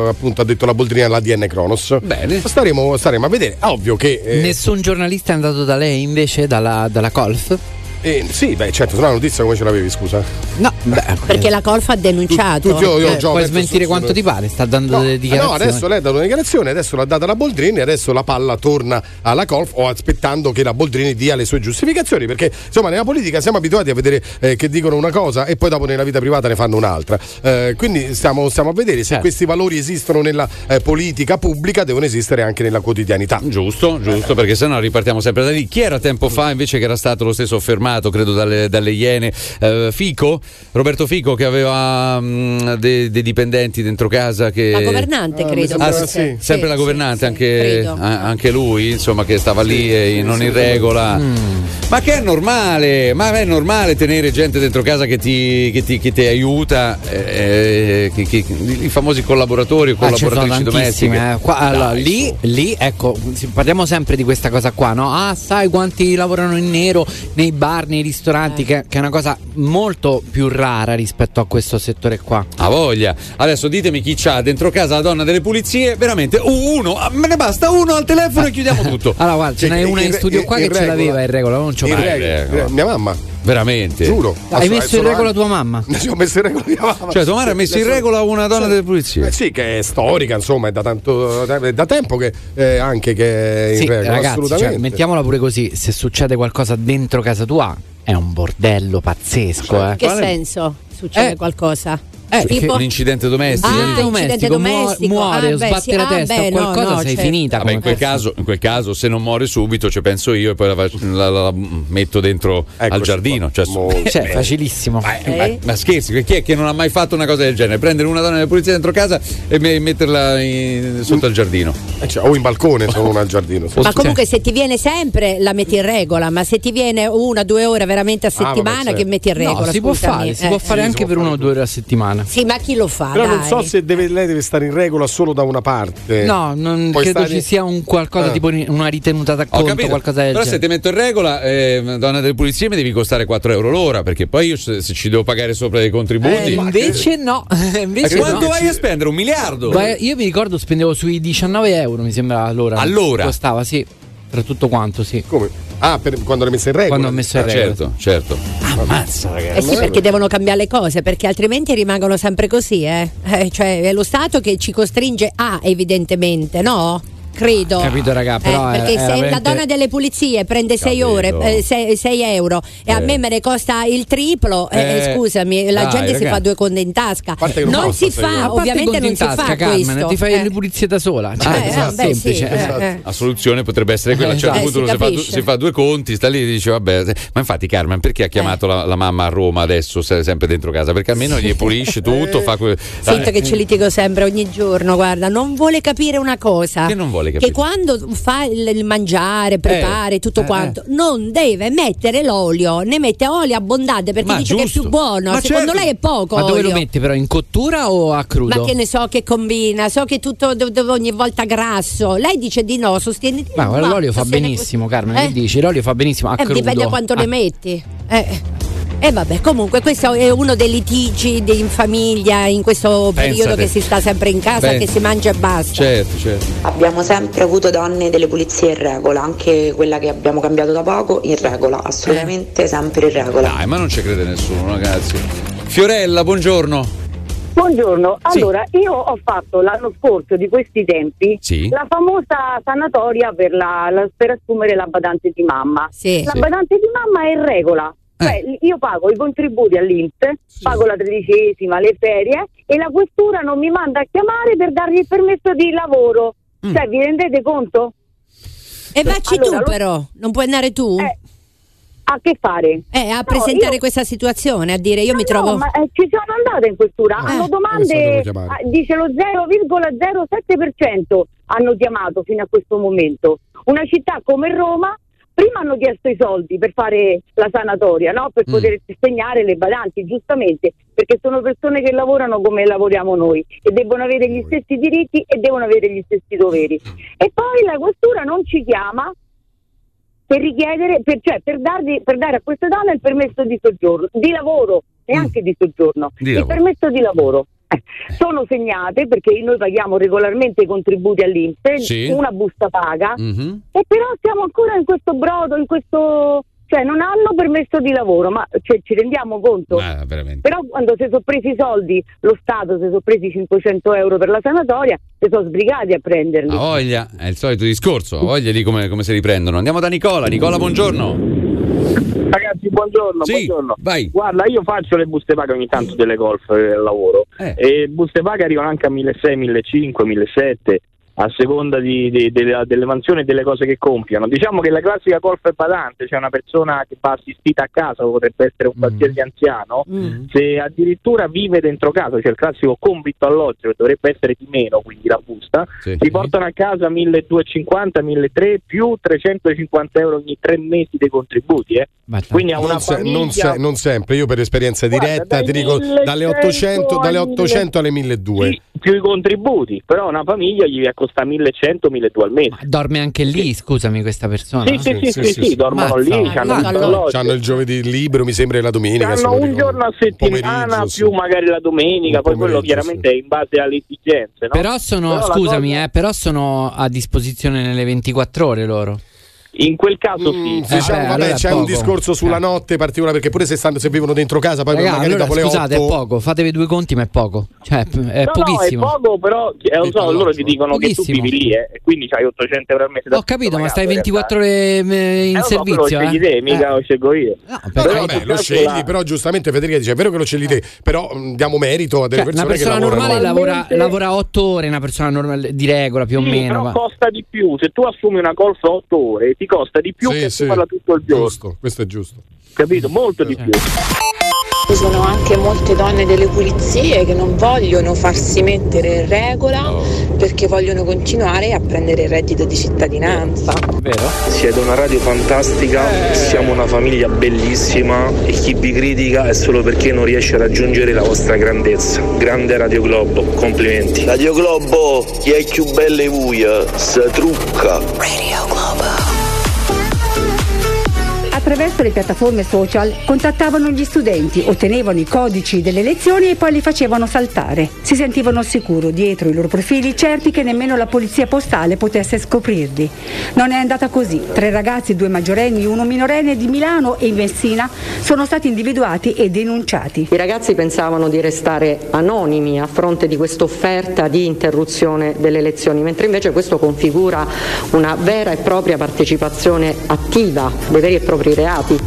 eh, appunto ha detto la Boldrini all'ADN Cronos. Bene. Staremo, staremo a vedere. Ovvio che. eh, Nessun giornalista è andato da lei invece dalla, dalla Colf? Eh, sì, beh, certo, se no la notizia come ce l'avevi, scusa? No, beh, Perché la Colfa ha denunciato. Tu- tu- io- io eh, puoi smentire su- quanto su- ti pare, sta dando No, delle no, dichiarazioni. adesso lei ha dato una dichiarazione, adesso l'ha data la Boldrini, adesso la palla torna alla Colf o aspettando che la Boldrini dia le sue giustificazioni, perché insomma nella politica siamo abituati a vedere eh, che dicono una cosa e poi dopo nella vita privata ne fanno un'altra. Eh, quindi stiamo, stiamo a vedere se Certo. questi valori esistono nella eh, politica pubblica, devono esistere anche nella quotidianità. Giusto, giusto, perché sennò ripartiamo sempre da lì. Chi era tempo fa invece che era stato lo stesso affermato, credo, dalle, dalle Iene? Eh, Fico, Roberto Fico che aveva mm, dei, dei dipendenti dentro casa che... La governante, Ah, credo. sembra- forse. sì. Sempre Sì, la governante, sì, anche, a- anche lui, insomma, che stava lì e non in regola. Mm. Ma che è normale, ma è normale tenere gente dentro casa che ti, che ti- che ti aiuta, eh, che- che- i famosi collaboratori o Ah, collaboratrici domestiche. tantissime. eh. Qua- allora, Dai, lì, lì, ecco, parliamo sempre di questa cosa qua, no? Ah, sai quanti lavorano in nero nei bar, nei ristoranti, Eh. che, che è una cosa molto più rara rispetto a questo settore qua. Ha voglia. Adesso ditemi chi c'ha dentro casa la donna delle pulizie. Veramente, uh, uno, ah, me ne basta uno al telefono e chiudiamo tutto. Allora, guarda, ce Cioè, n'è in- una in studio qua che ce l'aveva in regola, non c'ho mai. Mia mamma, Veramente. giuro. Hai messo in regola anni- tua mamma? Ci ho messo in regola mia mamma. Cioè, tua madre ha messo in regola una donna delle pulizie. Eh sì, che è storica, insomma, è da, tanto, è da tempo che eh, anche che è in Sì, regola, ragazzi, assolutamente. cioè, mettiamola pure così: se succede qualcosa dentro casa tua, è un bordello pazzesco, eh. In che senso? Succede Eh. qualcosa? Eh, tipo- un incidente domestico. Ah, incidente incidente domestico, muo- domestico. muore Ah, beh, sbatte sì. la Ah, testa beh, o no, qualcosa, no, sei certo. finita. Vabbè, in quel, caso, in quel caso, se non muore subito, ci penso io e poi la, la- la- la metto dentro al giardino. Cioè, Cioè, eh, facilissimo. ma, ma scherzi, chi è che non ha mai fatto una cosa del genere? Prendere una donna della polizia dentro casa e me- metterla in- sotto al giardino. Eh, cioè, o in balcone se non al giardino. Ma comunque se ti viene sempre la metti in regola, ma se ti viene una o due ore veramente a vabbè, settimana certo. che metti in regola? No, si può fare, si Eh. può fare Sì, si anche per fare uno o due ore a settimana. Sì, ma chi lo fa? Però non dai? so se deve- lei deve stare in regola solo da una parte. No, non Puoi credo stare- ci sia un qualcosa Ah. tipo una ritenuta Ho d'acconto, capito. qualcosa del Però se genere. ti metto in regola, eh, donna delle pulizie, mi devi costare 4 euro l'ora. Perché poi io se, se ci devo pagare sopra dei contributi. Eh, invece no, E invece quanto no. vai a spendere? Un miliardo? Beh, io mi ricordo spendevo sui 19 euro, mi sembra allora. All'ora? Costava, sì. Per tutto quanto, sì. Come? Ah, per, quando l'hai messa in regola? Quando ho messo in Ah, regola. Certo, certo. Ammazza, ragazzi. Eh sì, perché devono cambiare le cose, perché altrimenti rimangono sempre così, eh. Eh, cioè è lo Stato che ci costringe a, evidentemente, no? Credo. Capito, raga, però Eh, perché è se veramente- la donna delle pulizie prende 6 Capito. ore, 6 euro e a Eh. me me ne costa il triplo, eh, Eh, eh, scusami, la dai, gente si raga. fa due conti in tasca. parte che non Non si fa, ovviamente non si tasca, fa Carmen, questo. ti fai Eh. le pulizie da sola. Cioè, Eh, è eh, beh, sì, semplice. eh, eh. La soluzione potrebbe essere quella: a un certo Eh, punto si uno si fa, si due conti, sta lì e dice: Vabbè, ma infatti, Carmen, perché ha chiamato la, la mamma a Roma adesso, se- sempre dentro casa? Perché almeno gli pulisce tutto, Sento Eh, che ci litigo sempre ogni giorno, guarda, non vuole capire una cosa. Che non vuole capire? Che quando fa il, mangiare, prepare tutto eh, quanto, non deve mettere l'olio, ne mette olio abbondante perché Ma dice che è giusto. più buono. Ma Secondo certo. lei è poco Ma dove olio. lo metti però? In cottura o a crudo? Ma che ne so che combina, so che tutto do- do- ogni volta grasso. Lei dice di no, sostiene di Ma no. guarda, l'olio fa benissimo. Carmen. Eh? Che dici? L'olio fa benissimo a Eh, crudo. dipende quanto Ah. ne metti. Eh. E vabbè, comunque questo è uno dei litigi in famiglia in questo periodo Pensate. che si sta sempre in casa, Beh. che si mangia e basta. Certo, certo. Abbiamo sempre avuto donne delle pulizie in regola, anche quella che abbiamo cambiato da poco in regola, assolutamente sempre in regola. Dai, ma non ci crede nessuno, ragazzi. Fiorella, buongiorno. Buongiorno, Sì. allora io ho fatto l'anno scorso di questi tempi Sì. la famosa sanatoria per, la, la- per assumere la badante di mamma. Sì. La Sì. badante di mamma è in regola, cioè io pago i contributi all'INPS, pago la tredicesima, le ferie e la questura non mi manda a chiamare per dargli il permesso di lavoro. Cioè vi rendete conto? E vacci Allora, tu lo- però, non puoi andare tu? Eh, a che fare? Eh, a No, presentare io- questa situazione, a dire io No, mi no, trovo... ma eh, ci sono andata in questura, Ah, hanno domande, ah, dice lo 0,07% hanno chiamato fino a questo momento. Una città come Roma, prima hanno chiesto i soldi per fare la sanatoria, no? per Mm. poter segnare le badanti, giustamente, perché sono persone che lavorano come lavoriamo noi e devono avere gli stessi diritti e devono avere gli stessi doveri. E poi la questura non ci chiama per richiedere, per, cioè per, dargli- per dare a queste donne il permesso di soggiorno, di lavoro, neanche di soggiorno, Di il lavoro. permesso di lavoro. Sono segnate perché noi paghiamo regolarmente i contributi all'Inps, Sì. una busta paga, Mhm. e però siamo ancora in questo brodo, in questo... cioè non hanno permesso di lavoro, ma cioè, ci rendiamo conto? Veramente. Però quando si sono presi i soldi, lo Stato si sono presi 500 euro per la sanatoria, si sono sbrigati a prenderli. Ha voglia, è il solito discorso, voglia di come, come si riprendono. Andiamo da Nicola. Nicola, buongiorno. Ragazzi, buongiorno, Sì, buongiorno. vai. Guarda, io faccio le buste paga ogni tanto delle golf eh, al lavoro Eh. e buste paga arrivano anche a 1600, 1500, 1700 a seconda di- di- delle, delle mansioni e delle cose che compiono. Diciamo che la classica golf è badante, cioè una persona che va assistita a casa, potrebbe essere un qualsiasi anziano, Mm. se addirittura vive dentro casa, cioè il classico compito alloggio che dovrebbe essere di meno, quindi la busta, Sì. si portano a casa 1250, 1300 più 350 euro ogni tre mesi dei contributi. Eh. Quindi a una non, se- famiglia... non se- non sempre, io per esperienza Guarda, diretta dai ti dico 1100 dalle 800, dalle ai 800 alle 1200. Sì, più i contributi, però una famiglia gli viene a costare 1100, 1200 al mese. Dorme anche lì, scusami, questa persona. Sì, sì, sì, sì, sì, dormono lì. Hanno il giovedì libero, mi sembra e la domenica. Hanno un giorno a settimana sì. più magari la domenica, poi quello chiaramente è in base alle esigenze. No? Però sono, scusami, cosa- eh, però sono a disposizione nelle 24 ore loro. In quel caso sì. Diciamo, Eh, vabbè, allora c'è un discorso sulla notte particolare perché pure se, stanno, se vivono dentro casa, poi Raga, magari allora, dopo le scusate, 8 è poco. Fatevi due conti, ma è poco. Cioè, è No, no, è pochissimo. poco, però eh, lo so, loro ti dicono che tu Pochissimo. vivi lì eh, e quindi hai 800 euro al mese. da Ho capito, ma stai in 24 ore eh, in Eh, però servizio. lo scegli eh? te, mica lo scelgo io. Però, Però vabbè, in lo scegli, però giustamente Federica dice: è vero che lo scegli te, però mh, diamo merito a delle Cioè, una persone persona che lavorano. normale lavora, lavora 8 ore, una persona normale di regola più o meno. però costa di più. Se tu assumi una colfa 8 ore, ti costa di più Sì, che sì. farla tutto il giorno. Giusto, questo è giusto. Capito? Molto di più. Ci sono anche molte donne delle pulizie che non vogliono farsi mettere in regola perché vogliono continuare a prendere il reddito di cittadinanza. Vero? Siete una radio fantastica, siamo una famiglia bellissima e chi vi critica è solo perché non riesce a raggiungere la vostra grandezza. Grande Radio Globo, complimenti. Radio Globo, chi è più bella e buia, si trucca. Attraverso le piattaforme social contattavano gli studenti, ottenevano i codici delle lezioni e poi li facevano saltare. Si sentivano al sicuro dietro i loro profili, certi che nemmeno la polizia postale potesse scoprirli. Non è andata così. Tre ragazzi, due maggiorenni e uno minorenne di Milano e Messina sono stati individuati e denunciati. I ragazzi pensavano di restare anonimi a fronte di questa offerta di interruzione delle lezioni, mentre invece questo configura una vera e propria partecipazione attiva dei veri e propri reati.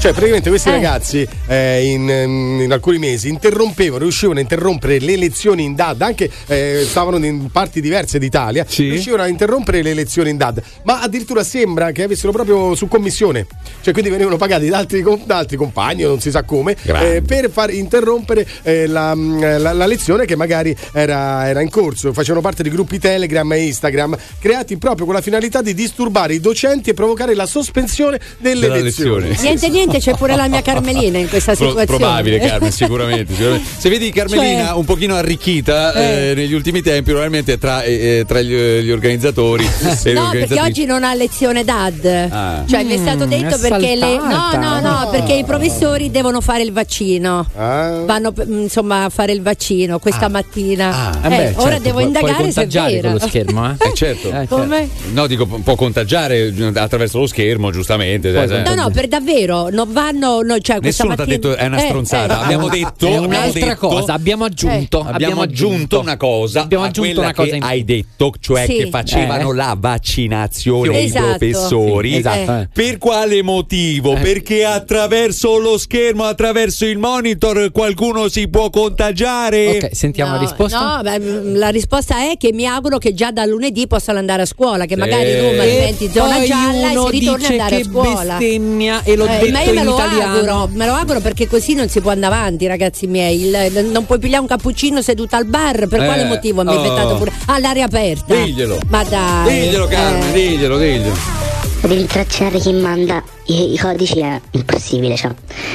Cioè, praticamente questi ragazzi eh, in, in alcuni mesi interrompevano, riuscivano a interrompere le lezioni in DAD, anche eh, stavano in parti diverse d'Italia, riuscivano a interrompere le lezioni in DAD, ma addirittura sembra che avessero proprio su commissione, cioè quindi venivano pagati da altri, da altri compagni, o non si sa come, eh, per far interrompere eh, la, la- la lezione che magari era, era in corso. Facevano parte di gruppi Telegram e Instagram creati proprio con la finalità di disturbare i docenti e provocare la sospensione delle Della lezioni. Lezione. Niente, niente, c'è pure la mia Carmelina in questa Pro- situazione. probabile, Carmen, sicuramente, sicuramente. Se vedi Carmelina Cioè- un pochino arricchita Eh. eh, negli ultimi tempi, probabilmente tra, eh, eh, tra gli, gli organizzatori e No, perché oggi non ha lezione DAD. Ah. Cioè, mi è stato Mm, detto è perché le. No, no, no, perché i professori devono fare il vaccino. Ah. Vanno mm, insomma a fare il vaccino questa mattina. Eh Eh, beh, ora certo, devo puoi- indagare puoi se è contagiare vero. con lo schermo, eh? Eh, certo. Come? No, dico, può contagiare attraverso lo schermo, giustamente. sai. No, no, per davvero, non vanno. No, cioè, Nessuno ti ha detto è una Eh, stronzata. eh. abbiamo detto È abbiamo un'altra detto- cosa, abbiamo aggiunto, abbiamo, abbiamo aggiunto una cosa. Abbiamo aggiunto una cosa che in- hai detto, cioè Sì. che facevano Eh. la vaccinazione Esatto. i professori. Sì, esatto, eh. Per quale motivo? Perché attraverso lo schermo, attraverso il monitor, qualcuno si può contagiare. Ok, sentiamo No, la risposta. No, beh, mm, la risposta è che mi auguro che già da lunedì possano andare a scuola, che Sì. magari Roma diventi zona gialla e uno si ritorni ad andare a scuola. bestemmia e l'ho Eh, detto ma io in me lo italiano. auguro, me lo auguro perché così non si può andare avanti, ragazzi miei. Il- non puoi pigliare un cappuccino seduta al bar, per Eh, quale motivo mi oh. ha inventato pure all'aria aperta? Diglielo. Ma dai. Diglielo, Carmen, eh. diglielo, diglielo. Rintracciare chi manda i, i codici è impossibile, cioè.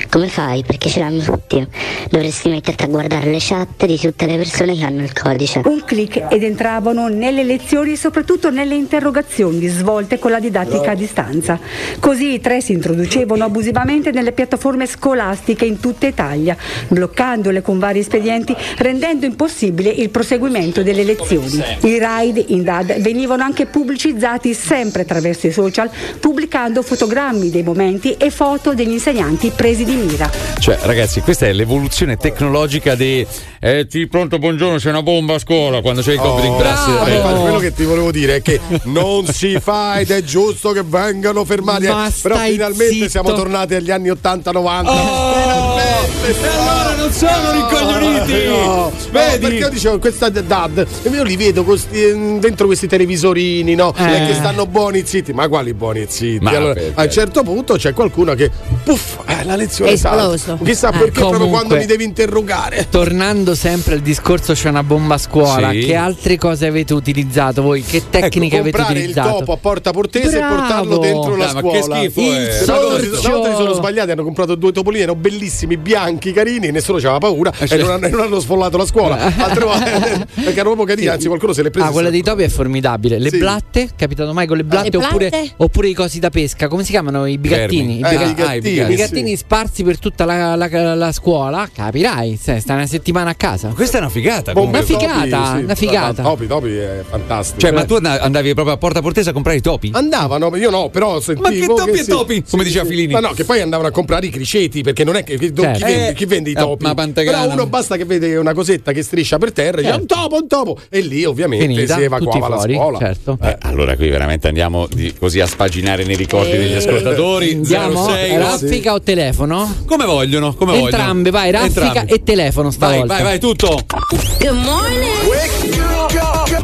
Come fai? Perché ce l'hanno tutti. Dovresti metterti a guardare le chat di tutte le persone che hanno il codice. Un clic ed entravano nelle lezioni e soprattutto nelle interrogazioni svolte con la didattica a distanza. Così i tre si introducevano abusivamente nelle piattaforme scolastiche in tutta Italia, bloccandole con vari espedienti, rendendo impossibile il proseguimento delle lezioni. I raid in DAD venivano anche pubblicizzati sempre attraverso i social, pubblicando fotogrammi dei momenti e foto degli insegnanti presi di mira. Cioè, ragazzi, questa è l'evoluzione tecnologica di. Eh, sì, pronto, buongiorno, c'è una bomba a scuola quando c'è il compito in classe. Eh, Eh, infatti, quello che ti volevo dire è che non si fa ed è giusto che vengano fermati. Ma Però finalmente zitto. siamo tornati agli anni 80-90. E allora non sono rincoglioniti! No, Vedi? perché io dicevo questa DAD e io li vedo con sti- dentro questi televisorini no? Eh. che stanno buoni e zitti ma quali buoni e zitti Ma allora, a un certo punto c'è qualcuno che puff eh, la lezione È esploso. chissà Eh. perché proprio Comunque- quando mi devi interrogare Tornando sempre al discorso c'è una bomba a scuola, Sì. che altre cose avete utilizzato voi? Che tecniche avete comprare il utilizzato? topo a porta portese Bravo. e portarlo dentro la Dai, ma che scuola schifo Il volta si sono sbagliati, hanno comprato due topolini, erano bellissimi, bianchi, carini, nessuno c'aveva paura e non hanno, non hanno sfollato la scuola. Altre volte perché erano proprio carini, anzi qualcuno se le prese. Ah, quella dei topi è formidabile. Le Sì. blatte, capitato mai con le blatte Le oppure, blatte? oppure i cosi da pesca? Come si chiamano? I bigattini. I, Eh, biga- i bigattini, ah, i sì. i bigattini sparsi per tutta la, la- la scuola. Capirai, se stai una settimana a casa. Questa è una figata. Bombe Una figata, topi, sì. una figata. Topi, topi è fantastico. Cioè, ma tu and- andavi proprio a Porta Portese a comprare i topi? Andavano, io no, però sentivo Ma che topi che e sì. topi? Come diceva Filini. Ma no, che poi andavano a comprare i criceti, perché non è che chi, Certo. chi vende, Eh, chi vende i eh, topi. ma. Però uno basta che vede una cosetta che striscia per terra e dice Certo. un topo, un topo. E lì ovviamente Finita, si evacuava tutti la fuori, scuola. certo. Eh, allora qui veramente andiamo di- così a spaginare nei ricordi Eh. degli ascoltatori. Andiamo? 06 Raffica o telefono? Come vogliono, come Entrambe, vai, vogliono. raffica Entrambi. e telefono Vai, stavolta. vai, vai, tutto. Good morning.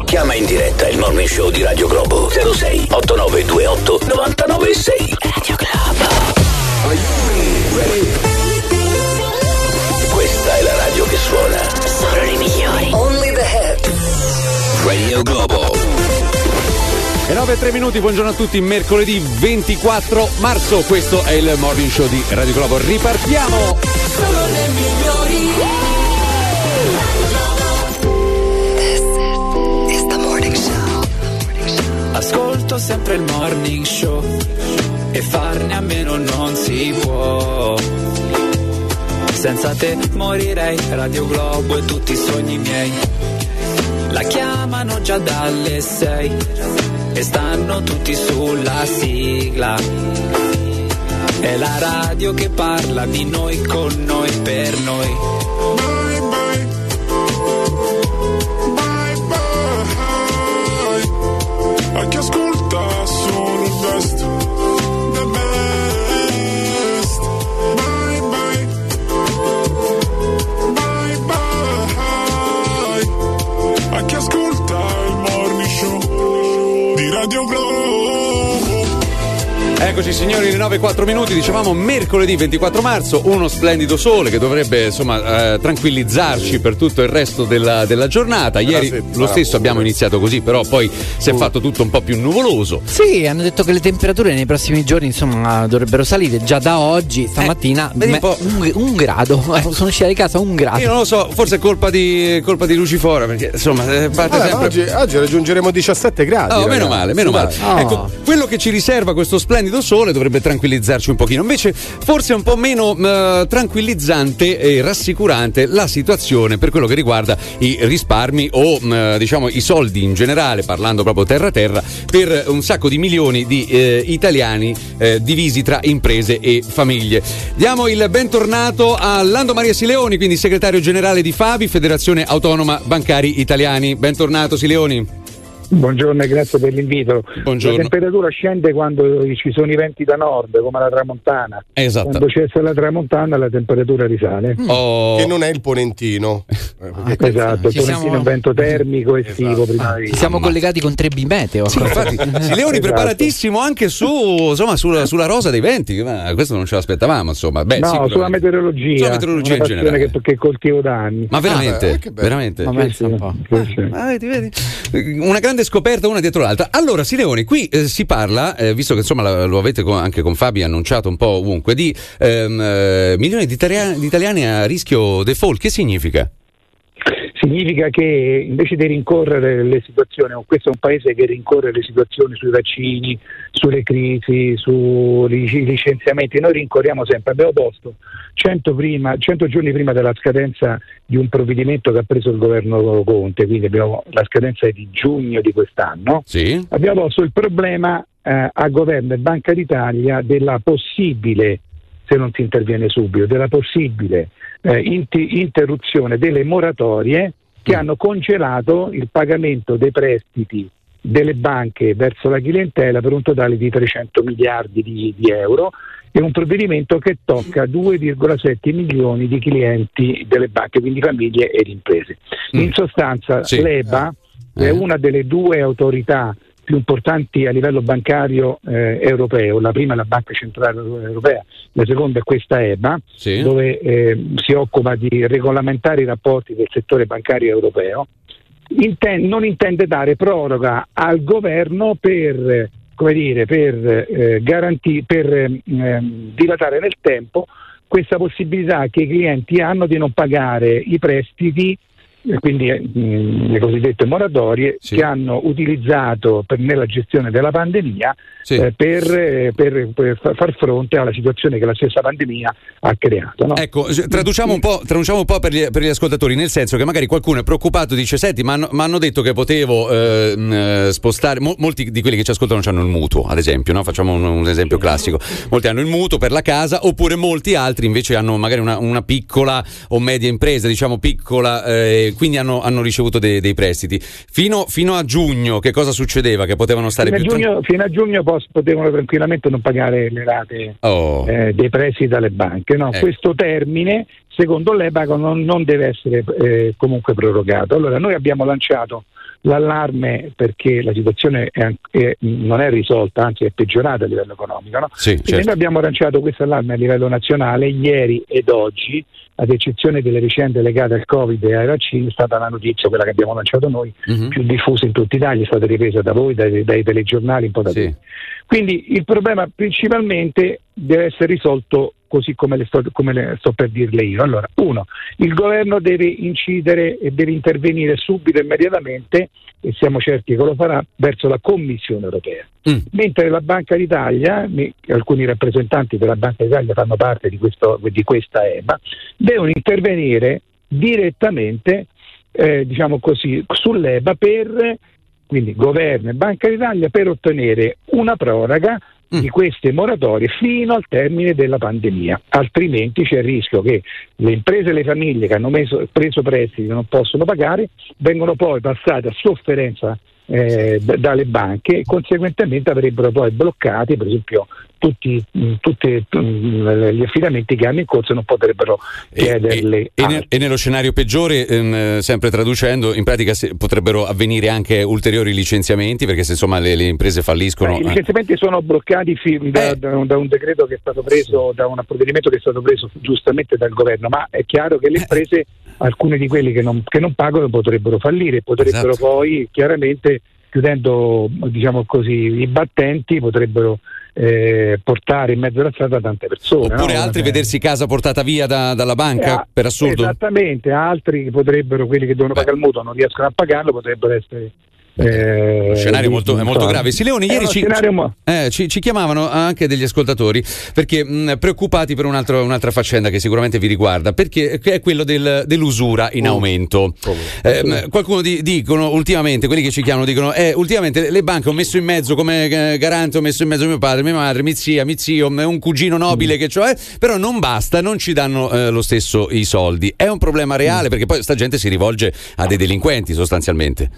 Chiama in diretta il morning show di Radio Globo 06 8928 996 Radio Globo. Questa è la radio che suona. Solo le migliori. Only the hits. Radio Globo. E 9 e 3 minuti, buongiorno a tutti, mercoledì 24 marzo, questo è il morning show di Radio Globo. Ripartiamo! Solo le migliori. Ascolto sempre il morning show e farne a meno non si può. Senza te morirei, Radio Globo e tutti i sogni miei. La chiamano già dalle sei e stanno tutti sulla sigla. È la radio che parla di noi, con noi, per noi. Eccoci signori, le 9 e 4 minuti, dicevamo mercoledì 24 marzo, uno splendido sole che dovrebbe insomma eh, tranquillizzarci per tutto il resto della, della giornata. Ieri sì, lo stesso abbiamo iniziato così, però poi si è fatto tutto un po' più nuvoloso. Sì, hanno detto che le temperature nei prossimi giorni insomma dovrebbero salire già da oggi, stamattina vedi un me- un, un grado, sono uscita di casa un grado. Io non lo so, forse è colpa di, colpa di Lucifora, perché insomma eh, parte Vabbè, sempre... oggi, oggi raggiungeremo 17 gradi. Oh, meno male, meno male. Ah. Ecco, quello che ci riserva questo splendido sole dovrebbe tranquillizzarci un pochino. Invece, forse è un po' meno eh, tranquillizzante e rassicurante la situazione per quello che riguarda i risparmi o eh, diciamo i soldi in generale, parlando proprio terra terra, per un sacco di milioni di eh, italiani eh, divisi tra imprese e famiglie. Diamo il bentornato a Lando Maria Sileoni, quindi segretario generale di Fabi, Federazione Autonoma Bancari Italiani. Bentornato Sileoni. Buongiorno e grazie per l'invito. Buongiorno. La temperatura scende quando ci sono i venti da nord, come la tramontana. Esatto. Quando cessa la tramontana la temperatura risale. Oh. Che non è il ponentino. Perché- Esatto, il Ponentino siamo- è un vento termico estivo prima di Ci siamo collegati con tre bimeteo. Sì, infatti, Sileoni Esatto. preparatissimo anche su, insomma, sulla, sulla rosa dei venti, ma questo non ce l'aspettavamo, insomma. Beh, no, sulla meteorologia. Sulla meteorologia in generale. Che, che coltivo da anni. Ma veramente? Ah, eh, bello. veramente? Ma pensa un po'. Sì, sì. Ah, vedi, vedi? Una grande scoperta una dietro l'altra. Allora, Sileoni, qui eh, si parla, eh, visto che insomma la- lo avete con- anche con Fabi annunciato un po' ovunque, di ehm, eh, milioni di, italiani, di italiani a rischio default. Che significa? Significa che invece di rincorrere le situazioni, questo è un paese che rincorre le situazioni sui vaccini, sulle crisi, sui licenziamenti, noi rincorriamo sempre. Abbiamo posto 100, prima- 100 giorni prima della scadenza di un provvedimento che ha preso il governo Conte, quindi abbiamo, la scadenza è di giugno di quest'anno, Sì? abbiamo posto il problema eh, a governo e Banca d'Italia della possibile, se non si interviene subito, della possibile eh, inti- interruzione delle moratorie che hanno congelato il pagamento dei prestiti delle banche verso la clientela per un totale di 300 miliardi di, di euro è un provvedimento che tocca 2,7 milioni di clienti delle banche, quindi famiglie ed imprese. In sostanza Sì. l'EBA è Eh. una delle due autorità più importanti a livello bancario eh, europeo, la prima è la Banca Centrale Europea, la seconda è questa EBA, Sì? dove eh, si occupa di regolamentare i rapporti del settore bancario europeo, Inten- non intende dare proroga al governo per, come dire, per, eh, garanti- per ehm, ehm, dilatare nel tempo questa possibilità che i clienti hanno di non pagare i prestiti quindi eh, mh, le cosiddette moratorie che hanno utilizzato per, nella gestione della pandemia eh, per, eh, per- per fa- far fronte alla situazione che la stessa pandemia ha creato. no? Ecco, traduciamo un po', traduciamo un po' per, gli, per gli ascoltatori, nel senso che magari qualcuno è preoccupato, dice: Senti, mi hanno detto che potevo eh, eh, spostare. mo- molti di quelli che ci ascoltano hanno il mutuo, ad esempio, no? facciamo un, un esempio classico. Molti hanno il mutuo per la casa, oppure molti altri invece hanno magari una, una piccola o media impresa, diciamo piccola, eh, quindi hanno, hanno ricevuto dei, dei prestiti. Fino, fino a giugno, che cosa succedeva? Che potevano stare Fino a, più giugno, fino a giugno pos- potevano tranquillamente non pagare le rate Oh. eh, dei prestiti dalle banche. no? Ecco. Questo termine, secondo l'EBACO, non, non deve essere eh, comunque prorogato. Allora, noi abbiamo lanciato l'allarme perché la situazione è è- non è risolta, anzi è peggiorata a livello economico. No? Sì, certo. noi abbiamo lanciato questo allarme a livello nazionale ieri ed oggi, ad eccezione delle vicende legate al Covid e ai vaccini, è stata la notizia, quella che abbiamo lanciato noi, Mhm. più diffusa in tutta Italia, è stata ripresa da voi, dai, dai telegiornali, un po' da tutti. Quindi il problema principalmente deve essere risolto così come le, sto, come le sto per dirle io. Allora, uno, il governo deve incidere e deve intervenire subito e immediatamente, e siamo certi che lo farà, verso la Commissione europea. Mentre la Banca d'Italia, alcuni rappresentanti della Banca d'Italia fanno parte di, questo- di questa EMA, devono intervenire direttamente eh, diciamo così, sull'EBA per quindi governo e Banca d'Italia per ottenere una proroga di queste moratorie fino al termine della pandemia, altrimenti c'è il rischio che le imprese e le famiglie che hanno meso- preso prestiti e non possono pagare vengono poi passate a sofferenza eh, d- dalle banche e conseguentemente avrebbero poi bloccati per esempio tutti, mh, tutti, mh, gli affidamenti che hanno in corso e non potrebbero chiederle E, nel- e nello scenario peggiore, ehm, sempre traducendo, in pratica se- potrebbero avvenire anche ulteriori licenziamenti perché se insomma le, le imprese falliscono. Beh, I eh. licenziamenti sono bloccati da, un, da un decreto che è stato preso, da un provvedimento che è stato preso giustamente dal governo, ma è chiaro che le imprese, alcune di quelli che non, che non pagano potrebbero fallire, potrebbero Esatto. poi chiaramente chiudendo diciamo così, i battenti potrebbero eh, portare in mezzo alla strada tante persone. Oppure no? altri Eh, vedersi casa portata via da- dalla banca, eh, per assurdo. Esattamente, altri potrebbero, quelli che devono pagare il mutuo non riescono a pagarlo, potrebbero essere... eh, Lo scenario molto, è molto grave. Sileoni, È ieri uno ci, eh, ci- ci chiamavano anche degli ascoltatori perché mh, preoccupati per un altro- un'altra faccenda che sicuramente vi riguarda, perché è quello del- dell'usura in aumento. Eh, mh, qualcuno di- dicono ultimamente, quelli che ci chiamano dicono, eh, ultimamente le banche ho messo in mezzo come eh, garante, ho messo in mezzo mio padre, mia madre, mia zia, mio zio, un cugino nobile che ho, però non basta, non ci danno eh, lo stesso i soldi. È un problema reale perché poi sta gente si rivolge a dei delinquenti sostanzialmente.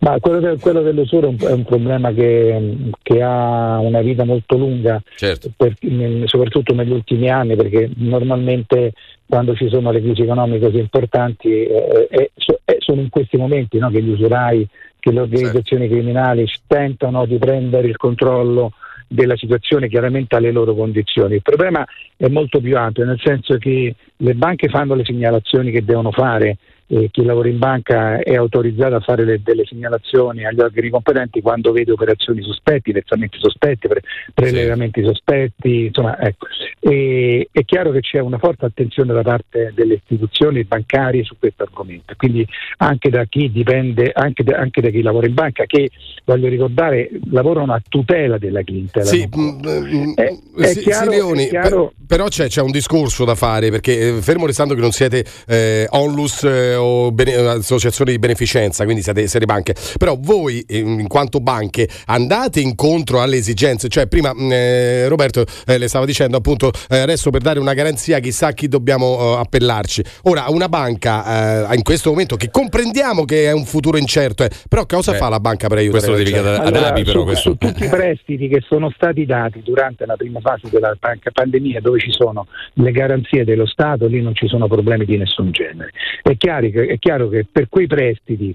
Ma quello, del- quello dell'usura è un, è un problema che, che ha una vita molto lunga, Certo. per- soprattutto negli ultimi anni, perché normalmente quando ci sono le crisi economiche così importanti eh, eh, so- eh, sono in questi momenti no, che gli usurai, che le organizzazioni criminali tentano di prendere il controllo della situazione chiaramente alle loro condizioni. Il problema è molto più ampio, nel senso che le banche fanno le segnalazioni che devono fare, e chi lavora in banca è autorizzato a fare le- delle segnalazioni agli organi competenti quando vede operazioni sospetti, versamenti sospetti, pre- prelevamenti sospetti, insomma, ecco. E- è chiaro che c'è una forte attenzione da parte delle istituzioni bancarie su questo argomento, quindi anche da chi dipende, anche da, anche da chi lavora in banca, che voglio ricordare lavorano a tutela della clientela. Sì, non- mm, mm, è, è sì, chiaro, è chiaro- per- però c'è, c'è un discorso da fare perché eh, fermo restando che non siete eh, onlus eh, o bene- associazioni di beneficenza, quindi siete, siete banche, però voi in quanto banche andate incontro alle esigenze, cioè prima mh, eh, Roberto eh, le stava dicendo appunto eh, adesso per dare una garanzia chissà a chi dobbiamo eh, appellarci. Ora una banca eh, in questo momento che comprendiamo che è un futuro incerto, eh, però cosa Beh, fa la banca per aiutare? questo lo devi chiedere ad Allora, Abi, però su, questo. su tutti i prestiti che sono stati dati durante la prima fase della pan- pandemia, dove ci sono le garanzie dello Stato, lì non ci sono problemi di nessun genere. È chiaro che, è chiaro che per quei prestiti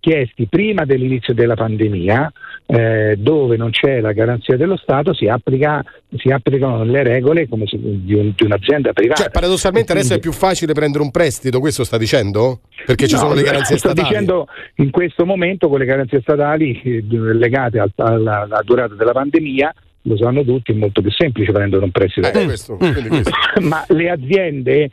chiesti prima dell'inizio della pandemia, eh, dove non c'è la garanzia dello Stato, si, applica- si applicano le regole come se- di, un- di un'azienda privata. Cioè, paradossalmente E adesso è quindi- più facile prendere un prestito, questo sta dicendo? Perché ci No, sono le garanzie sto statali. dicendo in questo momento con le garanzie statali eh, legate al- alla, alla durata della pandemia lo sanno tutti, è molto più semplice prendere un prestito. Eh, questo, quindi questo. Ma le aziende,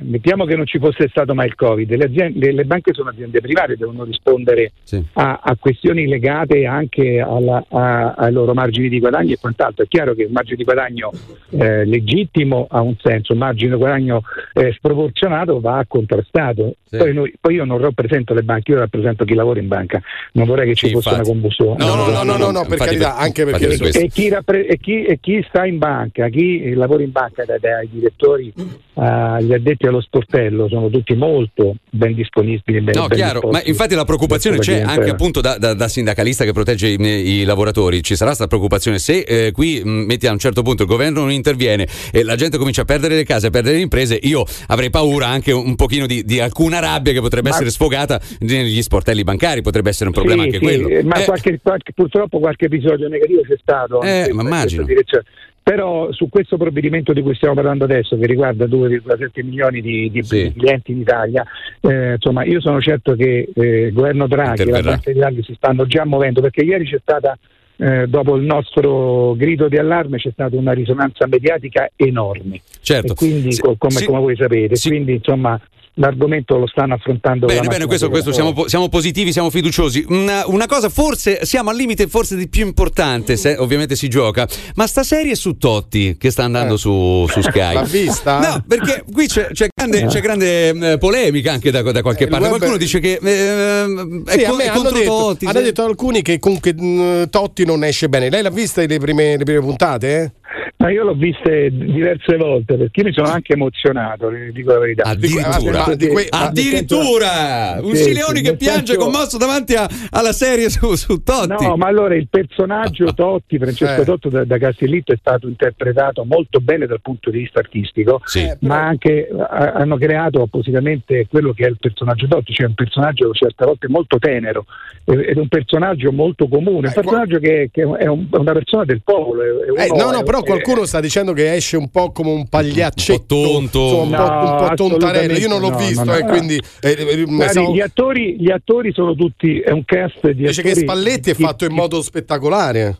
mettiamo che non ci fosse stato mai il Covid, le, aziende- le banche sono aziende private, devono rispondere a, a questioni legate anche alla- a- ai loro margini di guadagno e quant'altro. È chiaro che un margine di guadagno eh, legittimo ha un senso, un margine di guadagno eh, sproporzionato va contrastato. Poi, noi- poi io non rappresento le banche, io rappresento chi lavora in banca, non vorrei che ci fosse una combustione. No, no, no, no, no, no, per carità, anche perché E chi, rappre- e chi- e chi sta in banca, chi lavora in banca, dai, dai direttori agli addetti allo sportello, sono tutti molto ben disponibili. Ben, No, ben chiaro, ma infatti la preoccupazione c'è anche diventare- appunto da, da- da sindacalista che protegge i, i lavoratori. Ci sarà questa preoccupazione se eh, qui mh, metti a un certo punto il governo non interviene e la gente comincia a perdere le case, a perdere le imprese, io avrei paura anche un pochino di, di alcuna rabbia che potrebbe Ma- essere sfogata negli sportelli bancari, potrebbe essere un problema Sì, anche sì, quello. eh, Ma Eh, qualche- qualche- purtroppo qualche episodio negativo c'è stato. Eh, ma in immagino. direzione. Però su questo provvedimento di cui stiamo parlando adesso, che riguarda 2,7 milioni di, di clienti in Italia, eh, insomma, io sono certo che eh, il governo Draghi e la. Banca d'Italia si stanno già muovendo, perché ieri c'è stata, eh, dopo il nostro grido di allarme, c'è stata una risonanza mediatica enorme. Certo. E quindi, Sì, co- come, sì. come voi sapete, quindi insomma l'argomento lo stanno affrontando con Bene, bene, questo, questo siamo, siamo positivi, siamo fiduciosi. Una, una cosa, forse siamo al limite, forse di più importante, se ovviamente si gioca, ma sta serie su Totti che sta andando su, su Sky. L'ha vista? No, perché qui c'è, c'è grande, c'è grande, eh, polemica anche da, da qualche il parte. Qualcuno dice che eh, è, Sì, a co- me è hanno contro detto, Totti. hanno sì. detto alcuni che comunque mh, Totti non esce bene. Lei l'ha vista le prime, le prime puntate? eh? Ma io l'ho viste diverse volte perché io mi sono anche emozionato, dico la verità. Addirittura, Nel senso che- addirittura un Sì, Sileoni sì, che piange senso- commosso davanti a- alla serie su, su Totti. No, ma allora il personaggio Totti, Francesco Eh. Totti da, da Castellitto è stato interpretato molto bene dal punto di vista artistico, ma anche ha- hanno creato appositamente quello che è il personaggio Totti, cioè un personaggio certe volte molto tenero eh, ed un personaggio molto comune, un personaggio che, che è un- una persona del popolo. è- è Eh, uno- no, no, è- però è- qualcuno sta dicendo che esce un po' come un pagliaccetto, Un po' tonto. insomma, un po', un po' No, tontarello. Io non l'ho assolutamente visto, no, eh, no, no. quindi eh, eh, Guardi, stavo- gli, attori, gli attori sono tutti, è un cast di dice che attori. Spalletti è chi- fatto in modo spettacolare.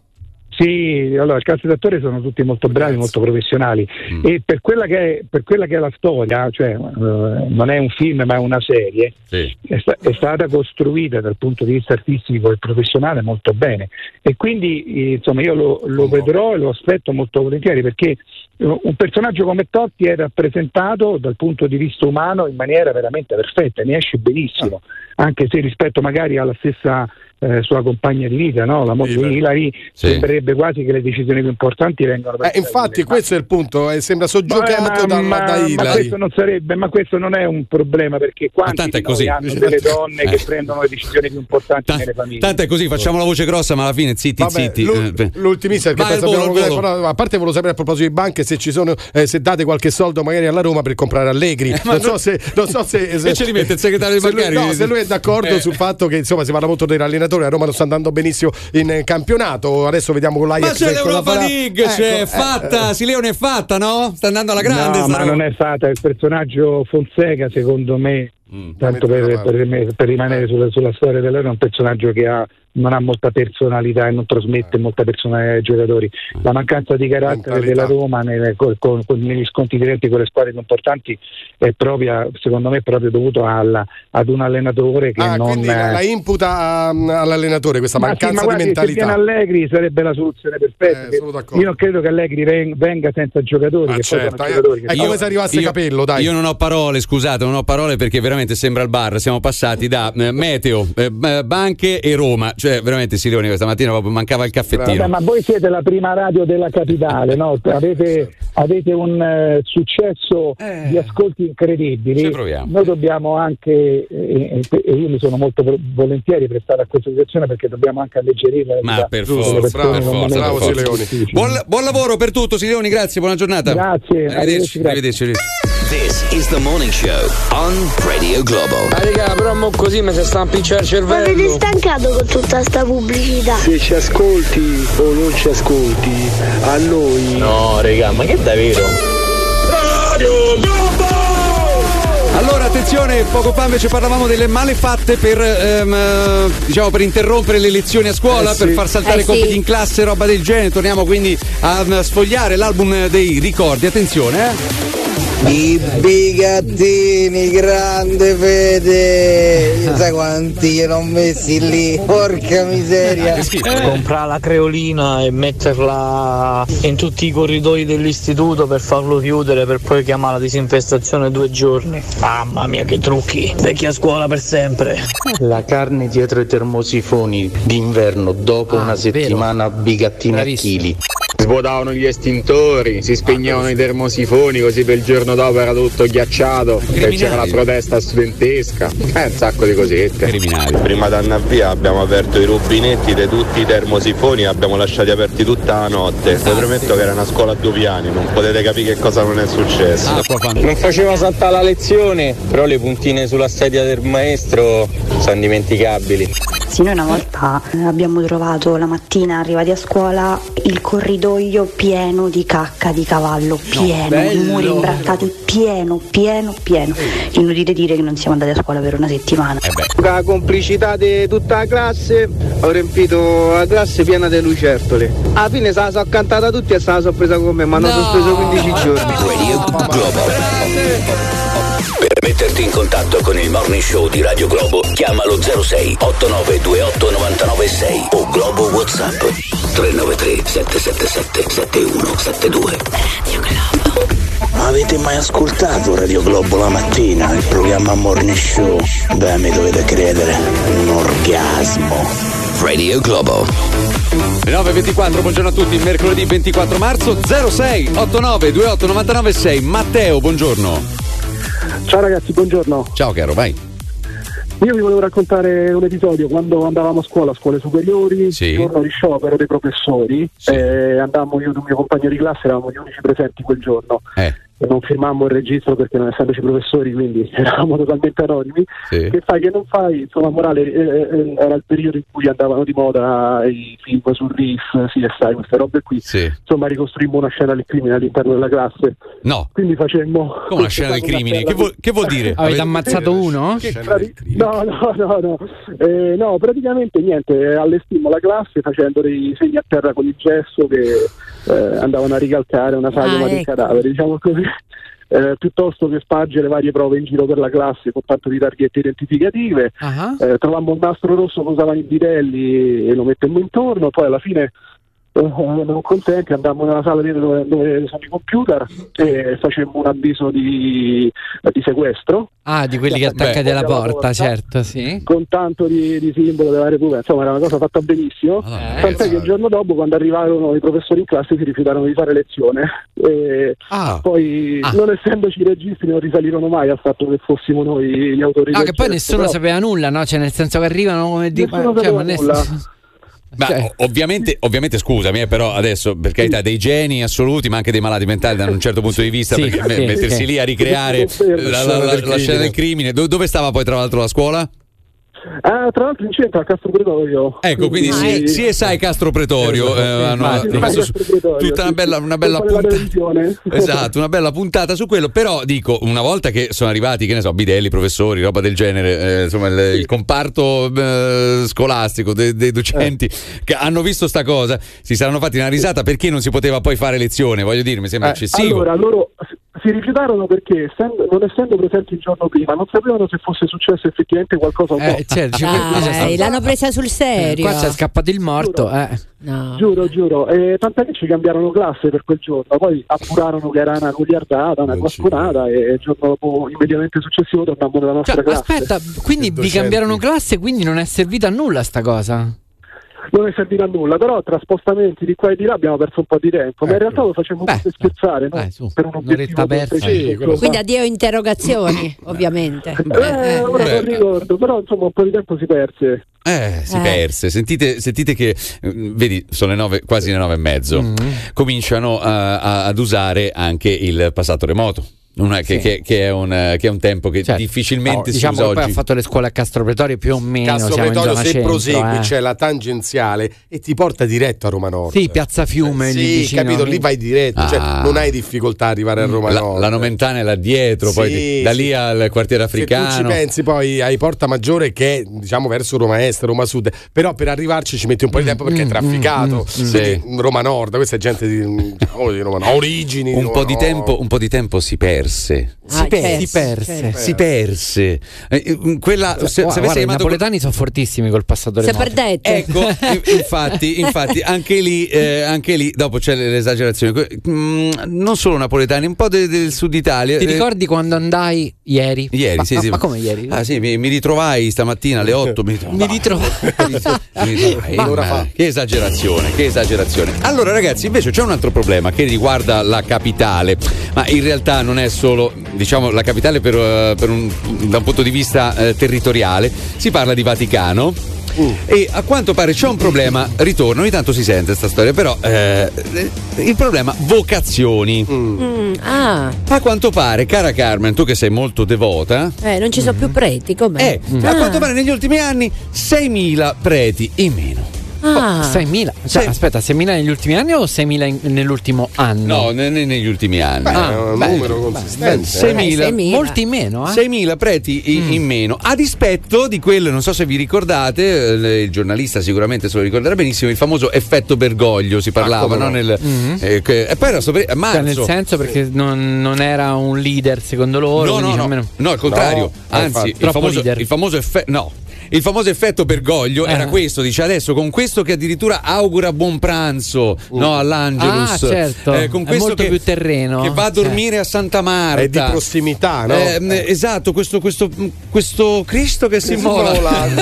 Sì, allora di attori sono tutti molto bravi, molto professionali. Mm. e per quella, che è, per quella che è la storia, cioè eh, non è un film ma è una serie, è, sta- è stata costruita dal punto di vista artistico e professionale molto bene. E quindi eh, insomma io lo, lo vedrò e lo aspetto molto volentieri perché eh, un personaggio come Totti è rappresentato dal punto di vista umano in maniera veramente perfetta, ne esce benissimo, anche se rispetto magari alla stessa eh, sua compagna di vita, no? la moglie di Hilary, Sì. sembrerebbe quasi che le decisioni più importanti vengano Eh, infatti, questo è il punto. eh, sembra soggiogato ma, da, ma- da ma Hillary. questo non sarebbe, ma questo non è un problema perché quanti tanto è di così. hanno delle donne che Eh. prendono le decisioni più importanti nelle famiglie? Tanto è così, facciamo la voce grossa, ma alla fine zitti, Vabbè, zitti. l'u- Eh, l'ultimissima perché penso volo, abbiamo- volo. a parte volevo sapere a proposito di banche se ci sono eh, se date qualche soldo magari alla Roma per comprare Allegri ma non, so non- se, non so se, se- E ce li mette il segretario se lui, bancari? no, se lui è d'accordo Eh. sul fatto che insomma si parla molto dei rallenatori a Roma non sta andando benissimo in eh, campionato adesso vediamo con Ma l'Ajax c'è cosa l'Europa. League, Ecco, c'è eh, fatta, Sileone è fatta, no? Sta andando alla grande. no, ma non è fatta, il personaggio Fonseca secondo me, Mm. tanto per, per- per rimanere sulla, sulla storia dell'Euro, è un personaggio che ha- non ha molta personalità e non trasmette molta personalità ai giocatori. La mancanza di carattere Mentalità. della Roma nelle- con- con- negli sconti diretti con le squadre più importanti è propria, secondo me, è proprio dovuto alla- ad un allenatore che ah, non... quindi la, imputa a- all'allenatore questa Ma sì, mancanza ma di se mentalità viene Allegri sarebbe la soluzione perfetta. Eh, io non credo che Allegri ven- venga senza giocatori. Ah, che certo, eh. giocatori che È come se arrivasse Capello, dai. Io non ho parole, scusate, non ho parole perché veramente sembra il bar. Siamo passati da eh, meteo, eh, banche e Roma. Cioè, veramente, Silioni, questa mattina proprio mancava il caffettino. Vabbè, ma voi siete la prima radio della capitale, no? avete, avete un eh, successo di ascolti incredibili. Ci proviamo. Noi dobbiamo anche, eh, e e io mi sono molto volentieri prestato a questa situazione perché dobbiamo anche alleggerire la Ma vita per forza, persone per forza, forza. difficile. Buon, buon lavoro per tutto, Silioni, grazie, buona giornata. Grazie, arrivederci. arrivederci. This is the morning show on Radio Globo. Ah, raga, però mo così mi si sta a picciare il Ma avete cervello. stancato con tutta sta pubblicità? Se ci ascolti o non ci ascolti, a noi. No, raga, ma che è davvero? Allora attenzione, poco fa invece parlavamo delle malefatte per, ehm, eh, diciamo, per interrompere le lezioni a scuola, Eh sì. per far saltare Eh i compiti sì. in classe, roba del genere. Torniamo quindi a mm, sfogliare l'album dei ricordi. Attenzione, eh. I bigattini, grande fede! Sai quanti glielo ho messi lì? Porca miseria! Comprare la creolina e metterla in tutti i corridoi dell'istituto per farlo chiudere per poi chiamare la disinfestazione due giorni. Mamma mia che trucchi! Vecchia scuola per sempre. La carne dietro i termosifoni d'inverno dopo una settimana bigattini a chili. Svuotavano gli estintori, si spegnevano i termosifoni così per il giorno dopo era tutto ghiacciato e c'era la protesta studentesca. Eh, un sacco di cosette. Criminali. Prima d'andare via abbiamo aperto i rubinetti di tutti i termosifoni e abbiamo lasciati aperti tutta la notte. Vi premetto che era una scuola a due piani, non potete capire che cosa non è successo. Non faceva saltare la lezione, però le puntine sulla sedia del maestro sono indimenticabili. Sì, noi una volta abbiamo trovato la mattina arrivati a scuola il corridoio pieno di cacca di cavallo, pieno, i bello. muri imbrattati, pieno, pieno, pieno. Inutile dire che non siamo andati a scuola per una settimana. Con la complicità di tutta la classe ho riempito la classe piena di lucertole. Alla fine se la sono cantata tutti e se la sono presa con me, ma hanno sospeso 15 giorni. Globo. Per metterti in contatto con il Morning Show di Radio Globo, chiamalo 06 8928 996 o Globo WhatsApp 393 777 7172. Avete mai ascoltato Radio Globo la mattina, il programma Morning Show? Beh, mi dovete credere, un orgasmo. Radio Globo. Le 9.24, buongiorno a tutti, mercoledì 24 marzo 06 89 28 99 6. Matteo, buongiorno. Ciao ragazzi, buongiorno. Ciao caro, vai. Io vi volevo raccontare un episodio quando andavamo a scuola, a scuole superiori, Sì. il giorno di sciopero dei professori, eh, andammo io e un mio compagno di classe, eravamo gli unici presenti quel giorno. Eh. Non firmammo il registro perché non essendoci professori, quindi eravamo totalmente anonimi. Sì. Che fai, che non fai? Insomma, morale, eh, eh, era il periodo in cui andavano di moda i film sul RIS, CSI, queste robe qui. Sì. Insomma, ricostruimmo una scena del crimine all'interno della classe. No. Quindi facemmo. Come una scena del crimine? Che vuol, che vuol dire? Avete ammazzato uno? No, no, no, no. Eh, no, praticamente niente, allestimmo la classe facendo dei segni a terra con il gesso che eh, andavano a ricalcare una sagoma Ah, del ecco. cadavere, diciamo così. Eh, piuttosto che spargere varie prove in giro per la classe con tanto di targhette identificative, Ah. eh, trovammo un nastro rosso che usavano i bidelli e lo mettemmo intorno, poi alla fine eh, non contenti andammo nella sala dove, dove sono i computer e facemmo un avviso di, di sequestro Ah, di quelli che attaccati alla porta, certo, sì. con tanto di, di simbolo della Repubblica, insomma era una cosa fatta benissimo, eh, tant'è che il giorno dopo quando arrivarono i professori in classe si rifiutarono di fare lezione e Ah. poi Ah. non essendoci i registri non risalirono mai al fatto che fossimo noi gli autori No, che poi nessuno però sapeva nulla, no? Cioè, nel senso che arrivano come di. Nessuno cioè, ovviamente, ovviamente scusami, eh, però adesso per carità dei geni assoluti, ma anche dei malati mentali da un certo punto di vista, Sì, perché sì, mettersi sì. lì a ricreare la, la- la- la scena del crimine. Do- dove stava poi tra l'altro la scuola? Ah, tra l'altro in centro a Castro Pretorio Ecco, quindi sì, CSI Castro Pretorio eh, hanno, Infatti. hanno messo su- Castro Pretorio, tutta una sì, bella, sì. una bella puntata. Esatto, una bella puntata su quello. Però dico, una volta che sono arrivati, che ne so, bidelli, professori, roba del genere, eh, insomma, il, il comparto eh, scolastico de- dei docenti che hanno visto sta cosa, si saranno fatti una risata perché non si poteva poi fare lezione. Voglio dire, mi sembra eccessivo. Allora, loro si rifiutarono perché, essendo- non essendo presenti il giorno prima, non sapevano se fosse successo effettivamente qualcosa o no. Eh, certo, ci- qui c'è Dai, stato- l'hanno presa sul serio. Qua c'è scappato il morto, eh. No. Giuro, giuro, eh, tant'è che ci cambiarono classe per quel giorno, poi appurarono che era una goliardata, una cosponata e il giorno dopo, immediatamente successivo, tornammo nella nostra Cioè, classe. aspetta, quindi vi cambiarono classe, quindi non è servita a nulla sta cosa. Non è servito a nulla, però tra spostamenti di qua e di là abbiamo perso un po' di tempo, ma in realtà lo facevamo per scherzare, no? per un obiettivo persa. preciso, insomma. Quindi addio interrogazioni, ovviamente. Eh, ora non ricordo, però insomma un po' di tempo si perse. Eh, si Eh. perse. Sentite, sentite che, eh, vedi, sono le nove, quasi le nove e mezzo. Mm. Cominciano a- a- ad usare anche il passato remoto. Una che, Sì. che- che è un, eh, che è un tempo che Certo. difficilmente si diciamo usa che poi oggi. ha fatto le scuole a Castro Pretorio più o meno Castro Pretorio, se centro, prosegui, eh. c'è la tangenziale e ti porta diretto a Roma Nord. Sì, Piazza Fiume lì Sì, vicino. capito, lì vai diretto, cioè Ah. non hai difficoltà a arrivare a Roma La, Nord. la Nomentana è là dietro, poi Sì, di- da sì. lì al quartiere Se tu ci africano. pensi poi hai Porta Maggiore che è diciamo verso Roma Est, Roma Sud, però per arrivarci ci metti un po' di tempo perché è trafficato. mm, Quindi Roma Nord, questa è gente di, diciamo, di Roma Nord, origini. un po' di, tempo, un po' di tempo si perse. Si perse, si perse. Si perse. Eh, eh, Quella, se, se Guarda, guarda, i napoletani sono fortissimi col passatore Si è perdette. Ecco, infatti, infatti anche, lì, eh, anche lì dopo c'è l'esagerazione. Mm, non solo napoletani, un po' de- del sud Italia. Ti Eh, ricordi quando andai ieri? Ieri, ma, sì, ma- sì. Ma come ieri? Ah, sì, mi, mi ritrovai stamattina alle 8. Mi, Mi ritrovai. mi ritrovai. Ma- che esagerazione, che esagerazione. Allora, ragazzi, invece c'è un altro problema che riguarda la capitale, ma in realtà non è solo, diciamo, la capitale per, eh, per un- da un punto di vista eh, territoriale. Si parla di Vaticano. E a quanto pare c'è un problema, ritorno, ogni tanto si sente questa storia, però eh, il problema vocazioni. Mm, ah, A quanto pare, cara Carmen, tu che sei molto devota, eh, non ci sono più preti, com'è? eh, a Ah. quanto pare negli ultimi anni 6.000 preti in meno. Ah. 6.000? Cioè, Sì. aspetta, 6.000 negli ultimi anni o 6.000 in- nell'ultimo anno? No, ne- ne- negli ultimi anni. Beh, Ah, è un beh, numero consistente. beh, eh. 6.000. 6.000. Molti in meno, eh? 6.000 preti in, in meno, a dispetto di quello, non so se vi ricordate, eh, il giornalista sicuramente se lo ricorderà benissimo, il famoso effetto Bergoglio si parlava, come no? no. Nel, eh, che- e poi era sopra, Cioè, marzo. nel senso perché non, non era un leader secondo loro. No, no, no, almeno- no, al contrario. No, Anzi, il famoso, il famoso effetto. No. Il famoso effetto Bergoglio Eh. era questo, dice adesso con questo che addirittura augura buon pranzo no, all'Angelus. Ah, certo. Eh, con È questo molto che, più terreno. Che va a dormire a Santa Marta. È di prossimità, no? Eh, Eh. Esatto, questo, questo, questo Cristo che si Mola.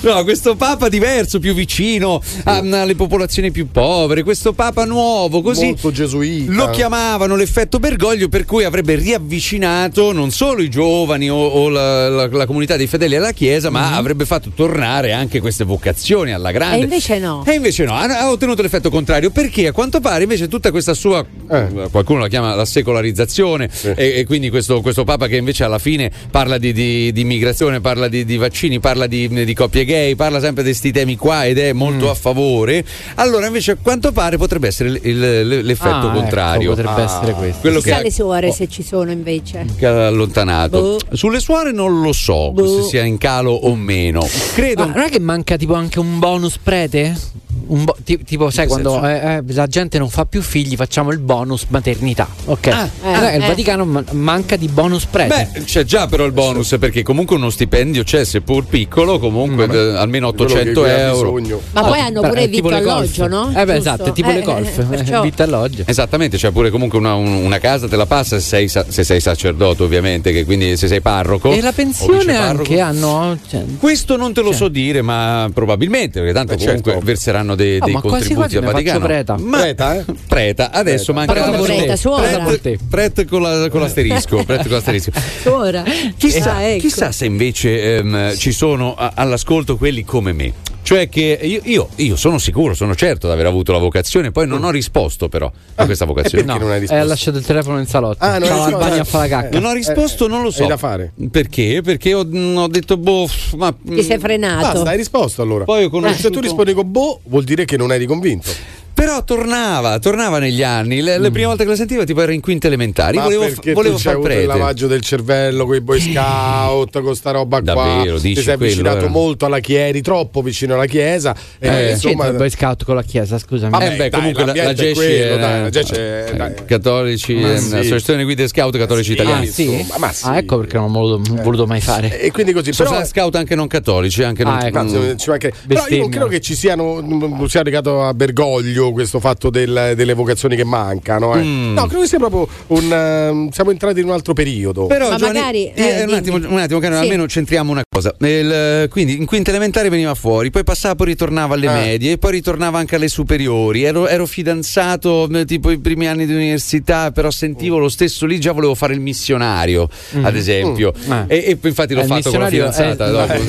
No, questo Papa diverso, più vicino a- alle popolazioni più povere, questo Papa nuovo, così. Molto gesuita. Lo chiamavano l'effetto Bergoglio per cui avrebbe riavvicinato non solo i giovani o, o la, la- la comunità dei fedeli alla Chiesa, ma avrebbe fatto tornare anche queste vocazioni alla grande. E invece no. E invece no, ha, ottenuto l'effetto contrario perché a quanto pare invece tutta questa sua, Eh. qualcuno la chiama la secolarizzazione, e, e quindi questo, questo Papa che invece alla fine parla di, di- di immigrazione, parla di, di vaccini, parla di, di coppie gay, parla sempre di questi temi qua ed è molto Mm. a favore, allora invece a quanto pare potrebbe essere il- il- l'effetto Ah, ecco, contrario. potrebbe Ah. essere questo. Quello che Chissà ha, le suore se ci sono invece. che ha allontanato. Boh. Sulle suore non lo so Boh. se sia in calo o meno. Credo. Ma non è che manca tipo anche un bonus prete? Un bo- ti- tipo, sai, quando eh, eh, la gente non fa più figli, facciamo il bonus maternità. Ok. Ah, che il eh. Vaticano ma- manca di bonus prete. Beh, c'è già però il bonus perché comunque uno stipendio c'è, seppur piccolo, comunque eh, almeno Quello che 800 qui ha euro. Ma Ah, poi hanno beh, pure tipo vitto alloggio, no? Eh beh, Giusto? esatto, è tipo Eh, le eh, golf. perciò- Vitto alloggio. Esattamente, c'è pure comunque una, un- una casa te la passa se sei, sa- se sei sacerdote ovviamente, che quindi se sei parroco. E la o pensione viceparroco. anche hanno. cioè, Questo non te lo so dire, ma probabilmente, perché tanto Eh, comunque certo. verseranno dei, Oh, dei ma quasi contributi quasi al Vaticano. preta. Ma- Preta, eh? Preta, adesso manca Parla la preta, suora. Pret, pret con, la- con l'asterisco. pret con l'asterisco. Suora. Chissà, Ah, ecco. chissà se invece ehm, ci sono a- all'ascolto quelli come me. Cioè che io, io- io sono sicuro, sono certo di aver avuto la vocazione, poi non ho risposto però a questa vocazione. perché no, non hai eh, risposto? ha lasciato il telefono in salotto. Ah, non al risposto. bagno a fare la cacca. Non ho risposto, non lo so. Da fare. Perché? Perché ho, ho detto, boh, ma. Ti sei frenato. Basta, hai risposto allora. Poi ho Se conosciuto- tu rispondi con boh, vuol dire che non eri convinto. Però tornava, tornava negli anni. Le, le prime volte che la sentivo, tipo ero in quinta elementari. Ma volevo, perché volevo tu far avuto prete. il lavaggio del cervello con i boy scout, con sta roba qua. Davvero, Ti dici sei quello, avvicinato vero? molto alla chiesa, eri troppo vicino alla chiesa. Eh, Che insomma, il Boy Scout con la chiesa, scusami. Vabbè, Eh beh, dai, comunque la, la è GESCI quello, è, dai, la GESCI è- eh, dai. cattolici, Ma eh, sì. associazione guide scout cattolici Sì. italiani. Ah, sì? ma sì. Ah, ecco perché non ho voluto, mai fare. E quindi così, Sono però, scout anche non cattolici, anche non Ah, ecco. Mm, Però io non credo che ci siano non sia legato a Bergoglio questo fatto del- delle vocazioni che mancano. eh. Mm. No, credo che sia proprio un. ehm, siamo entrati in un altro periodo. Però Ma Giovanni, magari, eh, eh, un, attimo, un attimo, Carlo, Sì. almeno centriamo una cosa. Nel- quindi in quinta elementare veniva fuori, poi passava, poi ritornava alle Eh. medie, e poi ritornava anche alle superiori. Ero, ero fidanzato eh, tipo i primi anni di università, però sentivo lo stesso lì, già volevo fare il missionario, ad esempio. Mm. E, e infatti l'ho Eh, il fatto con la fidanzata. dopo, Eh,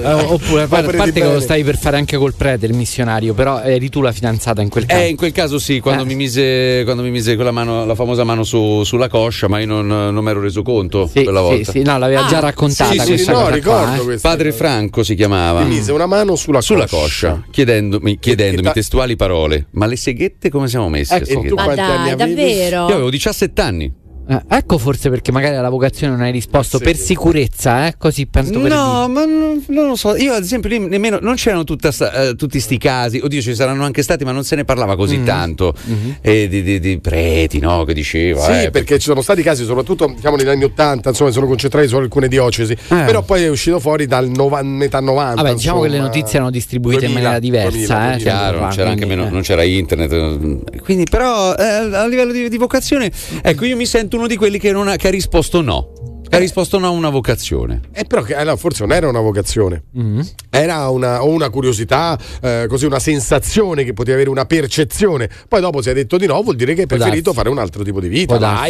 dopo- Oppure a parte che lo stai per fare anche col prete, il missionario, però eri tu la fidanzata in quel caso. Eh, in quel caso sì, quando, Eh. mi, mise, quando mi mise quella mano, la famosa mano su- sulla coscia, ma io non, non mi ero reso conto quella sì, volta. sì, no, l'aveva già raccontata Sì, sì, questa no, cosa ricordo qua, eh. questa Padre Franco si chiamava. Mi mise una mano sulla, Sulla coscia. coscia, chiedendomi, chiedendomi ta- testuali parole. Ma le seghette come siamo messe? Ecco, tu Ma dai, davvero? Io avevo 17 anni. Eh, ecco forse perché magari alla vocazione non hai risposto Sì. per sicurezza, eh? così tanto per No, dire. ma non, non lo so. Io, ad esempio, lì nemmeno non c'erano tutta sta- eh, tutti sti casi. Oddio, ci saranno anche stati, ma non se ne parlava così Mm. tanto. E di, di- di preti, no? Che diceva. Sì, eh, perché ci sono stati casi, soprattutto diciamo, negli anni 80, insomma, sono concentrati su alcune diocesi. Però poi è uscito fuori dal nova- metà 90. Vabbè, diciamo che le notizie erano distribuite 2000, in maniera diversa. 2000, eh, Chiaro, tempo non c'era, anche quindi, meno- eh. non c'era internet. eh, Quindi, però, eh, a livello di, di vocazione, ecco, io mi sento uno di quelli che, non ha, che ha risposto no. Che ha risposto no a una vocazione. Eh, però che- allora, forse non era una vocazione, Mm. era una, o una curiosità, eh, così una sensazione che potevi avere una percezione. Poi dopo se hai detto di no, vuol dire che hai Può preferito fare un altro tipo di vita, Può darsi.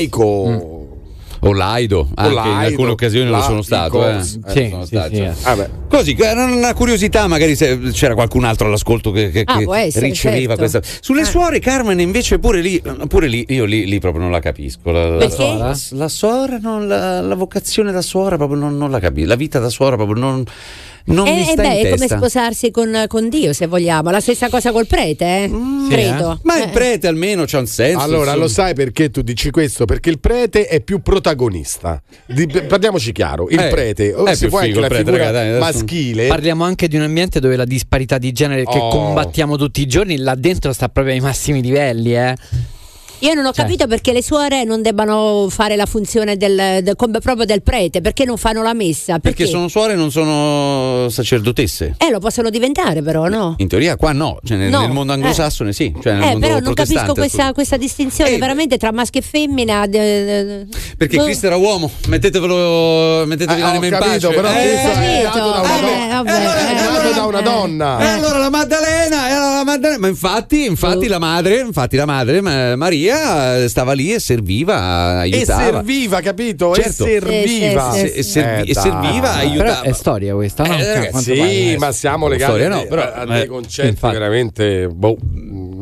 O laido, anche in laido, alcune occasioni lo sono stato. eh. Sì, Eh, sono sì, stato, sì, eh. Vabbè. Così, era una curiosità, magari se c'era qualcun altro all'ascolto che, che- Ah, che essere, riceveva certo. questa. Sulle suore, Carmen, invece, pure lì, pure lì io lì, lì proprio non la capisco. La, la, Perché? la, la suora, non- la, la vocazione da suora proprio non, non la capisco. La vita da suora proprio non, non mi Eh, sta beh, in è come sposarsi con, con Dio, se vogliamo. La stessa cosa col prete, eh? credo. Ma il Eh. prete almeno c'ha un senso. Allora, insomma. lo sai perché tu dici questo? Perché il prete è più protagonista. Di- parliamoci chiaro, il Eh, prete, o è se figo anche la il prete, figura raga, dai, maschile. Parliamo anche di un ambiente dove la disparità di genere che Oh. combattiamo tutti i giorni, là dentro sta proprio ai massimi livelli, eh. Io non ho Cioè. capito perché le suore non debbano fare la funzione del, del- come proprio del prete, perché non fanno la messa? Perché sono suore e non sono sacerdotesse. Eh, lo possono diventare però, no? In teoria qua no, cioè nel, No, nel mondo anglosassone sì, cioè nel Eh, mondo però non capisco questa, questa distinzione veramente tra maschio e femmina. de- de- Perché boh. Cristo era uomo, mettetevelo, mettetevi Eh, l'anima ho in capito, pace. però Eh, Cristo è nato da una Eh, donna. vabbè, eh, nato da una E donna. allora la Maddalena, e allora la Maddalena, ma infatti, infatti Oh. la madre, infatti la madre ma- Maria eh, stava lì e serviva, E aiutava. serviva, capito? Certo. E serviva. Sì, sì, Se- e, servi- Eh, e serviva, dai. aiutava. Però è storia questa, no? Eh, Cioè, ragazzi, quanto Sì, ma siamo legati storia a, no, dei- però, a dei eh, concetti infatti. veramente. Boh,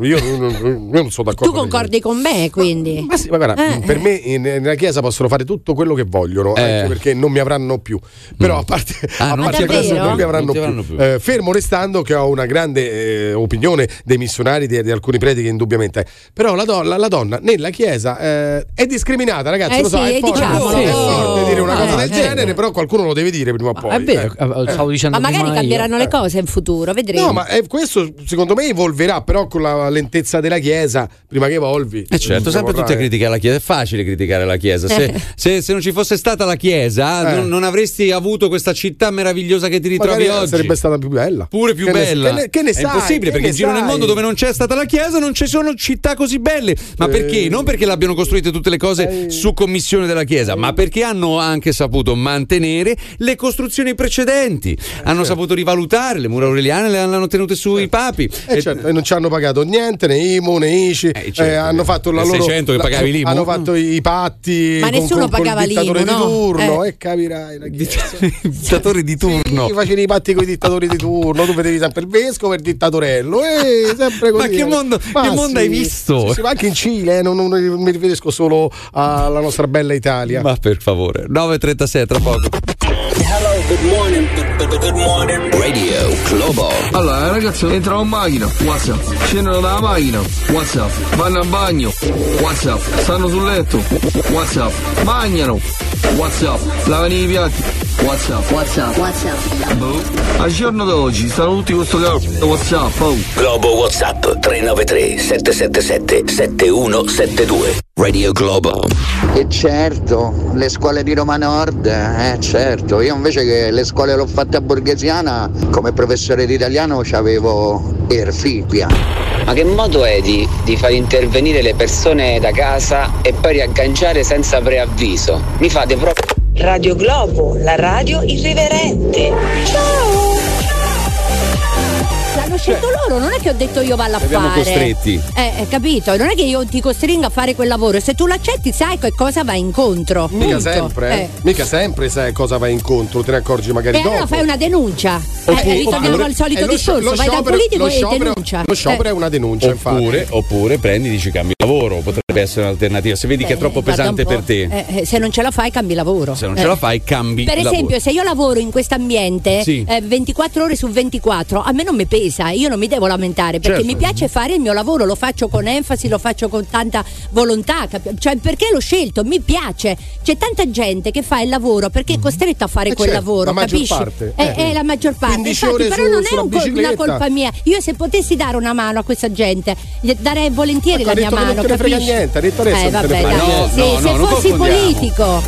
io, io non sono d'accordo. Tu con concordi con me, quindi? Ma sì, ma guarda, Eh, per eh. me in- nella chiesa possono fare tutto quello che vogliono, Eh. anche perché non mi avranno più. Però a parte, Ah, a non parte questo, non mi avranno Non più. più. Eh, fermo restando che ho una grande eh, opinione dei missionari di, di alcuni preti che indubbiamente. Però la, donna- la donna nella chiesa eh, è discriminata, ragazzi. Eh lo so, sì, è forte, diciamolo. è forte dire una Eh, cosa del eh. genere, però qualcuno lo deve dire prima o poi. È vero, eh. eh, stavo dicendo Ma magari prima io. cambieranno le cose in futuro, vedremo. No, ma eh, questo secondo me evolverà, però con la lentezza della Chiesa, prima che evolvi. Eh certo, sempre tutti a criticare la Chiesa. È facile criticare la Chiesa. Se, se- se non ci fosse stata la Chiesa, Eh. non, non avresti avuto questa città meravigliosa che ti ritrovi Magari oggi. sarebbe stata più bella. Pure più Che ne- bella. che ne, che ne è sai, impossibile perché ne in giro nel mondo dove non c'è stata la Chiesa non ci sono città così belle. Ma Sì. perché? Non perché l'abbiano costruite tutte le cose su commissione della Chiesa, ma perché hanno anche saputo mantenere le costruzioni precedenti. Hanno saputo rivalutare le mura aureliane, le hanno tenute su i papi. Eh, certo, e non ci hanno pagato niente, né IMU né ICI, certo, eh, hanno fatto la loro 600 che pagavi l'IMU? hanno fatto i patti Ma con- nessuno con- pagava dittatore l'IMU, di no? turno Eh. e capirai. Dittatori di turno. Sì, facevi i patti con i dittatori di turno, tu vedevi sempre il vescovo e il dittatorello, eh, sempre così. Ma che mondo- che mondo hai visto? Sì, sì, ma anche in Cile, eh, non, non mi riferisco solo alla nostra bella Italia. Ma per favore, 9.36 tra poco. Radio Globo. Allora, ragazzi, entrano in macchina, WhatsApp. Scendono dalla macchina, WhatsApp. Vanno al bagno, WhatsApp. Stanno sul letto, WhatsApp. Mangiano, WhatsApp. Lavano i piatti, WhatsApp. WhatsApp. WhatsApp. Boh. Al giorno d'oggi stanno tutti con questo cazzo WhatsApp, oh. Globo WhatsApp 393 777 7172. Radio Globo. E certo, le scuole di Roma Nord, eh certo, io invece che le scuole l'ho fatte a Borghesiana, come professore di italiano c'avevo Erfibia. Ma che modo è di, di far intervenire le persone da casa e poi riagganciare senza preavviso? Mi fate proprio. Radio Globo, la radio irriverente. Ciao! L'hanno scelto loro, non è che ho detto io valla a fare. costretti. Eh, eh, capito? Non è che io ti costringo a fare quel lavoro. Se tu l'accetti, sai che cosa va incontro. Mica Punto. sempre, eh. Eh. mica sempre sai cosa va incontro, te ne accorgi magari E dopo. allora fai una denuncia. Oppure- eh, ritorniamo oppure- al solito eh, discorso. Vai dal politico lo e sciopero- denuncia. Lo sciopero Eh. è una denuncia, infatti. Oppure, oppure prendi e dici cambi lavoro, potrebbe essere un'alternativa. Se vedi che è troppo pesante per te, Eh, eh, se non ce la fai, cambi lavoro. se non Eh. ce la fai, cambi Per lavoro. esempio, se io lavoro in questo ambiente Sì. eh, 24 ore su 24, a me non mi pesa, io non mi devo lamentare perché Certo. mi piace fare il mio lavoro, lo faccio con enfasi, lo faccio con tanta volontà, cioè perché l'ho scelto, mi piace. C'è tanta gente che fa il lavoro perché è costretta a fare Eh quel certo, lavoro, la capisci? parte, È, eh. è la maggior parte. 15 Infatti, però su- non è un col- una colpa mia. Io se potessi dare una mano a questa gente, darei volentieri ha la mia mano, capisci? niente, ha detto adesso eh, vabbè, dai. niente. Sì, No, no, se fossi politico.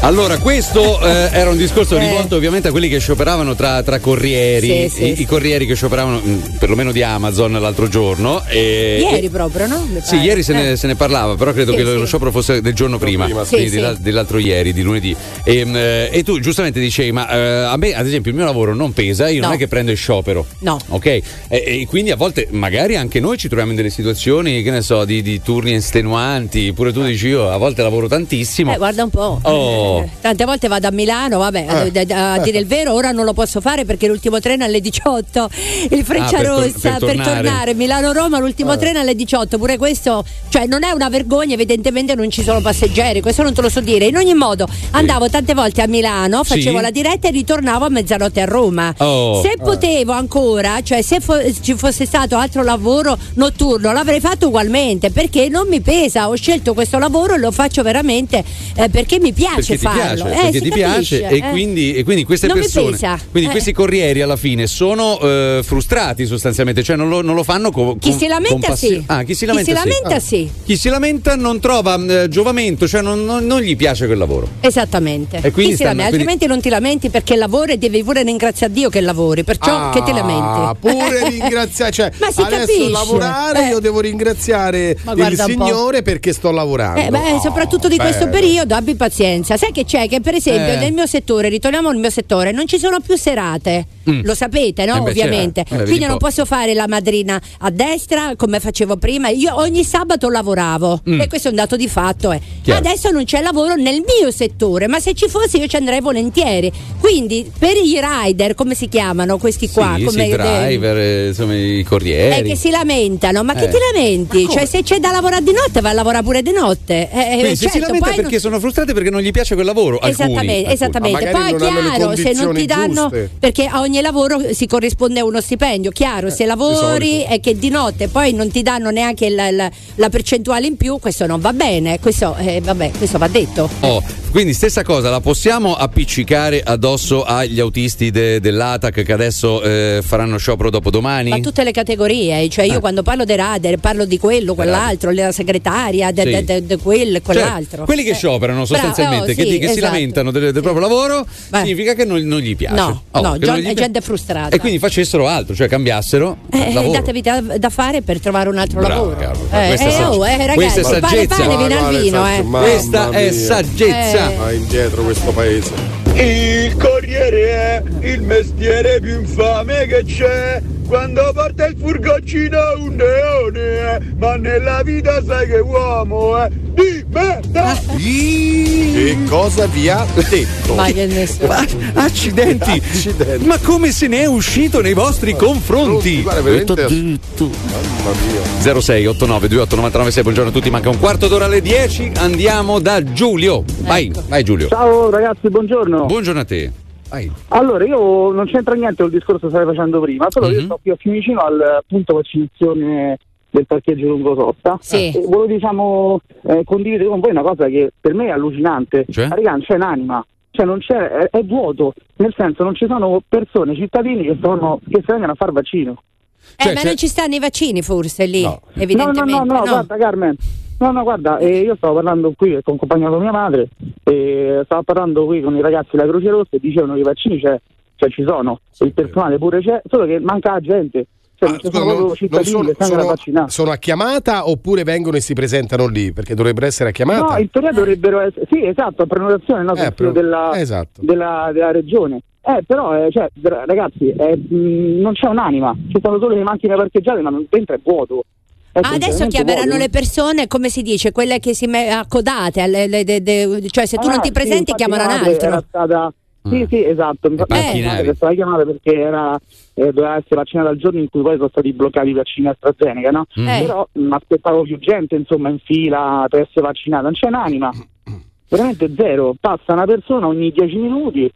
Allora, questo eh, era un discorso Eh. rivolto ovviamente a quelli che scioperavano tra, tra corrieri, Sì, sì, i, sì. i corrieri che scioperavano mh, perlomeno di Amazon l'altro giorno. E, Ieri e- proprio, no? Sì, ieri se ne, Eh. se ne parlava, però credo Sì, che lo- sì. lo sciopero fosse del giorno prima, prima, sì. quindi Sì, della- sì. dell'altro ieri, di lunedì. E, mh, e tu giustamente dicevi, ma eh, a me ad esempio il mio lavoro non pesa, io non No. è che prendo il sciopero. No. Ok? E, e quindi a volte magari anche noi ci troviamo in delle situazioni, che ne so, di, di turni estenuanti, pure tu dici io a volte lavoro tantissimo. Eh, guarda un po'. Oh. Eh, tante volte vado a Milano, vabbè, a- a, a dire il vero, ora non lo posso fare perché l'ultimo treno alle 18. Il Freccia Ah, per tor- Rossa per tornare. Milano-Roma, l'ultimo treno è alle 18. Pure questo, cioè, non è una vergogna, evidentemente non ci sono passeggeri, questo non te lo so dire. In ogni modo, andavo tante volte a Milano, Sì. facevo la diretta e ritornavo a mezzanotte a Roma. Oh. Se potevo ancora, cioè se fo- ci fosse stato altro lavoro notturno, l'avrei fatto ugualmente perché non mi pesa. Ho scelto questo lavoro e lo faccio veramente eh, perché mi piace perché ti piace, Eh, perché ti capisce, piace e, eh. quindi, e quindi queste Non persone, quindi Eh. questi corrieri alla fine sono eh, frustrati sostanzialmente, cioè non lo, non lo fanno con Chi con- si lamenta con passi- sì. Ah, chi si lamenta, Chi si sì. lamenta Ah. sì. Chi si lamenta non trova eh, giovamento, cioè non, non- non gli piace quel lavoro. Esattamente. E quindi stanno- lamenta? quindi- Altrimenti non ti lamenti perché lavori e devi pure ringraziare Dio che lavori, perciò che ti Ah, lamenti. pure ringraziare, cioè Ma si adesso capisce. lavorare Eh. io devo ringraziare il. Signore perché sto lavorando. Eh, beh, Oh, soprattutto di questo bello. periodo abbi pazienza. Sai che c'è? Che per esempio Eh. nel mio settore, ritorniamo al mio settore, non ci sono più serate. Mm. Lo sapete, no? Eh beh, Ovviamente. certo. Eh, Quindi non po'. posso fare la madrina a destra come facevo prima. Io ogni sabato lavoravo Mm. e questo è un dato di fatto. eh. Adesso non c'è lavoro nel mio settore, ma se ci fosse io ci andrei volentieri. Quindi per i rider, come si chiamano questi qua? sì, come sì, i driver, eh, insomma i corrieri. eh, che si lamentano, ma che ti lamenti? Cioè, se c'è da lavorare di notte, vai a lavorare pure di notte. Quindi se si certo, lamenta poi non- perché sono frustrati perché non gli piace quel lavoro. alcuni, Esattamente, alcuni. esattamente. Ma Poi chiaro, se non ti danno, giuste. perché a ogni lavoro si corrisponde a uno stipendio, chiaro, se lavori e che di notte poi non ti danno neanche la, la- la percentuale in più, questo non va bene, questo, eh, vabbè, questo va detto. Oh, quindi stessa cosa, la possiamo appiccicare addosso agli autisti de- dell'ATAC che adesso eh, faranno sciopero dopo domani? Ma tutte le categorie, cioè io Ah. quando parlo dei radar parlo di quello, quell'altro, della segretaria, de, Sì. de- de- de quel, quell'altro. Cioè, quelli che Eh, scioperano sostanzialmente, oh, che, sì, di- che si esatto. lamentano del, del proprio lavoro, significa che non, non gli piace. No, Oh, no, che John- non gli è pi- gente frustrata. E quindi facessero altro, cioè cambiassero Eh, lavoro. datevi da, da fare per trovare un altro Bravo, lavoro. Carlo, Eh, questa è eh, sagge- oh, eh, ragazzi, questa è pane, saggezza. eh. Questa è saggezza. Va indietro questo paese. Il corriere il mestiere più infame che c'è. Quando porta il furgoncino un leone, eh. ma nella vita sai che uomo è di merda. Che cosa vi ha detto? Ma che nessuno. Ma- accidenti. Accidenti. Ma come se ne è uscito nei vostri confronti? Guarda, veramente- Detto detto. Mamma mia. 06 89 28 99 6 buongiorno a tutti manca un quarto d'ora alle 10 andiamo da Giulio vai Ecco. vai Giulio Ciao ragazzi, buongiorno. buongiorno a te vai Allora, io non c'entra niente col discorso che stai facendo prima, solo io Mhm. sto più più vicino al punto vaccinazione del parcheggio lungo sosta. Sì. E volevo diciamo eh, condividere con voi una cosa che per me è allucinante. Cioè? Raga, non c'è un'anima. Cioè non c'è, è, è vuoto, nel senso non ci sono persone, cittadini che, sono, che si vengono a far vaccino. Eh, Cioè, ma c'è- non ci stanno i vaccini forse lì, No, no, evidentemente. no, no, guarda Carmen. No, no, guarda, eh, io stavo parlando qui, ho accompagnato mia madre, e stavo parlando qui con i ragazzi della Croce Rossa e dicevano che i vaccini c'è, cioè ci sono, il personale pure c'è, solo che manca la gente. Cioè, non ci Scusa, sono non- non cittadini sono, che stanno a sono- sono a chiamata oppure vengono e si presentano lì? Perché dovrebbero essere a chiamata. No, in teoria dovrebbero essere, sì, esatto, a prenotazione, no, Eh, però- della, esatto. della, della regione. Eh, però, eh, cioè, ragazzi, eh, mh, non c'è un'anima, ci sono solo le macchine parcheggiate, ma non- dentro è vuoto. Adesso chiameranno le persone, come si dice, quelle che si me- accodate, alle- le- de- de- cioè se tu Ah, non ti sì, presenti infatti chiamano un altro. Stata... Mm. Sì, sì, esatto. Infatti, panchinari. la madre è stata chiamata perché era, eh, doveva essere vaccinata il giorno in cui poi sono stati bloccati i vaccini AstraZeneca, no? Mm. Eh. Però mh, aspettavo più gente, insomma, in fila per essere vaccinata. Non c'è un'anima. Veramente zero. Passa una persona ogni 10 minuti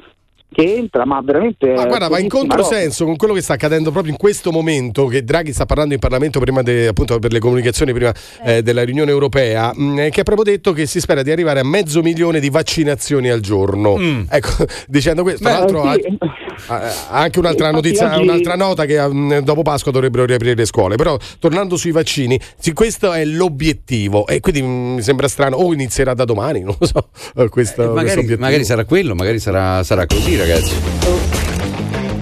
che entra, ma veramente... Ma guarda, va in controsenso con quello che sta accadendo proprio in questo momento, che Draghi sta parlando in Parlamento prima de- appunto per le comunicazioni prima eh, della riunione europea, mh, eh, che ha proprio detto che si spera di arrivare a mezzo milione di vaccinazioni al giorno. Ecco, dicendo questo, tra l'altro Eh, sì. ha- ha anche un'altra notizia, oggi- un'altra nota che mh, dopo Pasqua dovrebbero riaprire le scuole. Però tornando sui vaccini, sì, questo è l'obiettivo e quindi mh, mi sembra strano, o inizierà da domani, non lo so, eh, questo, questo Magari, obiettivo. magari sarà quello, magari sarà, sarà così, ragazzi.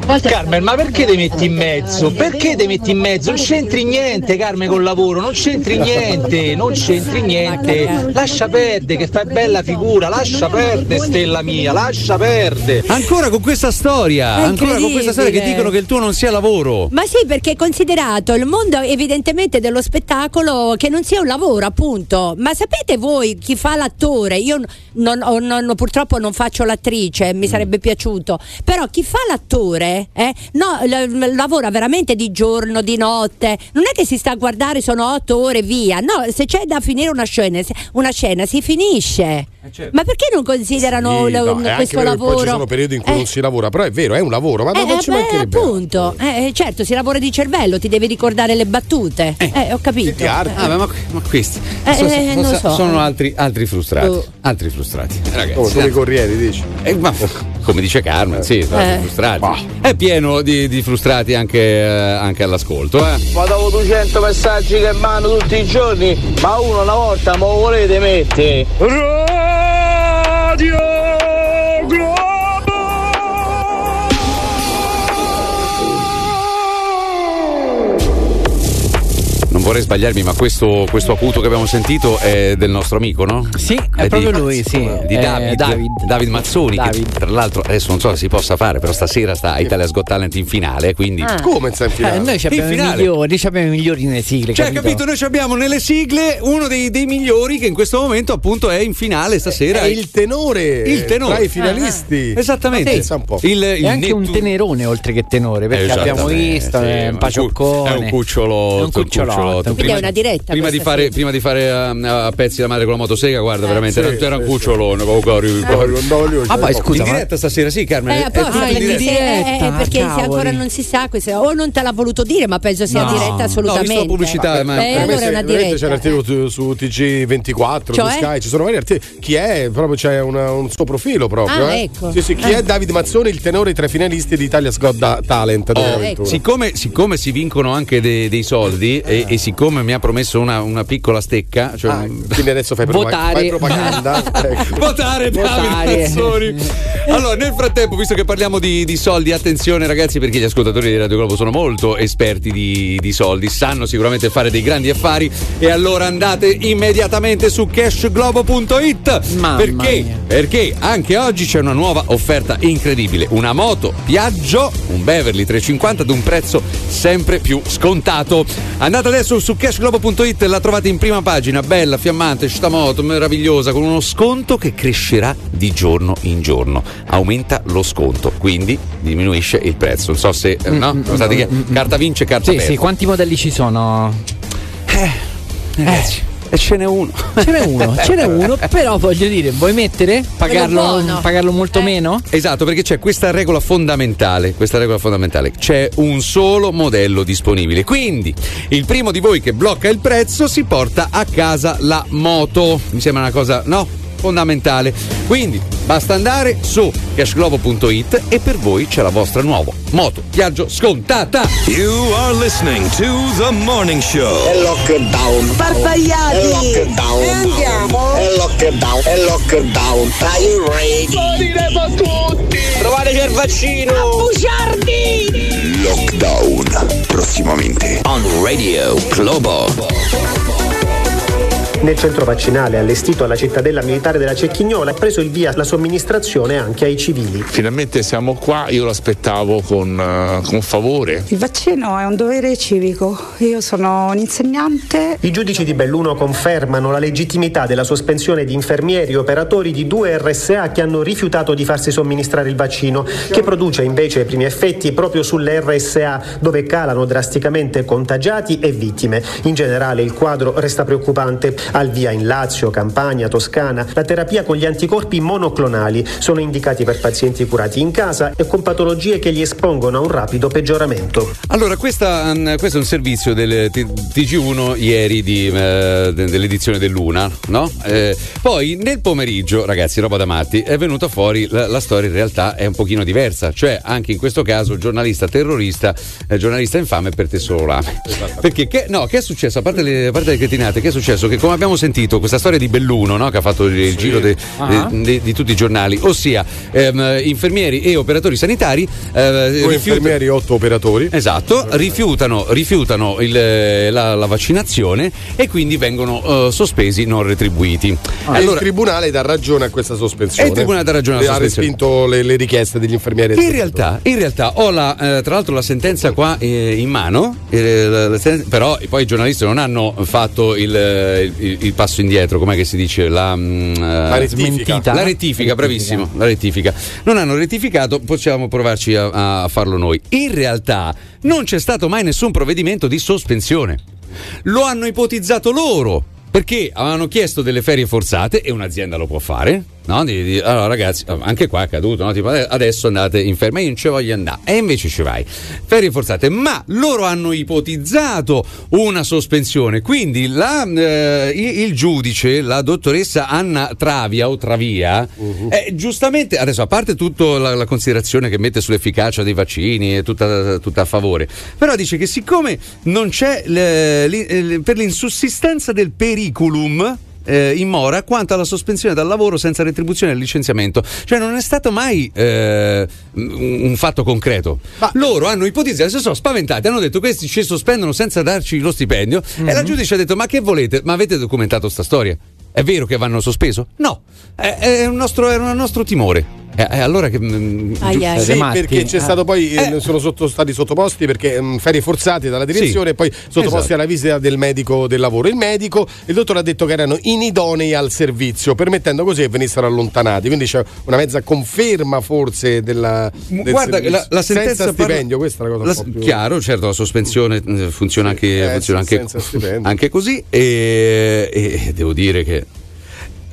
Carmen, ma perché ti metti in mezzo? Perché ti metti in mezzo? Non c'entri niente, Carmen, col lavoro, non c'entri niente, non c'entri niente. Lascia perdere, che fai bella figura, lascia perdere, stella mia, lascia perdere. Ancora con questa storia, ancora con questa storia che dicono che il tuo non sia lavoro. Ma sì, perché è considerato il mondo evidentemente dello spettacolo che non sia un lavoro, appunto. Ma sapete voi chi fa l'attore? Io non- non- non- purtroppo non faccio l'attrice, mi sarebbe piaciuto. Però chi fa l'attore eh, no, l- l- lavora veramente di giorno, di notte. Non è che si sta a guardare, sono otto ore via. No, se c'è da finire una scena, una scena si finisce. Ma perché non considerano Sì, lo- no, anche questo lavoro? Poi ci sono periodi in cui Eh, non si lavora, però è vero, è un lavoro, ma non eh, ci beh, mancherebbe. appunto, eh, certo, si lavora di cervello, ti devi ricordare le battute. Eh, ho capito. Ah, ma, ma- questi Eh, so- eh, so- non so- so. sono altri, altri frustrati. Oh. Altri frustrati. Ragazzi, Oh, come eh, i corrieri, dici? eh, ma come dice Carmen, sì, Eh. frustrati. È pieno di, di frustrati anche, eh, anche all'ascolto. Eh. Ma dopo 200 messaggi che mando tutti i giorni, ma uno una volta me lo volete mettere? Radio vorrei sbagliarmi, ma questo, questo acuto che abbiamo sentito è del nostro amico, no? Sì, è proprio di, lui, sì. Di È David, David. Mazzoni, David. che tra l'altro adesso non so se si possa fare, però stasera sta a Italia's Got Talent in finale, quindi... Ah. Come sta in finale? Eh, noi ci abbiamo i finale. migliori, ci abbiamo i migliori nelle sigle. Cioè, capito? Noi ci abbiamo nelle sigle uno dei, dei migliori che in questo momento appunto è in finale stasera. È il tenore, Il tenore. tra i finalisti. Esattamente. Pensa un po'. Il, il È anche un Nettu- tenerone oltre che tenore, perché abbiamo visto, sì, è un è un pacioccone. cu- È un cucciolotto. Quindi è una diretta. Prima di fare, prima di fare um, a pezzi la madre con la motosega, guarda, veramente sì, era, un sì, cucciolone. arrivi- Ah, poi scusa, in ma- diretta stasera, sì, Carmen. Eh, è apposta, perché, diretta. se- eh, eh, perché se ancora non si sa, questa- o non te l'ha voluto dire, ma penso sia No. diretta No, assolutamente. la pubblicità, ma- Eh, allora è una Veramente C'è diretta. l'articolo su, su TG24, Cioè? su Sky, ci sono vari articoli. Chi è? Proprio c'è un suo profilo proprio. Ah, eh. ecco. Sì, sì, chi Ah. è David Mazzoni, il tenore tra i finalisti di Italia's Got Da- Talent. Oh, 2021. siccome, siccome si vincono anche dei, dei soldi e, e siccome mi ha promesso una, una piccola stecca, cioè, Ah, quindi adesso fai, Votare. fai propaganda. ecco. Votare Votare. Allora, nel frattempo, visto che parliamo di, di soldi, attenzione ragazzi, perché gli ascoltatori di Radio Globo sono molto esperti di, di soldi, sanno sicuramente fare dei grandi affari. E allora andate immediatamente su cashglobo.it. Mamma Perché? mia. Perché anche oggi c'è una nuova offerta incredibile: una moto Piaggio, un Beverly 350 ad un prezzo sempre più scontato. Andate adesso su cashglobo.it, la trovate in prima pagina, bella, fiammante, sta moto meravigliosa, con uno sconto che crescerà di giorno in giorno. Aumenta lo sconto, quindi diminuisce il prezzo. Non so se, eh, no? Non sa di che- carta vince, carta Sì, perde. sì, quanti modelli ci sono? Ragazzi, e ce n'è uno. Ce n'è uno, ce n'è uno, però voglio dire, vuoi mettere? Pagarlo, pagarlo molto Eh. meno? Esatto, perché c'è questa regola fondamentale, questa regola fondamentale, c'è un solo modello disponibile. Quindi, il primo di voi che blocca il prezzo si porta a casa la moto. Mi sembra una cosa, no? Fondamentale. Quindi, basta andare su cashglobo.it e per voi c'è la vostra nuova moto viaggio scontata. You are listening to The Morning Show. È lockdown. Sparpagliati. È lockdown. E andiamo. È lockdown. È lockdown. Are ready? Trovateci il vaccino! Bugiardi. Lockdown. Prossimamente. On Radio Globo. Nel centro vaccinale allestito alla cittadella militare della Cecchignola è preso il via la somministrazione anche ai civili. Finalmente siamo qua, io lo aspettavo con, eh, con favore. Il vaccino è un dovere civico. Io sono un insegnante. I giudici di Belluno confermano la legittimità della sospensione di infermieri e operatori di due RSA che hanno rifiutato di farsi somministrare il vaccino, che produce invece i primi effetti proprio sulle RSA, dove calano drasticamente contagiati e vittime. In generale il quadro resta preoccupante. Al via in Lazio, Campania, Toscana, la terapia con gli anticorpi monoclonali sono indicati per pazienti curati in casa e con patologie che li espongono a un rapido peggioramento. Allora, questa, mm, questo è un servizio del T- TG1 ieri di, eh, de- dell'edizione dell'Una, no? Eh, poi nel pomeriggio, ragazzi, roba da matti, è venuta fuori la, la storia in realtà è un pochino diversa, cioè anche in questo caso giornalista terrorista, eh, giornalista infame per te solo lame. Perché che, no, che è successo? A parte, le, a parte le cretinate, che è successo? Che come abbiamo sentito questa storia di Belluno, no? che ha fatto il, il giro de- Ah. de- de- di tutti i giornali, ossia ehm, infermieri e operatori sanitari eh, Due rifiut- infermieri, otto operatori. Esatto, rifiutano, rifiutano il- la, la vaccinazione e quindi vengono eh, sospesi non retribuiti. E il tribunale dà ragione a questa sospensione. Il tribunale dà ragione alla Ha sospensione. respinto le, le richieste degli infermieri. In realtà, in realtà ho la, eh, tra l'altro la sentenza qua eh, in mano, eh, però poi i giornalisti non hanno fatto il, eh, il- il passo indietro, com'è che si dice? La, mm, eh, La rettifica. La rettifica, bravissimo, la rettifica. Non hanno rettificato, possiamo provarci a, a farlo noi. In realtà non c'è stato mai nessun provvedimento di sospensione. Lo hanno ipotizzato loro. Perché avevano chiesto delle ferie forzate e un'azienda lo può fare. No? Di- di- allora, ragazzi, anche qua è accaduto, no? Tipo, "Ade- adesso andate in ferie, ma io non ci voglio andare. E invece ci vai. Ferie forzate, ma loro hanno ipotizzato una sospensione. Quindi la, eh, il, giudice, la dottoressa Anna Travia o Travia, eh, giustamente, adesso a parte tutta la, la considerazione che mette sull'efficacia dei vaccini, è tutta, tutta a favore, però dice che siccome non c'è le- li- eh, per l'insussistenza del periculum eh, in mora quanto alla sospensione dal lavoro senza retribuzione e licenziamento. Cioè non è stato mai eh, un fatto concreto. Loro hanno ipotizzato, si sono spaventati, hanno detto questi ci sospendono senza darci lo stipendio e la giudice ha detto ma che volete? Ma avete documentato sta storia? È vero che vanno sospeso? No, è, è un nostro, era un nostro timore. E e allora che... mm, Ai, ai. Sì, Matti. perché c'è Ah. stato poi eh, sono sotto- stati sottoposti perché mm, ferie forzate dalla direzione Sì. e poi sottoposti Esatto. alla visita del medico del lavoro. Il medico, il dottore ha detto che erano inidonei al servizio, permettendo così che venissero allontanati. Quindi c'è una mezza conferma forse della del Guarda, servizio. la, la sentenza senza parla- stipendio, questa è la cosa la- un po' più Chiaro, certo, la sospensione eh, funziona anche, Eh, funziona sì, anche, anche così e, e devo dire che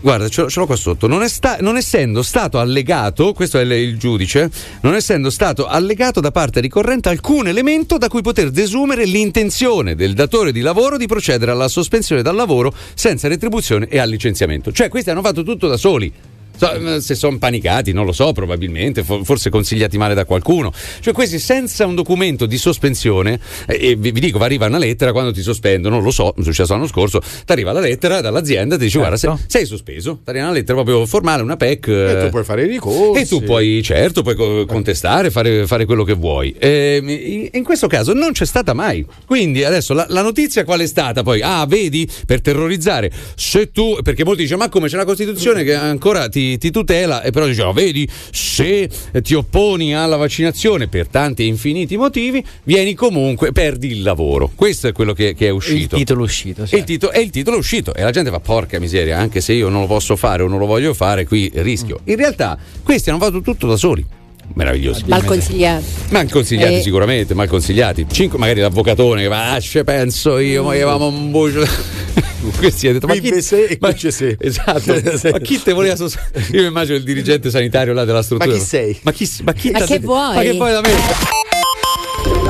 Guarda, ce l'ho, ce l'ho qua sotto. Non, sta- non essendo stato allegato, questo è il giudice, non essendo stato allegato da parte ricorrente alcun elemento da cui poter desumere l'intenzione del datore di lavoro di procedere alla sospensione dal lavoro senza retribuzione e al licenziamento. Cioè, questi hanno fatto tutto da soli. So- eh, se sono panicati, non lo so, probabilmente, fo- forse consigliati male da qualcuno. Cioè, questi senza un documento di sospensione, eh, e vi, vi dico, va arriva una lettera quando ti sospendono, lo so, è successo l'anno scorso, ti arriva la lettera dall'azienda, ti dice guarda, sei, sei sospeso, ti arriva una lettera proprio formale, una PEC. E tu eh, puoi fare i ricorsi. e tu puoi, certo, puoi co- contestare, fare, fare quello che vuoi. Ehm, in, questo caso non c'è stata mai. Quindi adesso la, la notizia qual è stata? Poi, ah, vedi, per terrorizzare, se tu, perché molti dicono, ma come c'è una Costituzione che ancora ti, ti tutela, e però dicono, vedi, se ti opponi alla vaccinazione per tanti infiniti motivi, vieni comunque, perdi il lavoro. Questo è quello che, che è uscito. Il titolo uscito. E il, tito- e il titolo è uscito e la gente fa porca miseria, anche se io non lo posso fare o non lo voglio fare, qui rischio. In realtà questi hanno fatto tutto da soli. Meraviglioso. Mal consigliato. Mal consigliati Eh. sicuramente, mal consigliati. Cinque, magari l'avvocatone che va, ah, ce penso io, ma avevamo un bucio. Questi ha detto, ma chi, se ma- se. Esatto, ma chi te voleva sos- Io mi immagino il dirigente sanitario là della struttura. Ma chi sei? Ma chi, ma chi Ma che vuoi? Ma che vuoi da me?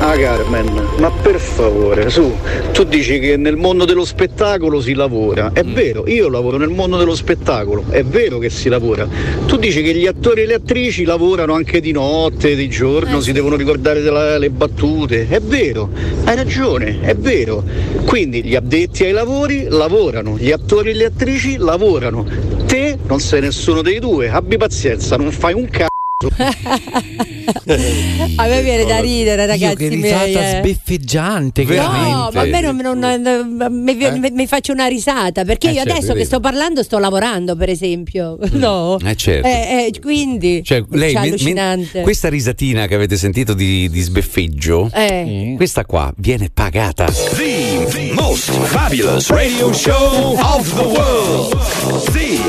Ah Carmen, ma per favore, su, tu dici che nel mondo dello spettacolo si lavora. È Mm. vero, io lavoro nel mondo dello spettacolo, è vero che si lavora. Tu dici che gli attori e le attrici lavorano anche di notte, di giorno, si devono ricordare le battute. È vero, hai ragione, è vero. Quindi gli addetti ai lavori lavorano, gli attori e le attrici lavorano. Te non sei nessuno dei due, abbi pazienza, non fai un c***o A me viene da ridere, ragazzi. Io che risata miei, eh. sbeffeggiante. che- No, ma a me non, non- non- mi, mi- mi faccio una risata perché Eh, io certo, adesso che sto parlando sto lavorando, per esempio. No. Eh, certo. Eh, eh, quindi Cioè, lei, men- allucinante. questa risatina che avete sentito di, di sbeffeggio, Eh. questa qua viene pagata. The most fabulous radio show of the world. The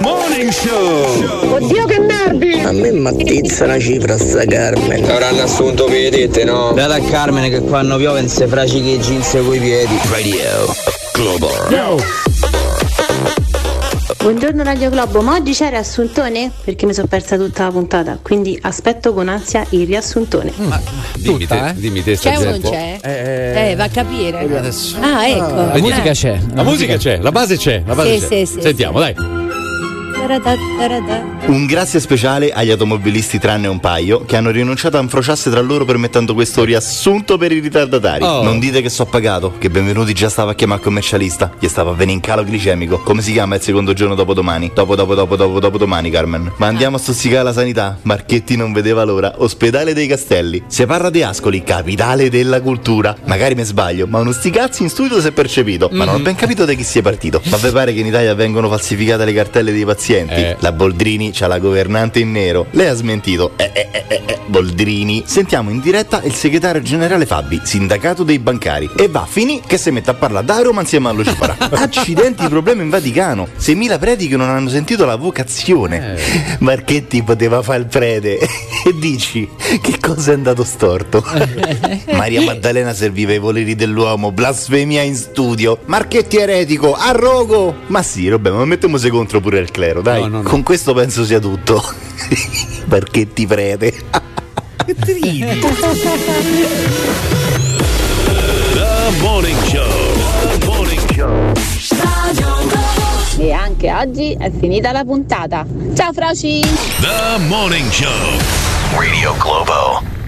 Morning Show. Oddio che nervi! A me mattizza una cifra sta Carmen. Avranno assunto vedete, no? Date a Carmine che quando piove non si fracichi i jeans coi piedi. Radio Global. Buongiorno Radio Globo, ma oggi c'è riassuntone? Perché mi sono persa tutta la puntata, quindi aspetto con ansia il riassuntone. Dimmi te, dimmi te C'è o non c'è? Eh, va a capire. Ah, ecco. La musica c'è. La musica c'è, la base c'è, la base Sì, c'è. sì, sì, Sentiamo, dai. Un grazie speciale agli automobilisti tranne un paio che hanno rinunciato a infrociarsi tra loro permettendo questo riassunto per i ritardatari. Oh. Non dite che so pagato, che benvenuti già stava a chiamare il commercialista, gli stava a venire in calo glicemico. Come si chiama il secondo giorno dopo domani? Dopo dopo dopo dopo dopo domani, Carmen. Ma andiamo a stuzzicare la sanità. Marchetti non vedeva l'ora. Ospedale dei Castelli. Si parla di Ascoli, capitale della cultura. Magari mi sbaglio, ma uno sti cazzi in studio si è percepito. Ma non ho ben capito da chi sia partito. Ma vi pare che in Italia vengono falsificate le cartelle dei pazienti? La Boldrini c'ha la governante in nero. Lei ha smentito. Eh, eh, eh, eh, eh, Boldrini. Sentiamo in diretta il segretario generale Fabi, sindacato dei bancari. E va, finì che si mette a parlare da Roma insieme a Lucifarà. Accidenti, problema in Vaticano. 6.000 preti che non hanno sentito la vocazione. Marchetti poteva fare il prete. e dici, che cosa è andato storto? Maria Maddalena serviva i voleri dell'uomo, blasfemia in studio. Marchetti eretico, arrogo. Ma sì, vabbè, ma mettiamoci contro pure il clero, dai. No, no, no. Con questo penso sia tutto. Marchetti prete. The Morning Show. The Morning Show. E anche oggi è finita la puntata. Ciao Froci! The Morning Show. Radio Globo.